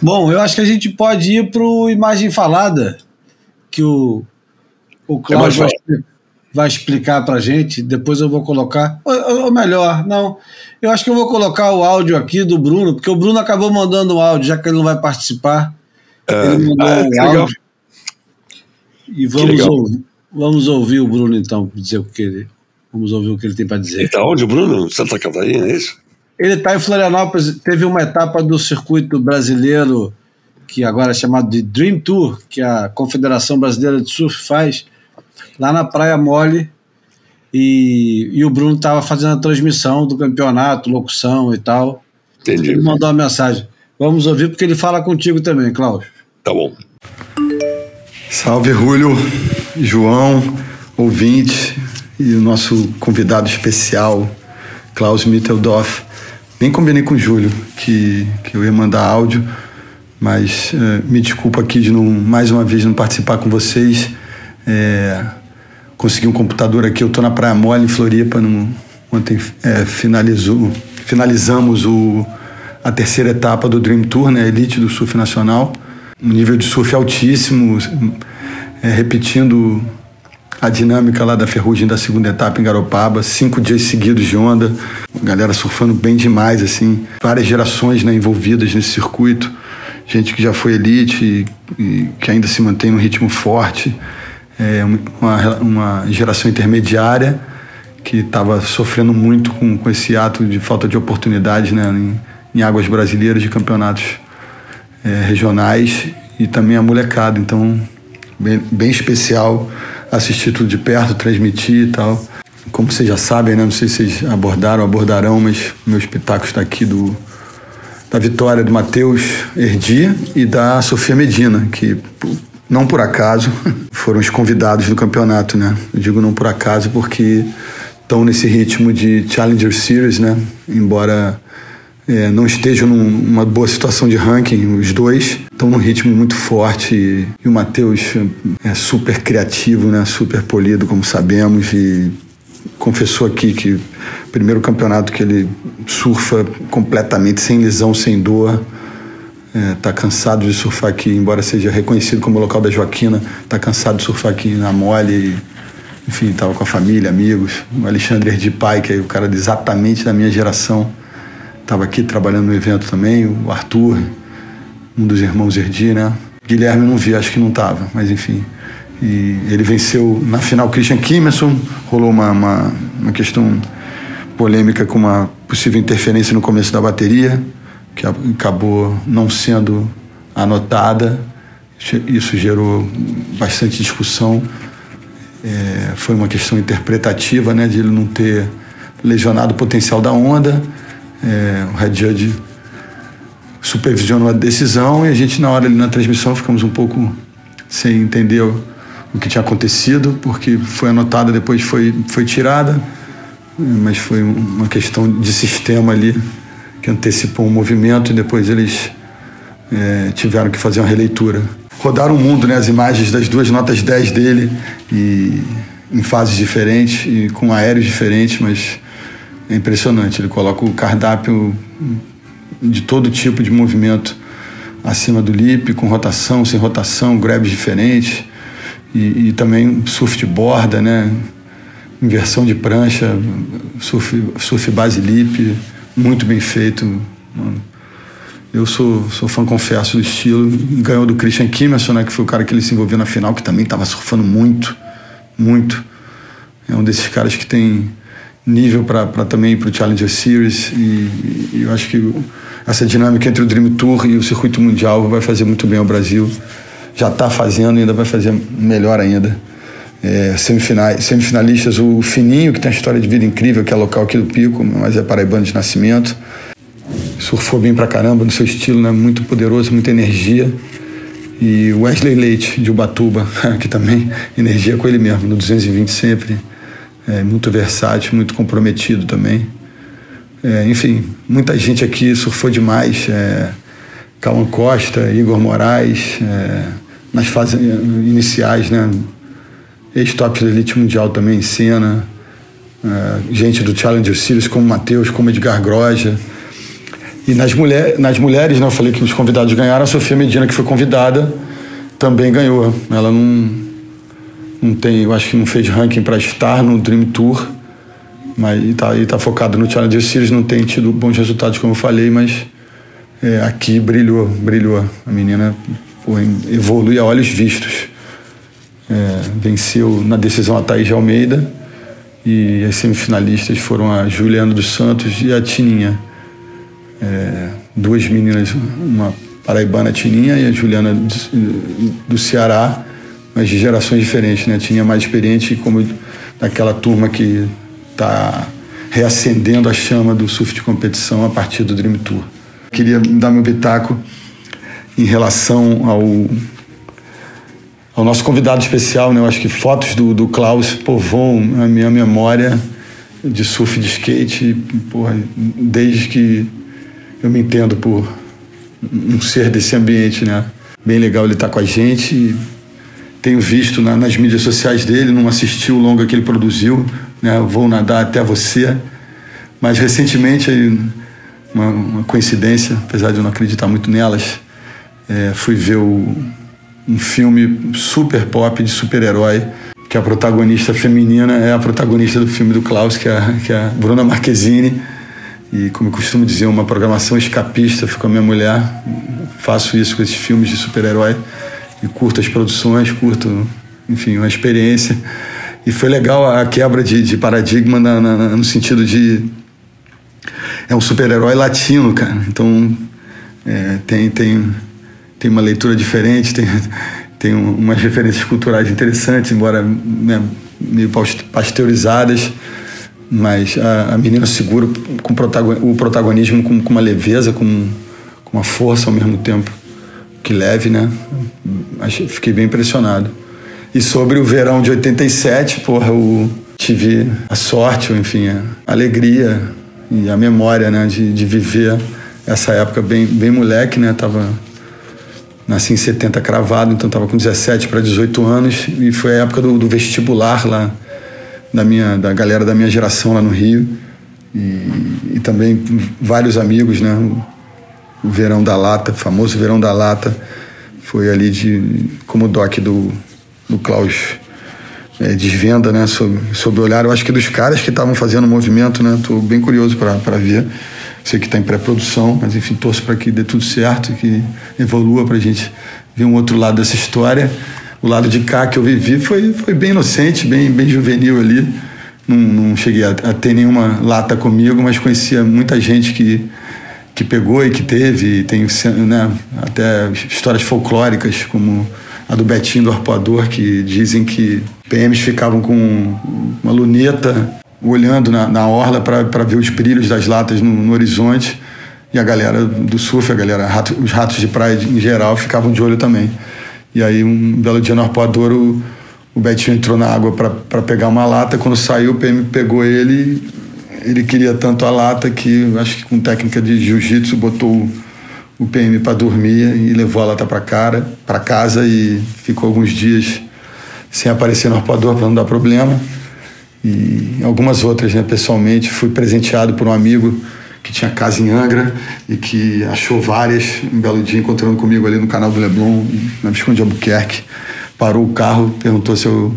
Bom, eu acho que a gente pode ir para o Imagem Falada, que o, o É Cláudio vai, vai explicar para a gente. Depois eu vou colocar. Ou, ou- melhor, não. Eu acho que eu vou colocar o áudio aqui do Bruno, porque o Bruno acabou mandando o áudio, já que ele não vai participar. ele mandou ah, um que legal. áudio. E vamos ouvir, vamos ouvir o Bruno, então, dizer o que ele. Vamos ouvir o que ele tem para dizer. Ele tá onde, Bruno? Santa Catarina, é isso? Ele está em Florianópolis, teve uma etapa do circuito brasileiro, que agora é chamado de Dream Tour, que a Confederação Brasileira de Surf faz, lá na Praia Mole. E, e o Bruno estava fazendo a transmissão do campeonato, locução e tal. Entendi. Ele mandou uma mensagem. Vamos ouvir, porque ele fala contigo também, Cláudio. Tá bom. Salve, Rúlio, João, ouvinte e o nosso convidado especial, Klaus Mitteldorf. Nem combinei com o Júlio que, que eu ia mandar áudio, mas eh, me desculpa aqui de não, mais uma vez não participar com vocês. É, consegui um computador aqui, eu estou na Praia Mole, em Floripa. No, ontem eh, finalizou, finalizamos o, a terceira etapa do Dream Tour, né, Elite do Surf Nacional. Um nível de surf altíssimo, é, repetindo a dinâmica lá da ferrugem da segunda etapa em Garopaba, cinco dias seguidos de onda, galera surfando bem demais, assim, várias gerações né, envolvidas nesse circuito, gente que já foi elite e, e que ainda se mantém num ritmo forte, é, uma, uma geração intermediária que estava sofrendo muito com, com esse ato de falta de oportunidades né, em, em águas brasileiras de campeonatos é, regionais e também a molecada. Então, bem, bem especial assistir tudo de perto, transmitir e tal. Como vocês já sabem, né? não sei se vocês abordaram abordarão, mas meu espetáculo está aqui do, da vitória do Matheus Erdi e da Sofia Medina, que não por acaso foram os convidados do campeonato, né? Eu digo não por acaso porque estão nesse ritmo de Challenger Series, né? Embora é, não estejam num- numa boa situação de ranking, os dois estão num ritmo muito forte e, o Matheus é super criativo, né? super polido, como sabemos, e confessou aqui que o primeiro campeonato que ele surfa completamente, sem lesão, sem dor, está cansado de surfar aqui, embora seja reconhecido como local da Joaquina, está cansado de surfar aqui na Mole, enfim, estava com a família, amigos, o Alexandre Erdi Pai, que é o cara exatamente da minha geração, estava aqui trabalhando no evento também, o Arthur, um dos irmãos Erdi, né? Guilherme não vi, acho que não estava, mas enfim. E ele venceu na final Christian Kimerson, rolou uma, uma, uma questão polêmica com uma possível interferência no começo da bateria, que acabou não sendo anotada. Isso gerou bastante discussão. É, foi uma questão interpretativa, né, de ele não ter lesionado o potencial da onda. É, o Red Judge supervisionou a decisão e a gente, na hora ali na transmissão, ficamos um pouco sem entender o, o que tinha acontecido, porque foi anotada, depois foi, foi tirada, mas foi uma questão de sistema ali que antecipou um movimento e depois eles é, tiveram que fazer uma releitura. Rodaram o mundo, né? As imagens das duas notas 10 dele e em fases diferentes e com aéreos diferentes, mas é impressionante. Ele coloca o cardápio de todo tipo de movimento acima do lip, com rotação, sem rotação, grabs diferentes e, e também surf de borda, né? Inversão de prancha, surf, surf base lip, muito bem feito. Eu sou, sou fã, confesso, do estilo. Ganhou do Christian Kimerson, né, que foi o cara que ele se envolveu na final, que também estava surfando muito, muito. É um desses caras que tem nível para também para o Challenger Series e, e, eu acho que essa dinâmica entre o Dream Tour e o circuito mundial vai fazer muito bem ao Brasil. Já está fazendo ainda vai fazer melhor ainda. É, semifinalistas, o Fininho, que tem uma história de vida incrível, que é local aqui do Pico, mas é paraibano de nascimento surfou bem pra caramba no seu estilo, né? Muito poderoso, muita energia. E Wesley Leite, de Ubatuba, que também energia com ele mesmo, no 220 sempre. É, muito versátil, muito comprometido também. É, enfim, muita gente aqui surfou demais. É, Cauã Costa, Igor Moraes, é, nas fases iniciais, né? Ex-top da elite mundial também, Senna. É, gente do Challenger Series como Matheus, como Edgar Groja. E nas, mulher, nas mulheres, né, eu falei que os convidados ganharam, a Sofia Medina, que foi convidada, também ganhou. Ela não, não tem, eu acho que não fez ranking para estar no Dream Tour, mas está tá focada no Challenger Series, não tem tido bons resultados, como eu falei, mas é, aqui brilhou, brilhou. A menina evolui a olhos vistos. É, venceu na decisão a Thaís de Almeida e as semifinalistas foram a Juliana dos Santos e a Tininha é, duas meninas, uma paraibana Tininha e a Juliana do, do Ceará, mas de gerações diferentes, né? Tinha mais experiente como daquela turma que está reacendendo a chama do surf de competição a partir do Dream Tour. Queria dar meu pitaco em relação ao ao nosso convidado especial, né? Eu acho que fotos do, do Klaus povoam a minha memória de surf de skate, porra, desde que eu me entendo por um ser desse ambiente, né? Bem legal ele estar tá com a gente. Tenho visto na, nas mídias sociais dele, não assisti o longa que ele produziu, né? Vou nadar até você. Mas recentemente, uma, uma coincidência, apesar de eu não acreditar muito nelas, é, fui ver o, um filme super pop de super-herói que a protagonista feminina é a protagonista do filme do Klaus, que é, que é a Bruna Marquezine e, como eu costumo dizer, uma programação escapista. Fico com a minha mulher, faço isso com esses filmes de super-herói e curto as produções, curto, enfim, uma experiência. E foi legal a quebra de, de paradigma na, na, no sentido de. É um super-herói latino, cara. Então, é, tem, tem, tem uma leitura diferente, tem, tem umas referências culturais interessantes, embora né, meio pasteurizadas mas a, a menina segura com o protagonismo com, com uma leveza, com, com, uma força ao mesmo tempo que leve, né? Achei, fiquei bem impressionado. E sobre o verão de 87, porra, eu tive a sorte, enfim, a alegria e a memória, né, de, de viver essa época bem, bem moleque, né? Tava nasci em 70 cravado, então tava com 17 para 18 anos e foi a época do, do vestibular lá da minha da galera da minha geração lá no Rio e, e também vários amigos, né? O, Verão da Lata, famoso Verão da Lata, foi ali de como doc do, do Klaus é, desvenda, né? Sob, sob o olhar, eu acho que dos caras que estavam fazendo o movimento, né? Tô bem curioso para ver. Sei que está em pré-produção, mas enfim, torço para que dê tudo certo, que evolua para a gente ver um outro lado dessa história o lado de cá que eu vivi foi, foi bem inocente, bem, bem juvenil ali. Não, não cheguei a, a, ter nenhuma lata comigo, mas conhecia muita gente que, que pegou e que teve. E tem né, até histórias folclóricas, como a do Betinho do Arpoador, que dizem que PMs ficavam com uma luneta olhando na, na orla para ver os brilhos das latas no, no, horizonte. E a galera do surf, a galera, rato, os ratos de praia em geral, ficavam de olho também. E aí, um belo dia no arpoador, o, o Betinho entrou na água para pegar uma lata. Quando saiu, o PM pegou ele. Ele queria tanto a lata que, acho que com técnica de jiu-jitsu, botou o, PM para dormir e levou a lata para cara, para casa e ficou alguns dias sem aparecer no arpoador para não dar problema. E algumas outras, né? Pessoalmente, fui presenteado por um amigo que tinha casa em Angra e que achou várias. Um belo dia, encontrando comigo ali no canal do Leblon, na Visconde de Albuquerque. Parou o carro, perguntou se eu,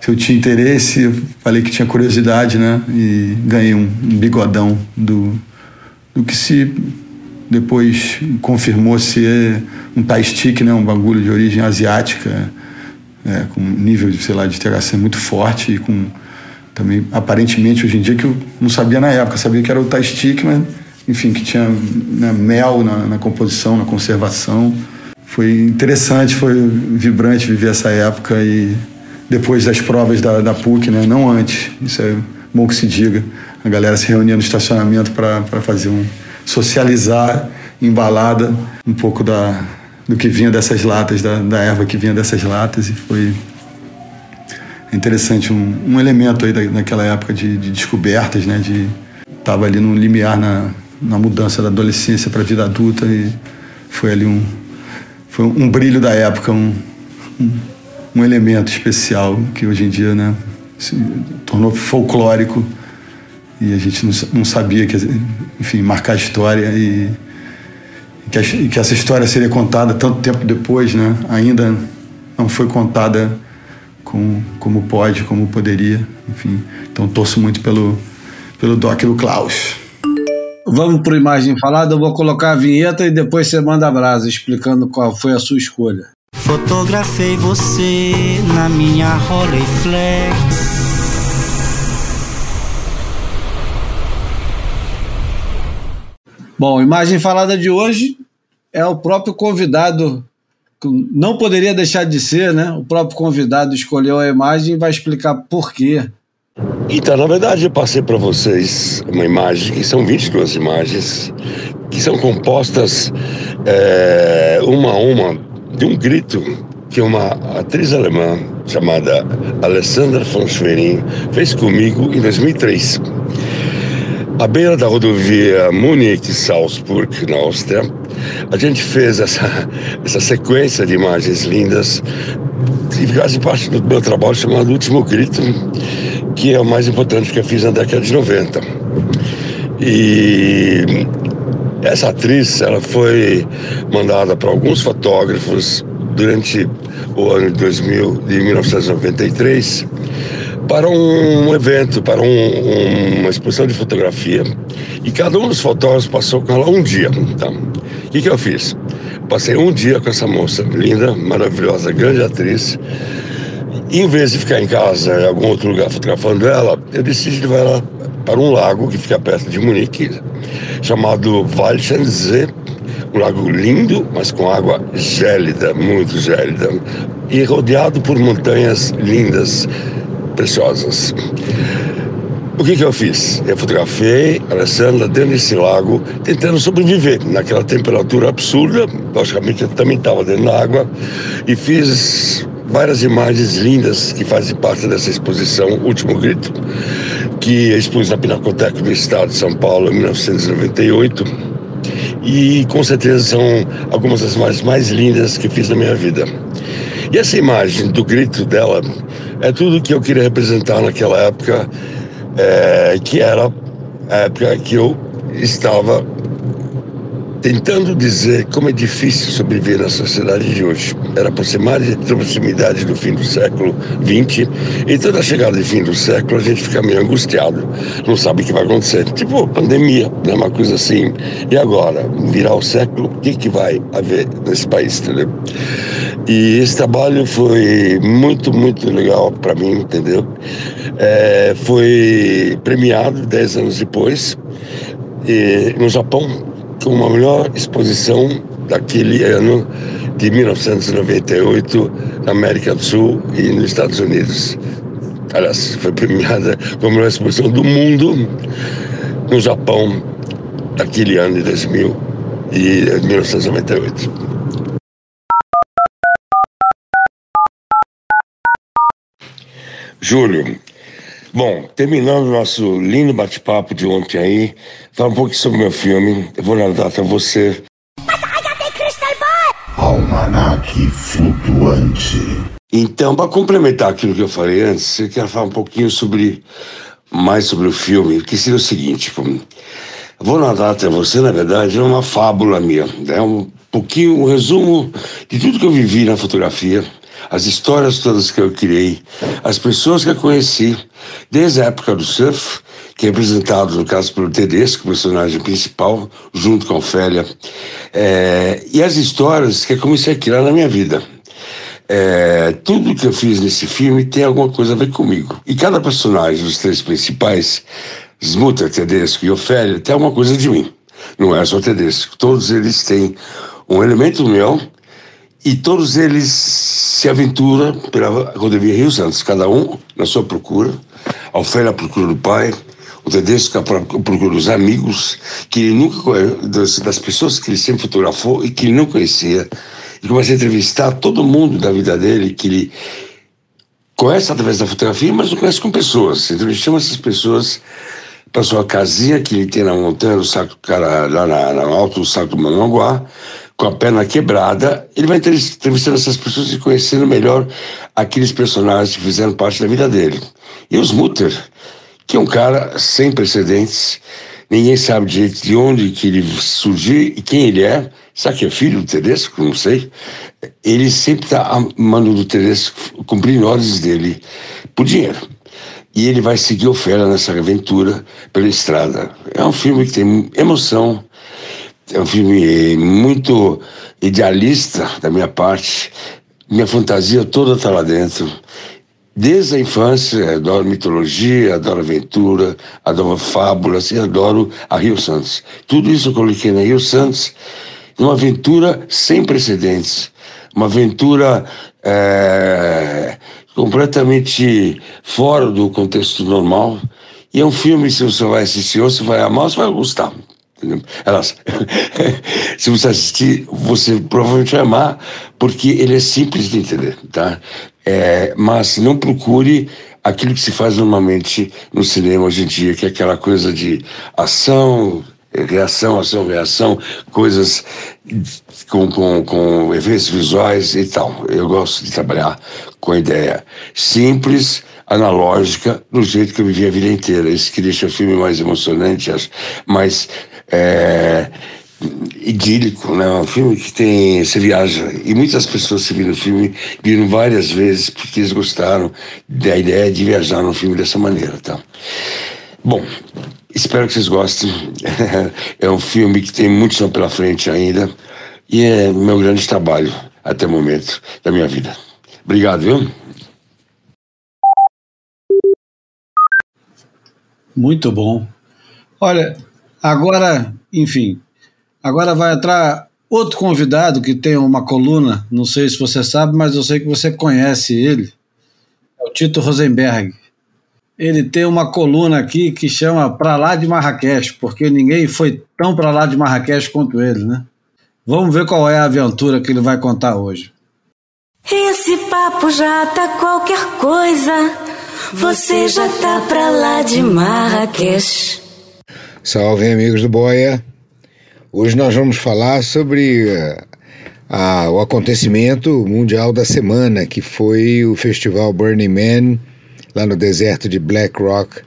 se eu tinha interesse. Eu falei que tinha curiosidade, né? E ganhei um, um bigodão do, do que se depois confirmou ser um tie stick, né? Um bagulho de origem asiática, é, com nível, sei lá, de THC muito forte e com também aparentemente hoje em dia que eu não sabia na época, sabia que era o tie stick, mas enfim, que tinha né, mel na, na, composição, na conservação. Foi interessante, foi vibrante viver essa época e depois das provas da, da PUC, né, não antes, isso é bom que se diga. A galera se reunia no estacionamento para fazer um socializar, embalada, um pouco da, do que vinha dessas latas, da, da erva que vinha dessas latas e foi interessante, um, um elemento aí da, naquela época de, de descobertas, né? De estava ali no limiar na, na mudança da adolescência para a vida adulta e foi ali um foi um brilho da época, um, um, um elemento especial que hoje em dia, né? Se tornou folclórico e a gente não, não sabia que, enfim, marcar a história e, que, e que essa história seria contada tanto tempo depois, né? Ainda não foi contada como, como pode, como poderia, enfim. Então torço muito pelo, pelo doc do Klaus. Vamos para imagem falada, eu vou colocar a vinheta e depois você manda a brasa explicando qual foi a sua escolha. Fotografei você na minha Rolleiflex. Bom, imagem falada de hoje é o próprio convidado não poderia deixar de ser, né? O próprio convidado escolheu a imagem e vai explicar por quê. Então, na verdade, eu passei para vocês uma imagem, que são 22 imagens, que são compostas é, uma a uma de um grito que uma atriz alemã chamada Alessandra von Schwerin fez comigo em 2003. À beira da rodovia Munique-Salzburg, na Áustria, a gente fez essa, essa sequência de imagens lindas e faz parte do meu trabalho chamado Último Grito, que é o mais importante que eu fiz na década de 90. E essa atriz, ela foi mandada para alguns fotógrafos durante o ano de 2000, de 1993 para um evento, para um, uma exposição de fotografia. E cada um dos fotógrafos passou com ela um dia. Tá? O que, que eu fiz? Passei um dia com essa moça linda, maravilhosa, grande atriz. E, em vez de ficar em casa, em algum outro lugar fotografando ela, eu decidi levar ela para um lago que fica perto de Munique, chamado Walchensee. Um lago lindo, mas com água gélida, muito gélida. E rodeado por montanhas lindas, preciosas. O que, que eu fiz? Eu fotografei a Alessandra dentro desse lago, tentando sobreviver naquela temperatura absurda. Logicamente, eu também estava dentro da água e fiz várias imagens lindas que fazem parte dessa exposição Último Grito, que eu expus na Pinacoteca do Estado de São Paulo em 1998. E com certeza são algumas das imagens mais lindas que fiz na minha vida. E essa imagem do grito dela é tudo que eu queria representar naquela época, é, que era a época que eu estava tentando dizer como é difícil sobreviver na sociedade de hoje. Era proximidade, proximidade do fim do século XX, e toda a chegada do fim do século a gente fica meio angustiado, não sabe o que vai acontecer. Tipo, pandemia, né? uma coisa assim. E agora, virar o século, o que, que vai haver nesse país, entendeu? E esse trabalho foi muito, muito legal para mim, entendeu? É, foi premiado dez anos depois no Japão uma melhor exposição daquele ano de 1998 na América do Sul e nos Estados Unidos. Aliás, foi premiada como melhor exposição do mundo no Japão daquele ano de 2000 e 1998. Júlio, bom, terminando o nosso lindo bate-papo de ontem aí, fala um pouquinho sobre o meu filme. Eu vou dar até você. Almanac flutuante. Então, para complementar aquilo que eu falei antes, eu quero falar um pouquinho sobre mais sobre o filme, que seria o seguinte: pô, Vou nadar até você, na verdade, é uma fábula minha. É um pouquinho, um resumo de tudo que eu vivi na fotografia, as histórias todas que eu criei, as pessoas que eu conheci, desde a época do surf, que é representado, no caso, pelo Tedesco, o personagem principal, junto com a Ofélia, é, e as histórias que eu comecei a criar na minha vida. É, tudo que eu fiz nesse filme tem alguma coisa a ver comigo. E cada personagem dos três principais, Smutter, Tedesco e Ofélia, tem alguma coisa de mim. Não é só Tedesco. Todos eles têm um elemento meu e todos eles se aventuram pela rodovia Rio Santos, cada um na sua procura. A Ofélia à procura do pai, o Tedesco à procura dos amigos, que ele nunca das, das pessoas que ele sempre fotografou e que ele não conhecia. E começa a entrevistar todo mundo da vida dele, que ele conhece através da fotografia, mas não conhece com pessoas. Então ele chama essas pessoas para sua casinha que ele tem na montanha, no saco, cara, lá na, no alto do saco do Mananguá, com a perna quebrada, ele vai entrevistando essas pessoas e conhecendo melhor aqueles personagens que fizeram parte da vida dele. E os Mutter, que é um cara sem precedentes, ninguém sabe direito de onde que ele surgiu e quem ele é. Sabe que é filho do Tedesco? Não sei. Ele sempre está amando do Tedesco, cumprindo ordens dele por dinheiro. E ele vai seguir Ofélia nessa aventura pela estrada. É um filme que tem emoção, é um filme muito idealista da minha parte. Minha fantasia toda está lá dentro. Desde a infância, adoro mitologia, adoro aventura, adoro fábulas e adoro a Rio Santos. Tudo isso eu coloquei na Rio Santos, numa aventura sem precedentes. Uma aventura é, completamente fora do contexto normal. E é um filme, se você vai assistir, ou você vai amar, você vai gostar. Elas, se você assistir, você provavelmente vai amar, porque ele é simples de entender, tá? É, mas não procure aquilo que se faz normalmente no cinema hoje em dia, que é aquela coisa de ação, reação, ação, reação, coisas com, com, com efeitos visuais e tal. Eu gosto de trabalhar com a ideia simples, analógica, do jeito que eu vivi a vida inteira. Isso que deixa o filme mais emocionante, mais é, idílico, né? Um filme que tem. Você viaja. E muitas pessoas se viram o filme, viram várias vezes porque eles gostaram da ideia de viajar num filme dessa maneira. Tá? Bom, espero que vocês gostem. é um filme que tem muito chão pela frente ainda. E é meu grande trabalho até o momento da minha vida. Obrigado, viu? Muito bom. Olha, agora, enfim, agora vai entrar outro convidado que tem uma coluna, não sei se você sabe, mas eu sei que você conhece ele, é o Tito Rosenberg. Ele tem uma coluna aqui que chama Pra lá de Marrakech, porque ninguém foi tão pra lá de Marrakech quanto ele, né? Vamos ver qual é a aventura que ele vai contar hoje. Esse papo já tá qualquer coisa. Você já tá pra lá de Marrakech. Salve, amigos do Boia. Hoje nós vamos falar sobre a- o acontecimento mundial da semana, que foi o festival Burning Man, lá no deserto de Black Rock,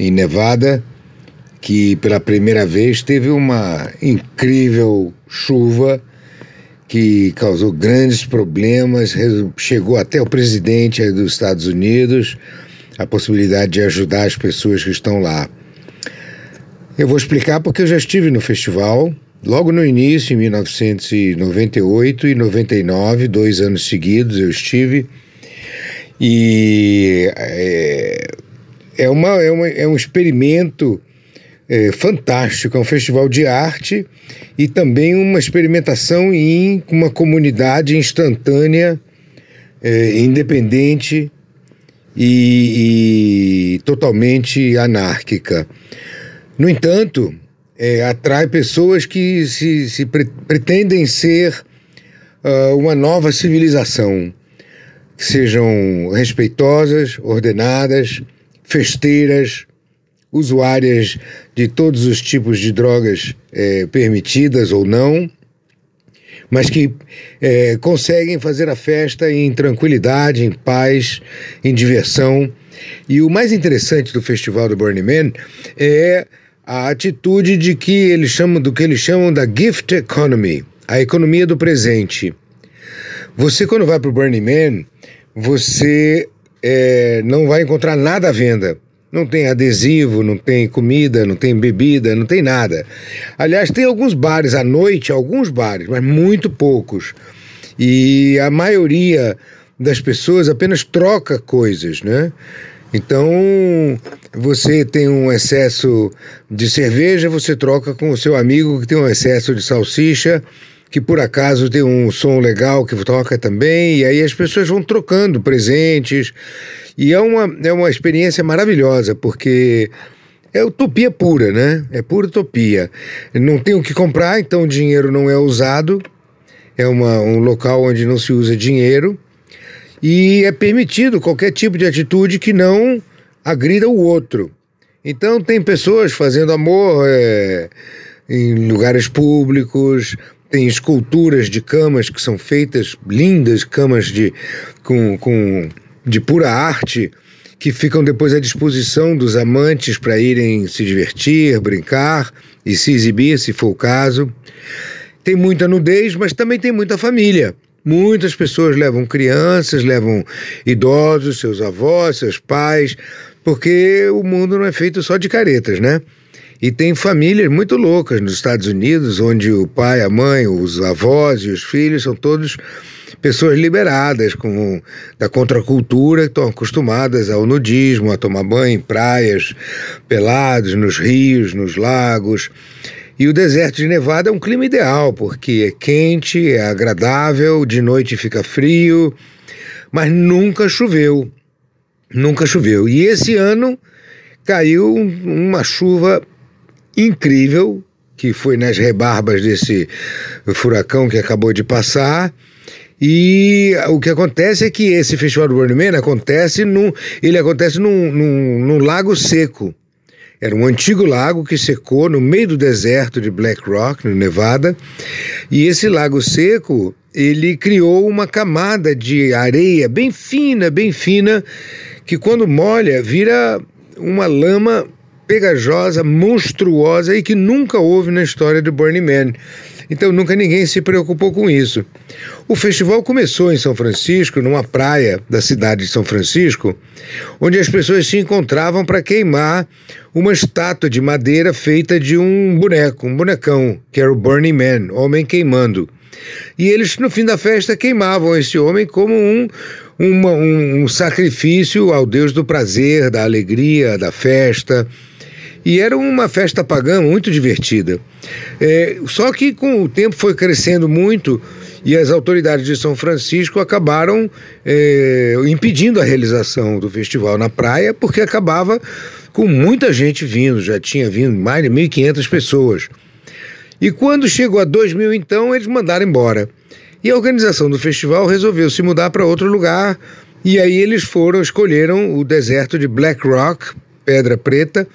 em Nevada, que pela primeira vez teve uma incrível chuva que causou grandes problemas, chegou até o presidente dos Estados Unidos a possibilidade de ajudar as pessoas que estão lá. Eu vou explicar porque eu já estive no festival, logo no início, em 1998 e 99, dois anos seguidos eu estive. E é, é, uma, é, uma, é um experimento é, fantástico, é um festival de arte e também uma experimentação em uma comunidade instantânea, é, independente e, e totalmente anárquica. No entanto, é, atrai pessoas que se, se pre- pretendem ser ah, uma nova civilização, que sejam respeitosas, ordenadas, festeiras, usuárias de todos os tipos de drogas eh, permitidas ou não, mas que eh, conseguem fazer a festa em tranquilidade, em paz, em diversão. E o mais interessante do festival do Burning Man é a atitude de que eles chamam do que eles chamam da gift economy, a economia do presente. Você quando vai para o Burning Man, você é, não vai encontrar nada à venda. Não tem adesivo, não tem comida, não tem bebida, não tem nada. Aliás, tem alguns bares à noite, alguns bares, mas muito poucos. E a maioria das pessoas apenas troca coisas, né? Então, você tem um excesso de cerveja, você troca com o seu amigo que tem um excesso de salsicha, que por acaso tem um som legal que toca também, e aí as pessoas vão trocando presentes. E é uma, é uma experiência maravilhosa, porque é utopia pura, né? É pura utopia. Não tem o que comprar, então o dinheiro não é usado. É uma, um local onde não se usa dinheiro e é permitido qualquer tipo de atitude que não agrida o outro. Então tem pessoas fazendo amor é, em lugares públicos, tem esculturas de camas que são feitas lindas, camas de com, com de pura arte que ficam depois à disposição dos amantes para irem se divertir, brincar e se exibir, se for o caso. Tem muita nudez, mas também tem muita família. Muitas pessoas levam crianças, levam idosos, seus avós, seus pais, porque o mundo não é feito só de caretas, né? E tem famílias muito loucas nos Estados Unidos, onde o pai, a mãe, os avós e os filhos são todos pessoas liberadas com, da contracultura, que estão acostumadas ao nudismo, a tomar banho em praias, pelados, nos rios, nos lagos. E o deserto de Nevada é um clima ideal, porque é quente, é agradável, de noite fica frio, mas nunca choveu. Nunca choveu. E esse ano caiu uma chuva incrível, que foi nas rebarbas desse furacão que acabou de passar. E o que acontece é que esse festival do Burning Man acontece num, ele acontece num, num, num lago seco. Era um antigo lago que secou no meio do deserto de Black Rock, no Nevada. E esse lago seco, ele criou uma camada de areia bem fina, bem fina, que quando molha vira uma lama pegajosa, monstruosa e que nunca houve na história do Burning Man. Então nunca ninguém se preocupou com isso. O festival começou em São Francisco, numa praia da cidade de São Francisco, onde as pessoas se encontravam para queimar uma estátua de madeira feita de um boneco, um bonecão, que era o Burning Man, homem queimando. E eles, no fim da festa, queimavam esse homem como um, uma, um, um sacrifício ao Deus do prazer, da alegria, da festa. E era uma festa pagã muito divertida. É, só que com o tempo foi crescendo muito e as autoridades de São Francisco acabaram é, impedindo a realização do festival na praia, porque acabava com muita gente vindo, já tinha vindo mais de 1.500 pessoas. E quando chegou a 2000, então, eles mandaram embora. E a organização do festival resolveu se mudar para outro lugar, e aí eles foram, escolheram o deserto de Black Rock, Pedra Preta,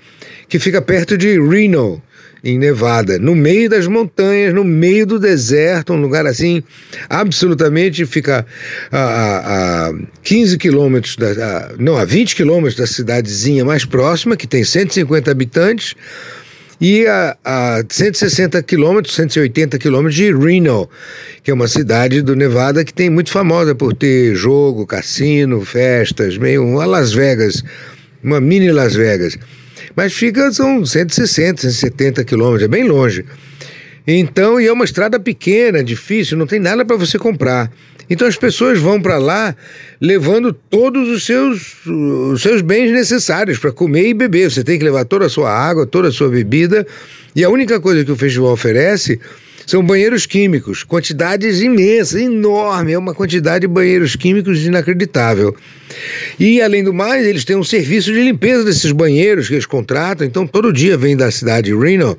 que fica perto de Reno, em Nevada, no meio das montanhas, no meio do deserto, um lugar assim, absolutamente fica a, a, a 15 quilômetros, da, a, não, a 20 quilômetros da cidadezinha mais próxima, que tem 150 habitantes, e a, a 160 quilômetros, 180 quilômetros de Reno, que é uma cidade do Nevada que tem muito famosa por ter jogo, cassino, festas, meio uma Las Vegas, uma mini Las Vegas. Mas fica, são 160, 170 quilômetros, é bem longe. Então, e é uma estrada pequena, difícil, não tem nada para você comprar. Então as pessoas vão para lá levando todos os seus, os seus bens necessários para comer e beber. Você tem que levar toda a sua água, toda a sua bebida. E a única coisa que o festival oferece são banheiros químicos, quantidades imensas, enorme, é uma quantidade de banheiros químicos inacreditável. E além do mais, eles têm um serviço de limpeza desses banheiros que eles contratam, então todo dia vem da cidade de Reno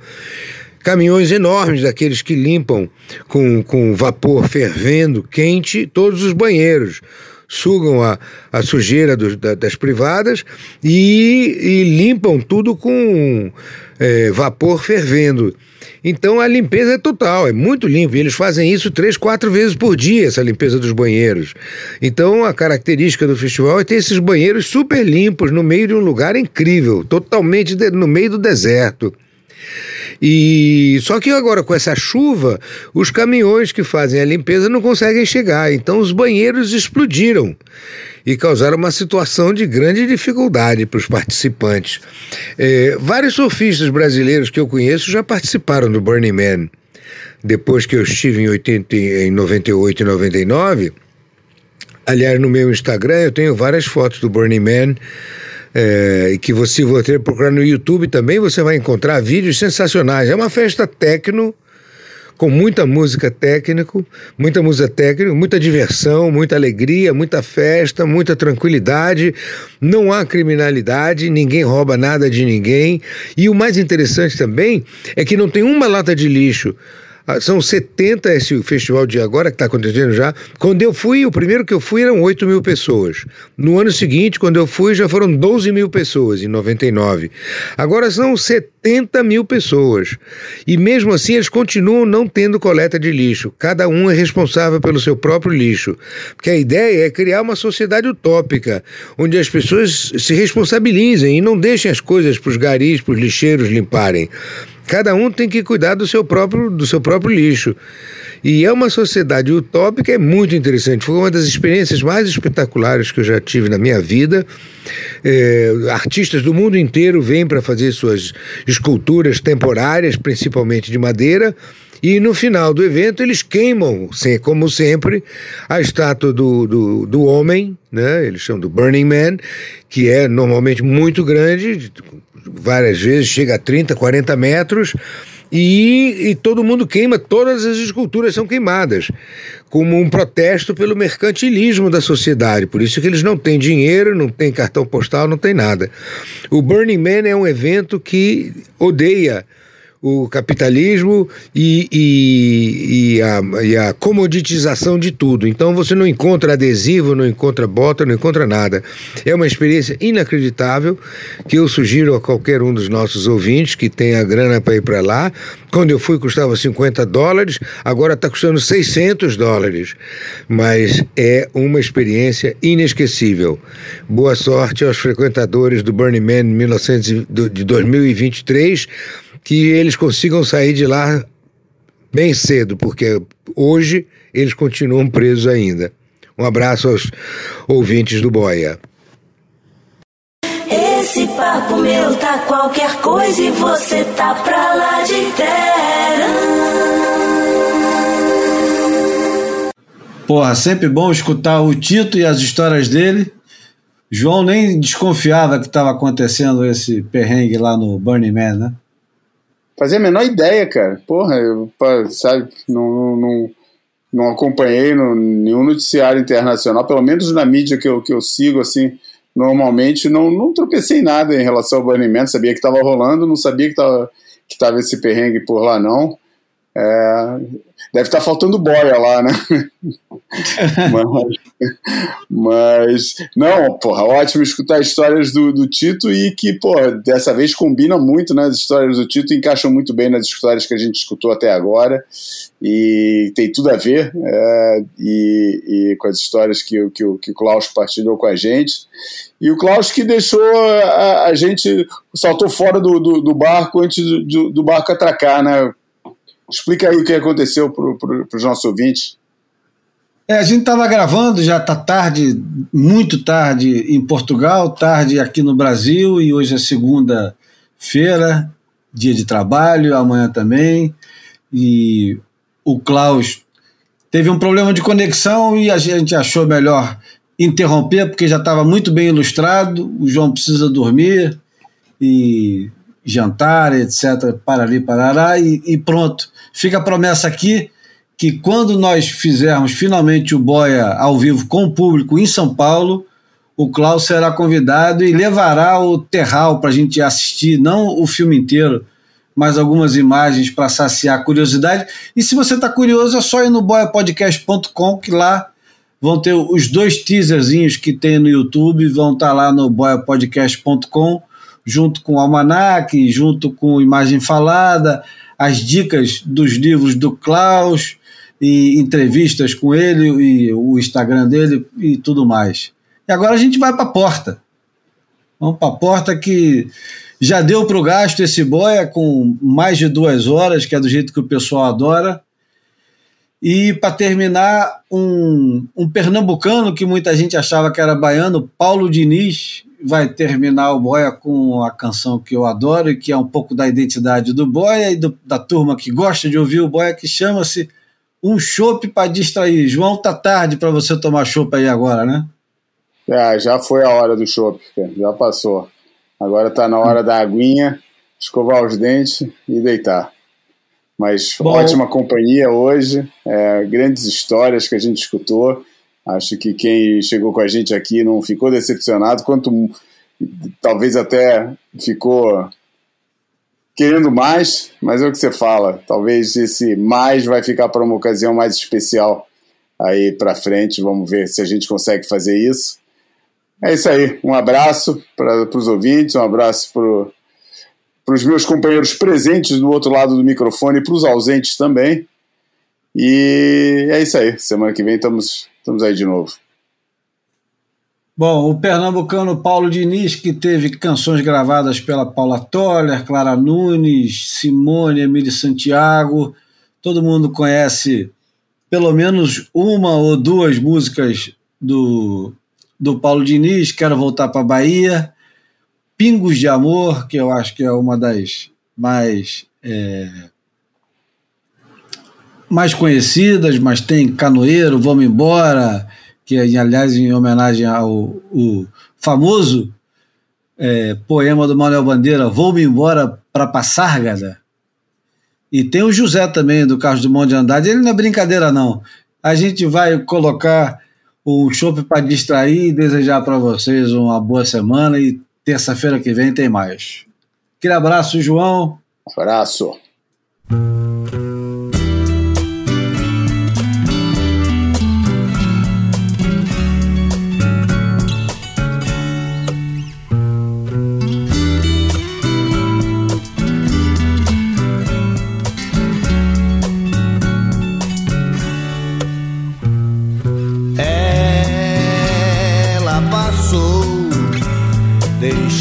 caminhões enormes daqueles que limpam com, com vapor fervendo, quente, todos os banheiros. sugam a, a sujeira dos, da, das privadas e, e, limpam tudo com é, vapor fervendo. Então a limpeza é total, é muito limpo. E eles fazem isso três, quatro vezes por dia, essa limpeza dos banheiros. Então a característica do festival é ter esses banheiros super limpos no meio de um lugar incrível, totalmente de, no meio do deserto. E só que agora com essa chuva, os caminhões que fazem a limpeza não conseguem chegar, então os banheiros explodiram e causaram uma situação de grande dificuldade para os participantes. É, vários surfistas brasileiros que eu conheço já participaram do Burning Man. Depois que eu estive em, 80, em 98 e 99, aliás, no meu Instagram eu tenho várias fotos do Burning Man é, e que você você procurar no YouTube também, você vai encontrar vídeos sensacionais. É uma festa techno com muita música técnico, muita música técnica, muita diversão, muita alegria, muita festa, muita tranquilidade. Não há criminalidade, ninguém rouba nada de ninguém. E o mais interessante também é que não tem uma lata de lixo. Ah, são 70 esse festival de agora, que está acontecendo já. Quando eu fui, o primeiro que eu fui eram 8 mil pessoas. No ano seguinte, quando eu fui, já foram 12 mil pessoas, em 99. Agora são 70 mil pessoas. E mesmo assim, eles continuam não tendo coleta de lixo. Cada um é responsável pelo seu próprio lixo. Porque a ideia é criar uma sociedade utópica, onde as pessoas se responsabilizem e não deixem as coisas para os garis, para os lixeiros limparem. Cada um tem que cuidar do seu próprio, do seu próprio lixo. E é uma sociedade utópica, é muito interessante. Foi uma das experiências mais espetaculares que eu já tive na minha vida. É, artistas do mundo inteiro vêm para fazer suas esculturas temporárias, principalmente de madeira. E no final do evento eles queimam, como sempre, a estátua do, do, do homem, né? eles chamam do Burning Man, que é normalmente muito grande, várias vezes, chega a 30, 40 metros, e, e, todo mundo queima, todas as esculturas são queimadas, como um protesto pelo mercantilismo da sociedade. Por isso que eles não têm dinheiro, não têm cartão postal, não tem nada. O Burning Man é um evento que odeia o capitalismo e, e, e, a, e, a, comoditização de tudo. Então você não encontra adesivo, não encontra bota, não encontra nada. É uma experiência inacreditável que eu sugiro a qualquer um dos nossos ouvintes que tenha grana para ir para lá. Quando eu fui custava 50 dólares, agora está custando 600 dólares. Mas é uma experiência inesquecível. Boa sorte aos frequentadores do Burning Man 1900, de 2023 que eles consigam sair de lá bem cedo, porque hoje eles continuam presos ainda. Um abraço aos ouvintes do Boia. Esse papo meu tá qualquer coisa e você tá pra lá de terra. Porra, sempre bom escutar o Tito e as histórias dele. João nem desconfiava que estava acontecendo esse perrengue lá no Burning Man, né? Fazia a menor ideia, cara. Porra, eu, sabe, não, não, não acompanhei no, nenhum noticiário internacional, pelo menos na mídia que eu, que eu sigo, assim, normalmente, não, não tropecei nada em relação ao banimento. Sabia que estava rolando, não sabia que estava que tava esse perrengue por lá, não. É, deve estar tá faltando boia lá, né? mas, mas, não, porra, ótimo escutar histórias do, do Tito e que, porra, dessa vez combina muito, né? As histórias do Tito encaixam muito bem nas histórias que a gente escutou até agora e tem tudo a ver é, e, e, com as histórias que, que, que o Klaus partilhou com a gente. E o Klaus que deixou a, a gente, saltou fora do, do, do barco antes do, do barco atracar, né? Explica aí o que aconteceu para os nossos ouvintes. É, a gente estava gravando, já está tarde, muito tarde em Portugal, tarde aqui no Brasil, e hoje é segunda-feira, dia de trabalho, amanhã também. E o Klaus teve um problema de conexão e a gente achou melhor interromper, porque já estava muito bem ilustrado. O João precisa dormir e jantar, etc., para ali, parará, e, e pronto. Fica a promessa aqui que quando nós fizermos finalmente o Boia ao vivo com o público em São Paulo, o Klaus será convidado e levará o Terral para a gente assistir, não o filme inteiro, mas algumas imagens para saciar a curiosidade. E se você está curioso, é só ir no boiapodcast.com que lá vão ter os dois teaserzinhos que tem no YouTube, vão estar lá no boiapodcast.com, junto com o Almanac, junto com Imagem Falada, as dicas dos livros do Klaus, e entrevistas com ele, e o Instagram dele e tudo mais. E agora a gente vai para a porta. Vamos para a porta que já deu para o gasto esse boia com mais de duas horas, que é do jeito que o pessoal adora. E para terminar, um, um pernambucano que muita gente achava que era baiano, Paulo Diniz, vai terminar o Boia com a canção que eu adoro e que é um pouco da identidade do Boia e do, da turma que gosta de ouvir o Boia, que chama-se Um Chopp para Distrair. João, tá tarde para você tomar chopp aí agora, né? É, já foi a hora do chopp, já passou. Agora tá na hora da aguinha, escovar os dentes e deitar. Mas Bom, ótima companhia hoje, é, grandes histórias que a gente escutou. Acho que quem chegou com a gente aqui não ficou decepcionado, quanto talvez até ficou querendo mais, mas é o que você fala. Talvez esse mais vai ficar para uma ocasião mais especial aí para frente. Vamos ver se a gente consegue fazer isso. É isso aí. Um abraço para os ouvintes, um abraço para os meus companheiros presentes do outro lado do microfone e para os ausentes também. E é isso aí. Semana que vem estamos, estamos aí de novo. Bom, o pernambucano Paulo Diniz, que teve canções gravadas pela Paula Toller, Clara Nunes, Simone, Emílio Santiago. Todo mundo conhece pelo menos uma ou duas músicas do, do Paulo Diniz. Quero voltar para a Bahia. Pingos de Amor, que eu acho que é uma das mais é, mais conhecidas, mas tem Canoeiro, Vamos Embora, que aliás, em homenagem ao o famoso é, poema do Manuel Bandeira, Vou-me embora para Passárgada. E tem o José também, do Carlos Dumont de Andrade. Ele não é brincadeira, não. A gente vai colocar o chopp para distrair e desejar para vocês uma boa semana e Terça-feira que vem tem mais. Aquele abraço, João. Abraço.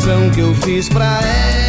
canção que eu fiz pra ela,